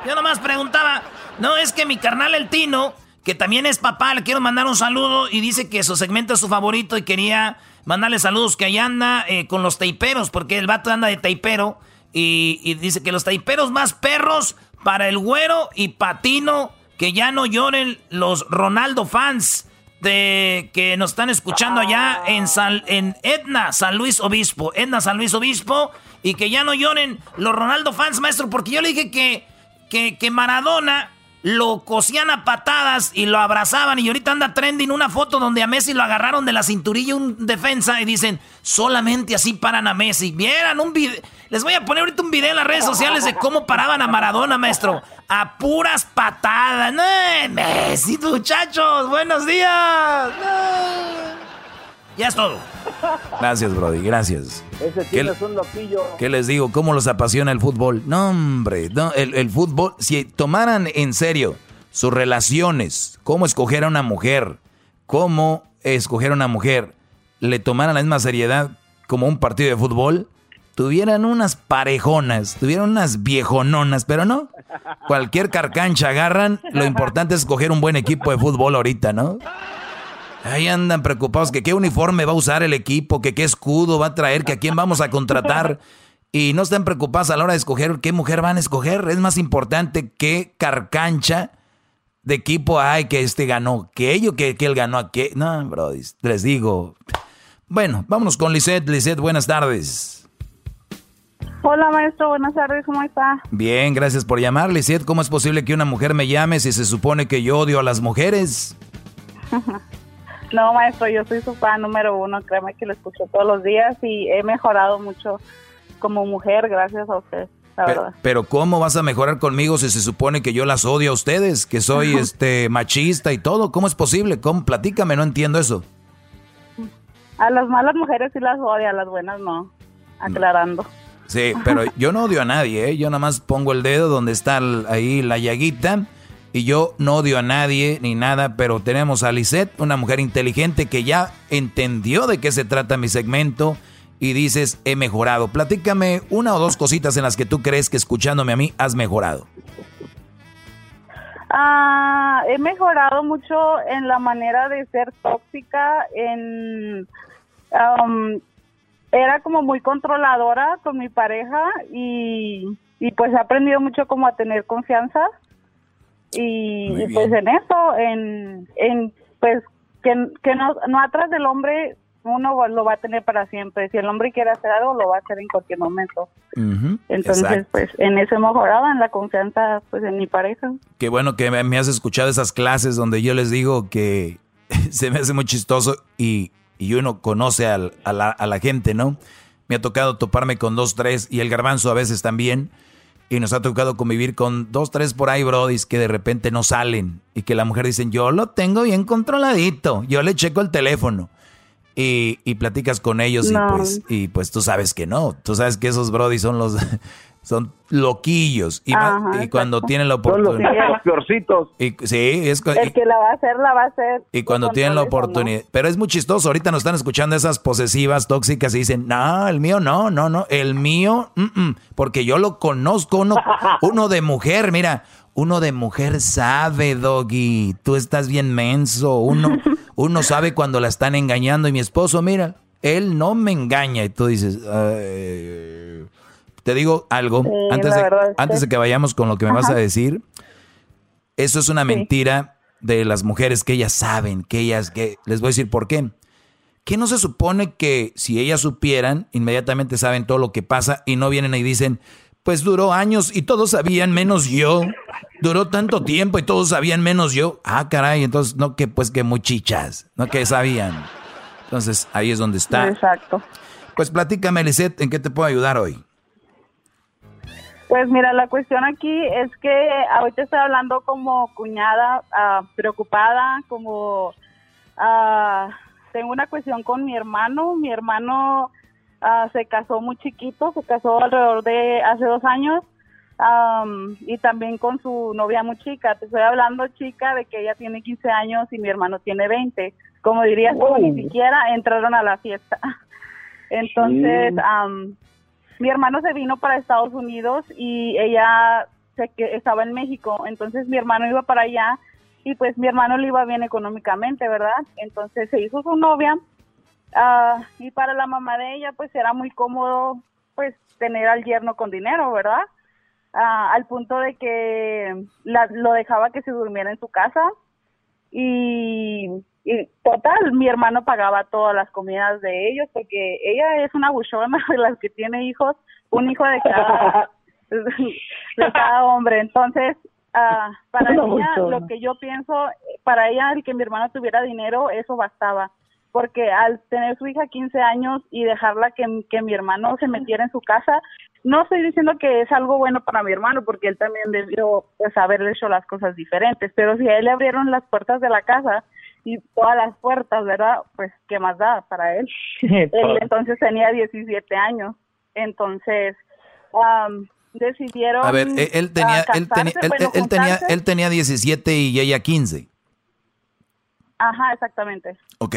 Yo nomás preguntaba. No, es que mi carnal el Tino, que también es papá, le quiero mandar un saludo y dice que su segmento es su favorito y quería mandarle saludos que allá anda eh, con los taiperos, porque el vato anda de taipero. Y, dice que los taiperos más perros para el güero y patino. Que ya no lloren los Ronaldo fans de que nos están escuchando allá en, en Edna, San Luis Obispo. Edna, San Luis Obispo. Y que ya no lloren los Ronaldo fans, maestro. Porque yo le dije que, que, que Maradona lo cosían a patadas y lo abrazaban. Y ahorita anda trending una foto donde a Messi lo agarraron de la cinturilla un defensa y dicen, solamente así paran a Messi. Vieran un video. Les voy a poner ahorita un video en las redes sociales de cómo paraban a Maradona, maestro. A puras patadas. Messi, muchachos, buenos días. Ya es todo.
Gracias, Brody, gracias.
Ese tío es un loquillo.
¿Qué les digo? ¿Cómo los apasiona el fútbol? No, hombre, no, el, fútbol, si tomaran en serio sus relaciones, cómo escoger a una mujer, cómo escoger a una mujer, le tomaran la misma seriedad como un partido de fútbol, tuvieran unas parejonas, tuvieran unas viejononas, pero no. Cualquier carcancha agarran, lo importante es escoger un buen equipo de fútbol ahorita, ¿no? Ahí andan preocupados que qué uniforme va a usar el equipo, que qué escudo va a traer, que a quién vamos a contratar. Y no están preocupados a la hora de escoger qué mujer van a escoger. Es más importante qué carcancha de equipo hay que este ganó, que ellos que, que él ganó a qué. No, bro, les digo. Bueno, vámonos con Lisette. Lisette, buenas tardes.
Hola maestro, buenas tardes, ¿cómo está?
Bien, gracias por llamar. Lisette, ¿cómo es posible que una mujer me llame si se supone que yo odio a las mujeres?
no, maestro, yo soy su fan número uno, créeme que lo escucho todos los días y he mejorado mucho como mujer gracias a usted. La
pero,
verdad.
pero ¿cómo vas a mejorar conmigo si se supone que yo las odio a ustedes, que soy este machista y todo? ¿Cómo es posible? ¿Cómo? Platícame, no entiendo eso.
A las malas mujeres sí las odia, a las buenas no. Aclarando.
Sí, pero yo no odio a nadie, ¿eh? Yo nada más pongo el dedo donde está ahí la llaguita y yo no odio a nadie ni nada, pero tenemos a Lisette, una mujer inteligente que ya entendió de qué se trata mi segmento y dices, he mejorado. Platícame una o dos cositas en las que tú crees que escuchándome a mí has mejorado.
Ah, he mejorado mucho en la manera de ser tóxica, en... Um, era como muy controladora con mi pareja y, y pues he aprendido mucho como a tener confianza y, y pues en eso, en, en pues que, que no, no atrás del hombre uno lo va a tener para siempre. Si el hombre quiere hacer algo, lo va a hacer en cualquier momento. Entonces,
Exacto.
pues en eso he mejorado, en la confianza, pues en mi pareja.
Qué bueno que me, me has escuchado esas clases donde yo les digo que se me hace muy chistoso y, y uno conoce al- a, la, a la gente, ¿no? Me ha tocado toparme con dos, tres y el garbanzo a veces también. Y nos ha tocado convivir con dos, tres por ahí, brodis, que de repente no salen. Y que la mujer dicen, yo lo tengo bien controladito. Yo le checo el teléfono. Y, y platicas con ellos
No.
y pues y pues tú sabes que no. Tú sabes que esos brodis son los... Son loquillos. Y, más-
Ajá,
y cuando tienen la
Son los
oportunidad...
hijos, los
peorcitos.
Y, sí, es...
El que la va a hacer, la va a hacer.
y cuando tienen la oportunidad. Pero es muy chistoso. Ahorita nos están escuchando esas posesivas tóxicas y dicen, no, el mío no, no, no. El mío, mm, mm", porque yo lo conozco. Uno, uno de mujer, mira, uno de mujer sabe, doggy. Tú estás bien menso. Uno, uno sabe cuando la están engañando. Y mi esposo, mira, él no me engaña. Y tú dices, "Ay". Te digo algo.
Sí,
antes, de,
verdad
antes de que vayamos con lo que me vas a decir. Eso es una mentira de las mujeres que ellas saben, que ellas, que les voy a decir por qué. Que no se supone que si ellas supieran, inmediatamente saben todo lo que pasa y no vienen y dicen, pues duró años y todos sabían menos yo. Duró tanto tiempo y todos sabían menos yo. Ah, caray, entonces no que pues que muchichas, no que sabían. Entonces ahí es donde está.
Exacto.
Pues platícame, Lisette, ¿en qué te puedo ayudar hoy?
Pues mira, la cuestión aquí es que ahorita estoy hablando como cuñada ah, preocupada, como ah, tengo una cuestión con mi hermano. Mi hermano ah, se casó muy chiquito, se casó alrededor de hace dos años am, y también con su novia muy chica. Te estoy hablando chica de que ella tiene 15 años y mi hermano tiene 20. Como dirías, tú, ni siquiera entraron a la fiesta. Entonces,
Sí.
Mi hermano se vino para Estados Unidos y ella se que estaba en México, entonces mi hermano iba para allá y pues mi hermano le iba bien económicamente, ¿verdad? Entonces se hizo su novia ah, y para la mamá de ella pues era muy cómodo pues tener al yerno con dinero, ¿verdad? Ah, al punto de que la- lo dejaba que se durmiera en su casa y, y total, mi hermano pagaba todas las comidas de ellos porque ella es una buchona de las que tiene hijos, un hijo de cada, de cada hombre. Entonces, ah, para
Una
ella,
buchona.
lo que yo pienso, para ella el que mi hermano tuviera dinero, eso bastaba. Porque al tener su hija 15 años y dejarla que, que mi hermano se metiera en su casa, no estoy diciendo que es algo bueno para mi hermano, porque él también debió pues, haber hecho las cosas diferentes, pero si a él le abrieron las puertas de la casa y todas las puertas, ¿verdad? Pues, ¿qué más da para él? él entonces tenía 17 años, entonces am, decidieron...
A ver, él, él tenía, él, tenía, él,
bueno,
él- él tenía, él tenía 17 y ella 15.
Ajá, exactamente.
Ok.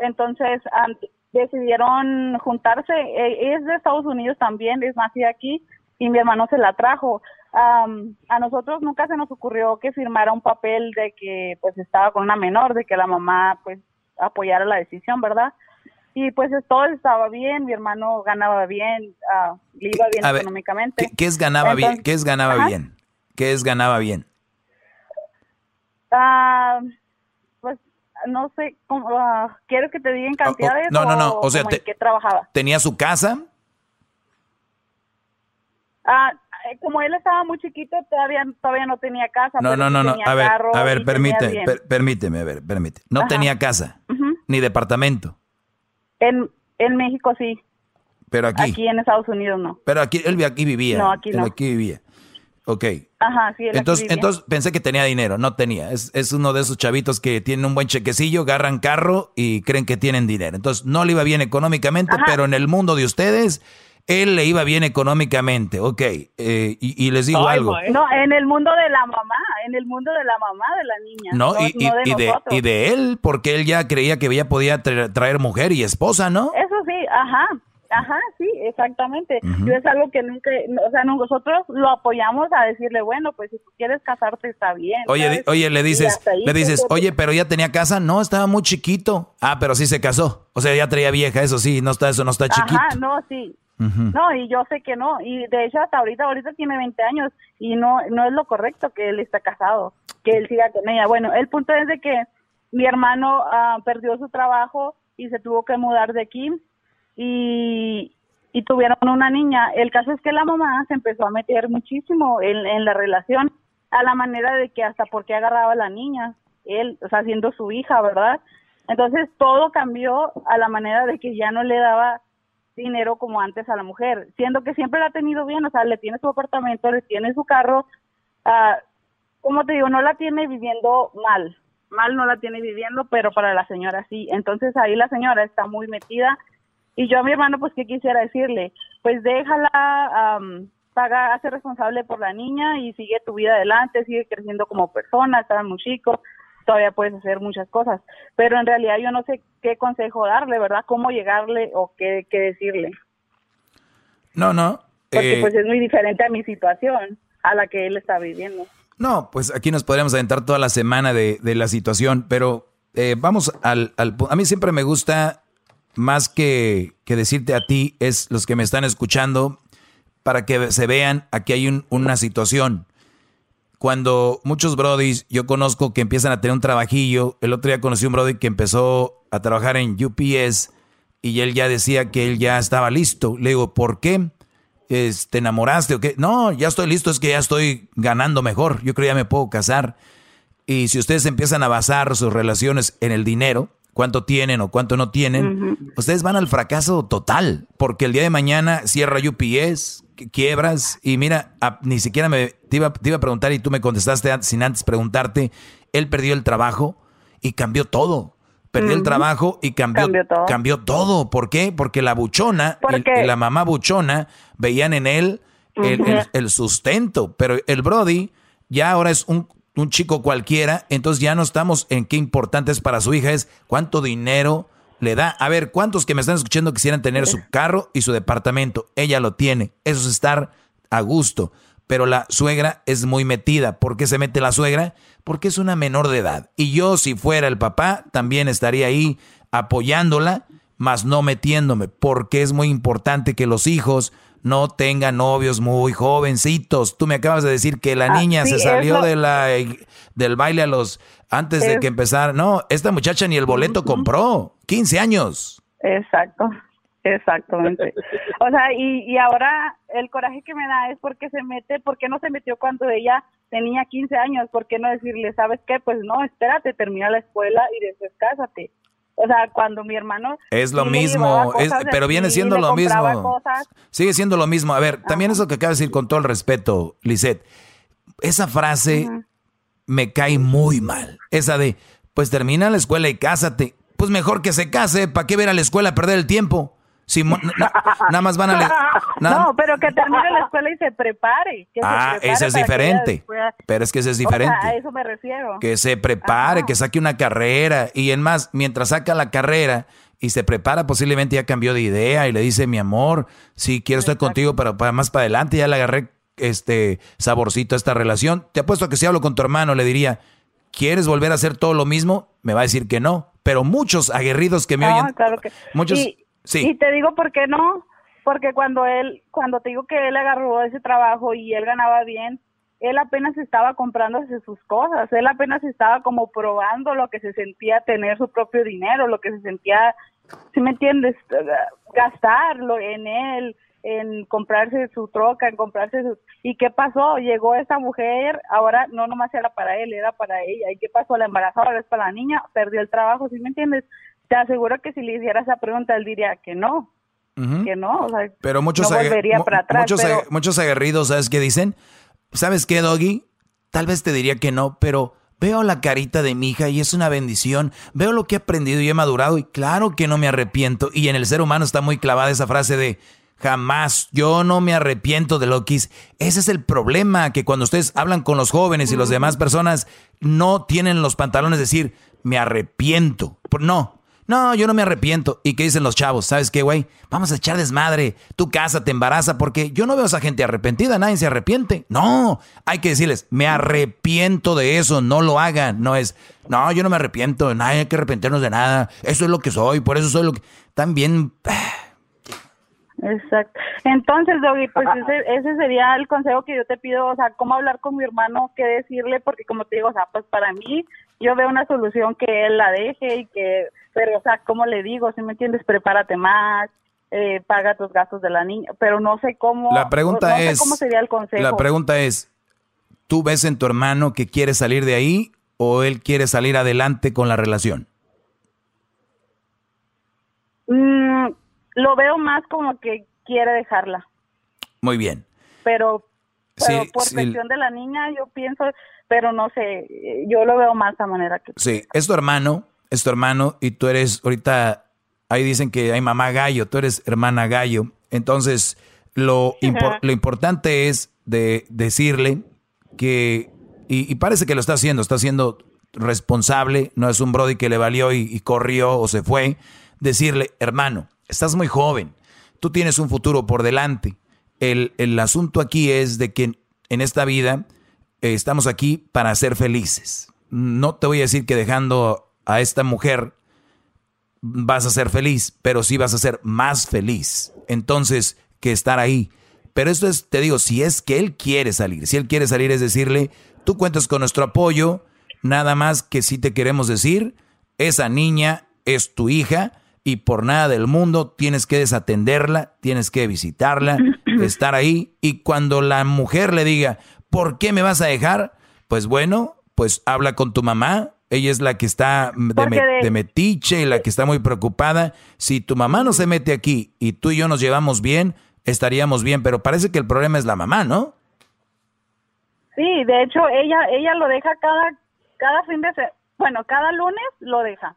Entonces, am, decidieron juntarse. Eh, es de Estados Unidos también, es nacida aquí y mi hermano se la trajo. A nosotros nunca se nos ocurrió que firmara un papel de que pues estaba con una menor, de que la mamá pues apoyara la decisión, ¿verdad? Y pues todo estaba bien, mi hermano ganaba bien, uh, le iba bien económicamente.
¿qué, es ganaba bien? ¿Qué es ganaba bien? ¿Qué es ganaba bien?
Ah, pues no sé, uh, ¿quieres que te diga en cantidades?
no, no, no, o, sea,
que trabajaba?
¿Tenía su casa?
Ah, como él estaba muy chiquito, todavía, todavía no tenía casa.
No, no, no, no. A ver, a ver, permite, permíteme, a ver, permite. No tenía casa, ni departamento.
En, en México sí.
Pero aquí.
Aquí en Estados Unidos no.
Pero aquí, él aquí vivía.
No, aquí no.
aquí vivía. Ok.
Ajá, sí.
entonces, entonces pensé que tenía dinero, no tenía. Es, es, uno de esos chavitos que tienen un buen chequecillo, agarran carro y creen que tienen dinero. Entonces, no le iba bien económicamente, pero en el mundo de ustedes, él le iba bien económicamente. Ok. Eh, y, les digo algo.
No, en el mundo de la mamá, en el mundo de la mamá de la niña.
No, y, de, y, de, él, porque él ya creía que ya podía traer mujer y esposa, ¿no?
Eso sí, ajá. Ajá, sí, exactamente. Yo es algo que nunca, o sea, nosotros lo apoyamos a decirle, bueno, pues si tú quieres casarte está bien.
Oye, oye, le dices, le dices, oye, pero ya tenía casa, no, estaba muy chiquito. Ah, pero sí se casó. O sea, ya traía vieja, eso sí, no está, eso no está chiquito.
Ajá, no, sí. No, y yo sé que no. Y de hecho, hasta ahorita, ahorita tiene 20 años y no, no es lo correcto que él está casado, que él siga con ella. Bueno, el punto es de que mi hermano ah, perdió su trabajo y se tuvo que mudar de aquí y, y tuvieron una niña. El caso es que la mamá se empezó a meter muchísimo en, en la relación, a la manera de que hasta porque agarraba a la niña, él, o sea, siendo su hija, ¿verdad? Entonces todo cambió a la manera de que ya no le daba dinero como antes a la mujer, siendo que siempre la ha tenido bien, o sea, le tiene su apartamento, le tiene su carro, uh, como te digo, no la tiene viviendo mal, mal no la tiene viviendo, pero para la señora sí. Entonces ahí la señora está muy metida y yo a mi hermano, pues, ¿qué quisiera decirle? Pues déjala, um, paga, hace responsable por la niña y sigue tu vida adelante, sigue creciendo como persona, está muy chico, todavía puedes hacer muchas cosas. Pero en realidad yo no sé qué consejo darle, ¿verdad? Cómo llegarle o qué, qué decirle.
No, no.
Porque eh, pues es muy diferente a mi situación, a la que él está viviendo.
No, pues aquí nos podríamos adentar toda la semana de, de la situación, pero eh, vamos al, al... A mí siempre me gusta más que, que, decirte a ti, es los que me están escuchando, para que se vean, aquí hay una situación. Cuando muchos brodis, yo conozco que empiezan a tener un trabajillo, el otro día conocí un brody que empezó a trabajar en UPS y él ya decía que él ya estaba listo. Le digo, ¿por qué? ¿Te enamoraste o qué? No, ya estoy listo, es que ya estoy ganando mejor. Yo creo que ya me puedo casar. Y si ustedes empiezan a basar sus relaciones en el dinero, cuánto tienen o cuánto no tienen, ustedes van al fracaso total, porque el día de mañana cierra UPS, quiebras y mira, ni siquiera me te iba, a preguntar y tú me contestaste sin antes preguntarte, él perdió el trabajo y cambió todo. Perdió el trabajo y cambió, cambió todo. ¿Por qué? Porque la buchona, la mamá buchona, veían en él el, el, sustento. Pero el Brody ya ahora es un un chico cualquiera, entonces ya no estamos en qué importante es para su hija, es cuánto dinero le da. A ver, ¿cuántos que me están escuchando quisieran tener su carro y su departamento? Ella lo tiene, eso es estar a gusto. Pero la suegra es muy metida. ¿Por qué se mete la suegra? Porque es una menor de edad. Y yo, si fuera el papá, también estaría ahí apoyándola, mas no metiéndome, porque es muy importante que los hijos no tenga novios muy jovencitos. Tú me acabas de decir que la ah, niña se salió de la, del baile a los antes de que empezara. No, esta muchacha ni el boleto compró. 15 años.
Exacto. Exactamente. O sea, y, y ahora el coraje que me da es porque se mete, porque no se metió cuando ella tenía 15 años, ¿por qué no decirle, sabes qué? Pues no, espérate, termina la escuela y después cásate. O sea, cuando mi hermano...
Es lo mismo, pero viene siendo lo mismo. Sigue siendo lo mismo. A ver, también eso que acaba de decir con todo el respeto, Lisette. Esa frase me cae muy mal. Esa de, pues termina la escuela y cásate. Pues mejor que se case, ¿para qué ver a la escuela perder el tiempo? Si nada más van a...
no, pero que termine la escuela y se prepare.
ah, ese es diferente. Pero es que ese es diferente.
a eso me refiero.
Que se prepare, que saque una carrera. Y en más, mientras saca la carrera y se prepara, posiblemente ya cambió de idea y le dice, mi amor, sí, quiero estar contigo, pero para más para adelante ya le agarré este saborcito a esta relación. Te apuesto a que si hablo con tu hermano le diría, ¿quieres volver a hacer todo lo mismo? Me va a decir que no. Pero muchos aguerridos que me
Ah,
oyen,
claro que
muchos,
y,
sí.
y te digo por qué no, porque cuando él, cuando te digo que él agarró ese trabajo y él ganaba bien, él apenas estaba comprándose sus cosas, él apenas estaba como probando lo que se sentía tener su propio dinero, lo que se sentía, si me entiendes, gastarlo en él, en comprarse su troca, en comprarse su... ¿Y qué pasó? Llegó esta mujer, ahora no nomás era para él, era para ella. ¿Y qué pasó? La embarazada ahora es para la niña, perdió el trabajo, ¿sí me entiendes? Te aseguro que si le hiciera esa pregunta, él diría que no, que no, o sea,
Pero muchos,
no volvería para atrás.
muchos,
pero-
muchos aguerridos, ¿sabes qué dicen? ¿Sabes qué, Doggy? Tal vez te diría que no, pero veo la carita de mi hija y es una bendición. Veo lo que he aprendido y he madurado y claro que no me arrepiento. Y en el ser humano está muy clavada esa frase de jamás, yo no me arrepiento de lo que. Ese es el problema, que cuando ustedes hablan con los jóvenes y las demás personas, no tienen los pantalones de decir, me arrepiento. No, no, yo no me arrepiento. ¿Y qué dicen los chavos? ¿Sabes qué, güey? Vamos a echar desmadre. Tu casa te embaraza porque yo no veo a esa gente arrepentida. Nadie se arrepiente. No, hay que decirles, me arrepiento de eso. No lo hagan. No es, no, yo no me arrepiento. Nadie hay que arrepentirnos de nada. Eso es lo que soy. Por eso soy lo que... También...
Exacto. Entonces, Doggy, pues ese, ese sería el consejo que yo te pido, o sea, cómo hablar con mi hermano, qué decirle, porque como te digo, o sea, pues para mí, yo veo una solución que él la deje y que, pero, o sea, ¿cómo le digo? Si me entiendes, prepárate más, eh, paga tus gastos de la niña, pero no sé cómo.
La pregunta
no
es...
cómo sería el consejo.
La pregunta es, ¿tú ves en tu hermano que quiere salir de ahí o él quiere salir adelante con la relación?
Mm, lo veo más como que quiere dejarla,
Muy bien.
pero, pero
Sí,
por
sí.
cuestión de la niña, yo pienso, pero no sé, yo lo veo más a manera que.
Sí, es tu hermano, es tu hermano y tú eres ahorita, ahí dicen que hay mamá gallo, tú eres hermana gallo. Entonces, lo, impor- lo importante es de decirle que, y, y parece que lo está haciendo, está siendo responsable, no es un Brody que le valió y, y corrió o se fue. Decirle, hermano, estás muy joven, tú tienes un futuro por delante. El, el asunto aquí es de que en esta vida eh, estamos aquí para ser felices. No te voy a decir que dejando a esta mujer vas a ser feliz, pero sí vas a ser más feliz. Entonces, que estar ahí. Pero esto es, te digo, si es que él quiere salir, si él quiere salir es decirle, tú cuentas con nuestro apoyo, nada más que si te queremos decir, esa niña es tu hija y por nada del mundo tienes que desatenderla, tienes que visitarla, estar ahí y cuando la mujer le diga, ¿por qué me vas a dejar? Pues bueno, pues habla con tu mamá, ella es la que está de, me- metiche y la que está muy preocupada. Si tu mamá no se mete aquí y tú y yo nos llevamos bien, estaríamos bien, pero parece que el problema es la mamá, ¿no?
Sí, de hecho ella ella lo deja cada cada fin de semana, bueno, cada lunes lo deja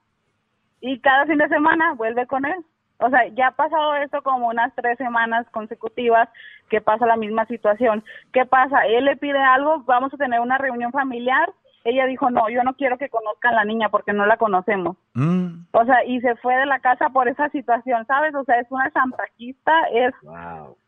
y cada fin de semana vuelve con él. O sea, ya ha pasado esto como unas tres semanas consecutivas que pasa la misma situación. ¿Qué pasa? Él le pide algo, vamos a tener una reunión familiar. Ella dijo, no, yo no quiero que conozcan a la niña porque no la conocemos.
Mm.
O sea, y se fue de la casa por esa situación, ¿sabes? O sea, es una chantajista, es...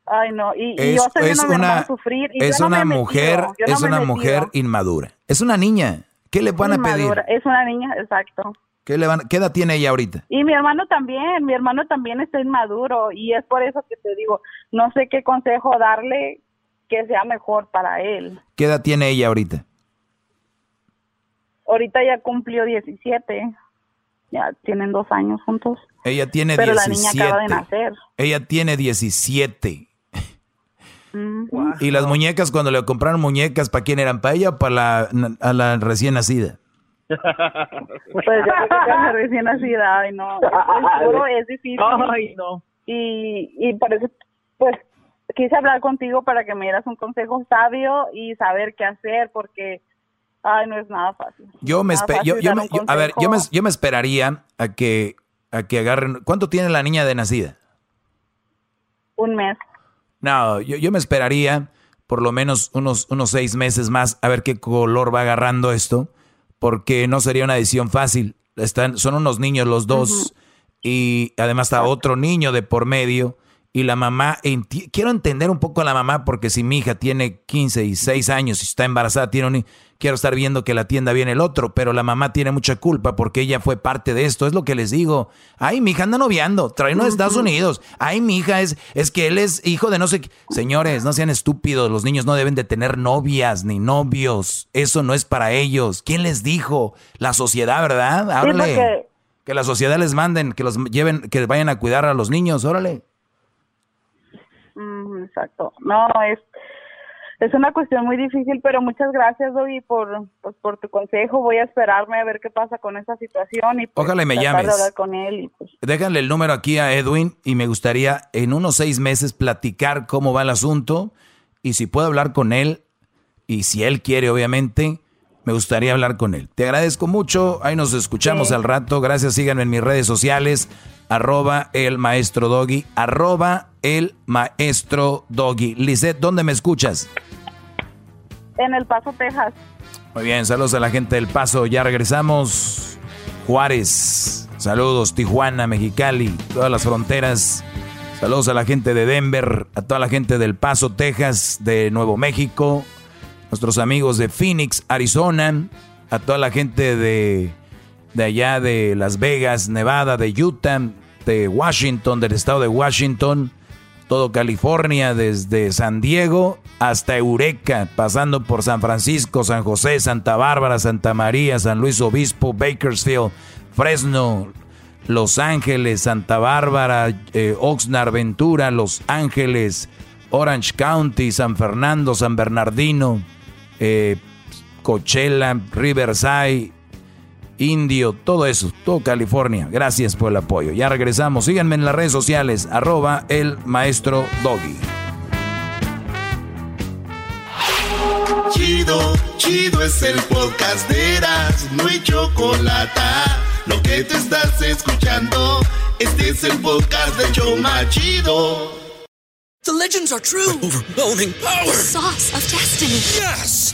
Ay, no, y, y
Es,
yo estoy
es
hermano
una,
sufrir. Y
es
yo no me
una
he metido,
mujer,
yo no
es
me
una
metido.
mujer inmadura. Es una niña. ¿Qué le van a pedir?
Inmadura, Es una niña, exacto.
¿Qué, le van, ¿Qué edad tiene ella ahorita?
Y mi hermano también, mi hermano también está inmaduro y es por eso que te digo, no sé qué consejo darle que sea mejor para él.
¿Qué edad tiene ella ahorita?
Ahorita ya cumplió 17, ya tienen dos años juntos,
Ella tiene
pero
17.
la niña acaba de nacer.
Ella tiene 17.
Mm.
¿Y las muñecas, cuando le compraron muñecas, para quién eran? ¿Para ella o para la, a la recién nacida?
Pues ya que recién nacida, ay no, es, duro, es difícil.
Ay, no.
Y, y por eso, pues, quise hablar contigo para que me dieras un consejo sabio y saber qué hacer, porque, ay, no es nada fácil.
Yo me,
Nada
espe-
fácil
yo, yo
dar
me-
un
yo- a ver, yo me, yo me esperaría a que, a que agarren. ¿Cuánto tiene la niña de nacida?
Un mes.
No, yo, yo me esperaría por lo menos unos, unos seis meses más a ver qué color va agarrando esto, porque no sería una decisión fácil. Están, son unos niños los dos y además está otro niño de por medio y la mamá, quiero entender un poco a la mamá porque si mi hija tiene 15 y 6 años y está embarazada, tiene un, quiero estar viendo que la atienda bien el otro, pero la mamá tiene mucha culpa porque ella fue parte de esto, es lo que les digo. Ay, mi hija anda noviando, trae uno de Estados Unidos. Ay, mi hija es, es que él es hijo de no sé qué. Señores, no sean estúpidos, los niños no deben de tener novias ni novios, eso no es para ellos. ¿Quién les dijo? La sociedad, ¿verdad? Hable. Que la sociedad les manden, que los lleven, que vayan a cuidar a los niños, órale
exacto. No, es, es una cuestión muy difícil, pero muchas gracias, Dobby, por, pues, por tu consejo. Voy a esperarme a ver qué pasa con esa situación y
pues, Ojalá me llames.
con él. Pues.
Déjale el número aquí a Edwin y me gustaría en unos seis meses platicar cómo va el asunto y si puedo hablar con él y si él quiere, obviamente, me gustaría hablar con él. Te agradezco mucho. Ahí nos escuchamos al rato. Gracias. Síganme en mis redes sociales arroba el maestro doggy, arroba el maestro doggy. Lisette, ¿dónde me escuchas?
En El Paso, Texas.
Muy bien, saludos a la gente del Paso. Ya regresamos. Juárez, saludos. Tijuana, Mexicali, todas las fronteras. Saludos a la gente de Denver, a toda la gente del Paso, Texas, de Nuevo México, nuestros amigos de Phoenix, Arizona, a toda la gente de de allá de Las Vegas, Nevada, de Utah, de Washington, del estado de Washington, todo California, desde San Diego hasta Eureka, pasando por San Francisco, San José, Santa Bárbara, Santa María, San Luis Obispo, Bakersfield, Fresno, Los Ángeles, Santa Bárbara, eh, Oxnard, Ventura, Los Ángeles, Orange County, San Fernando, San Bernardino, eh, Coachella, Riverside, Indio, todo eso, todo California. Gracias por el apoyo. Ya regresamos. Síganme en las redes sociales, arroba el maestro Doggy.
Chido, chido es el podcast de Eras, no hay chocolate. Lo que te estás escuchando, este es el podcast de Choma Chido.
The legends are true. overwhelming power. sauce of destiny. Yes.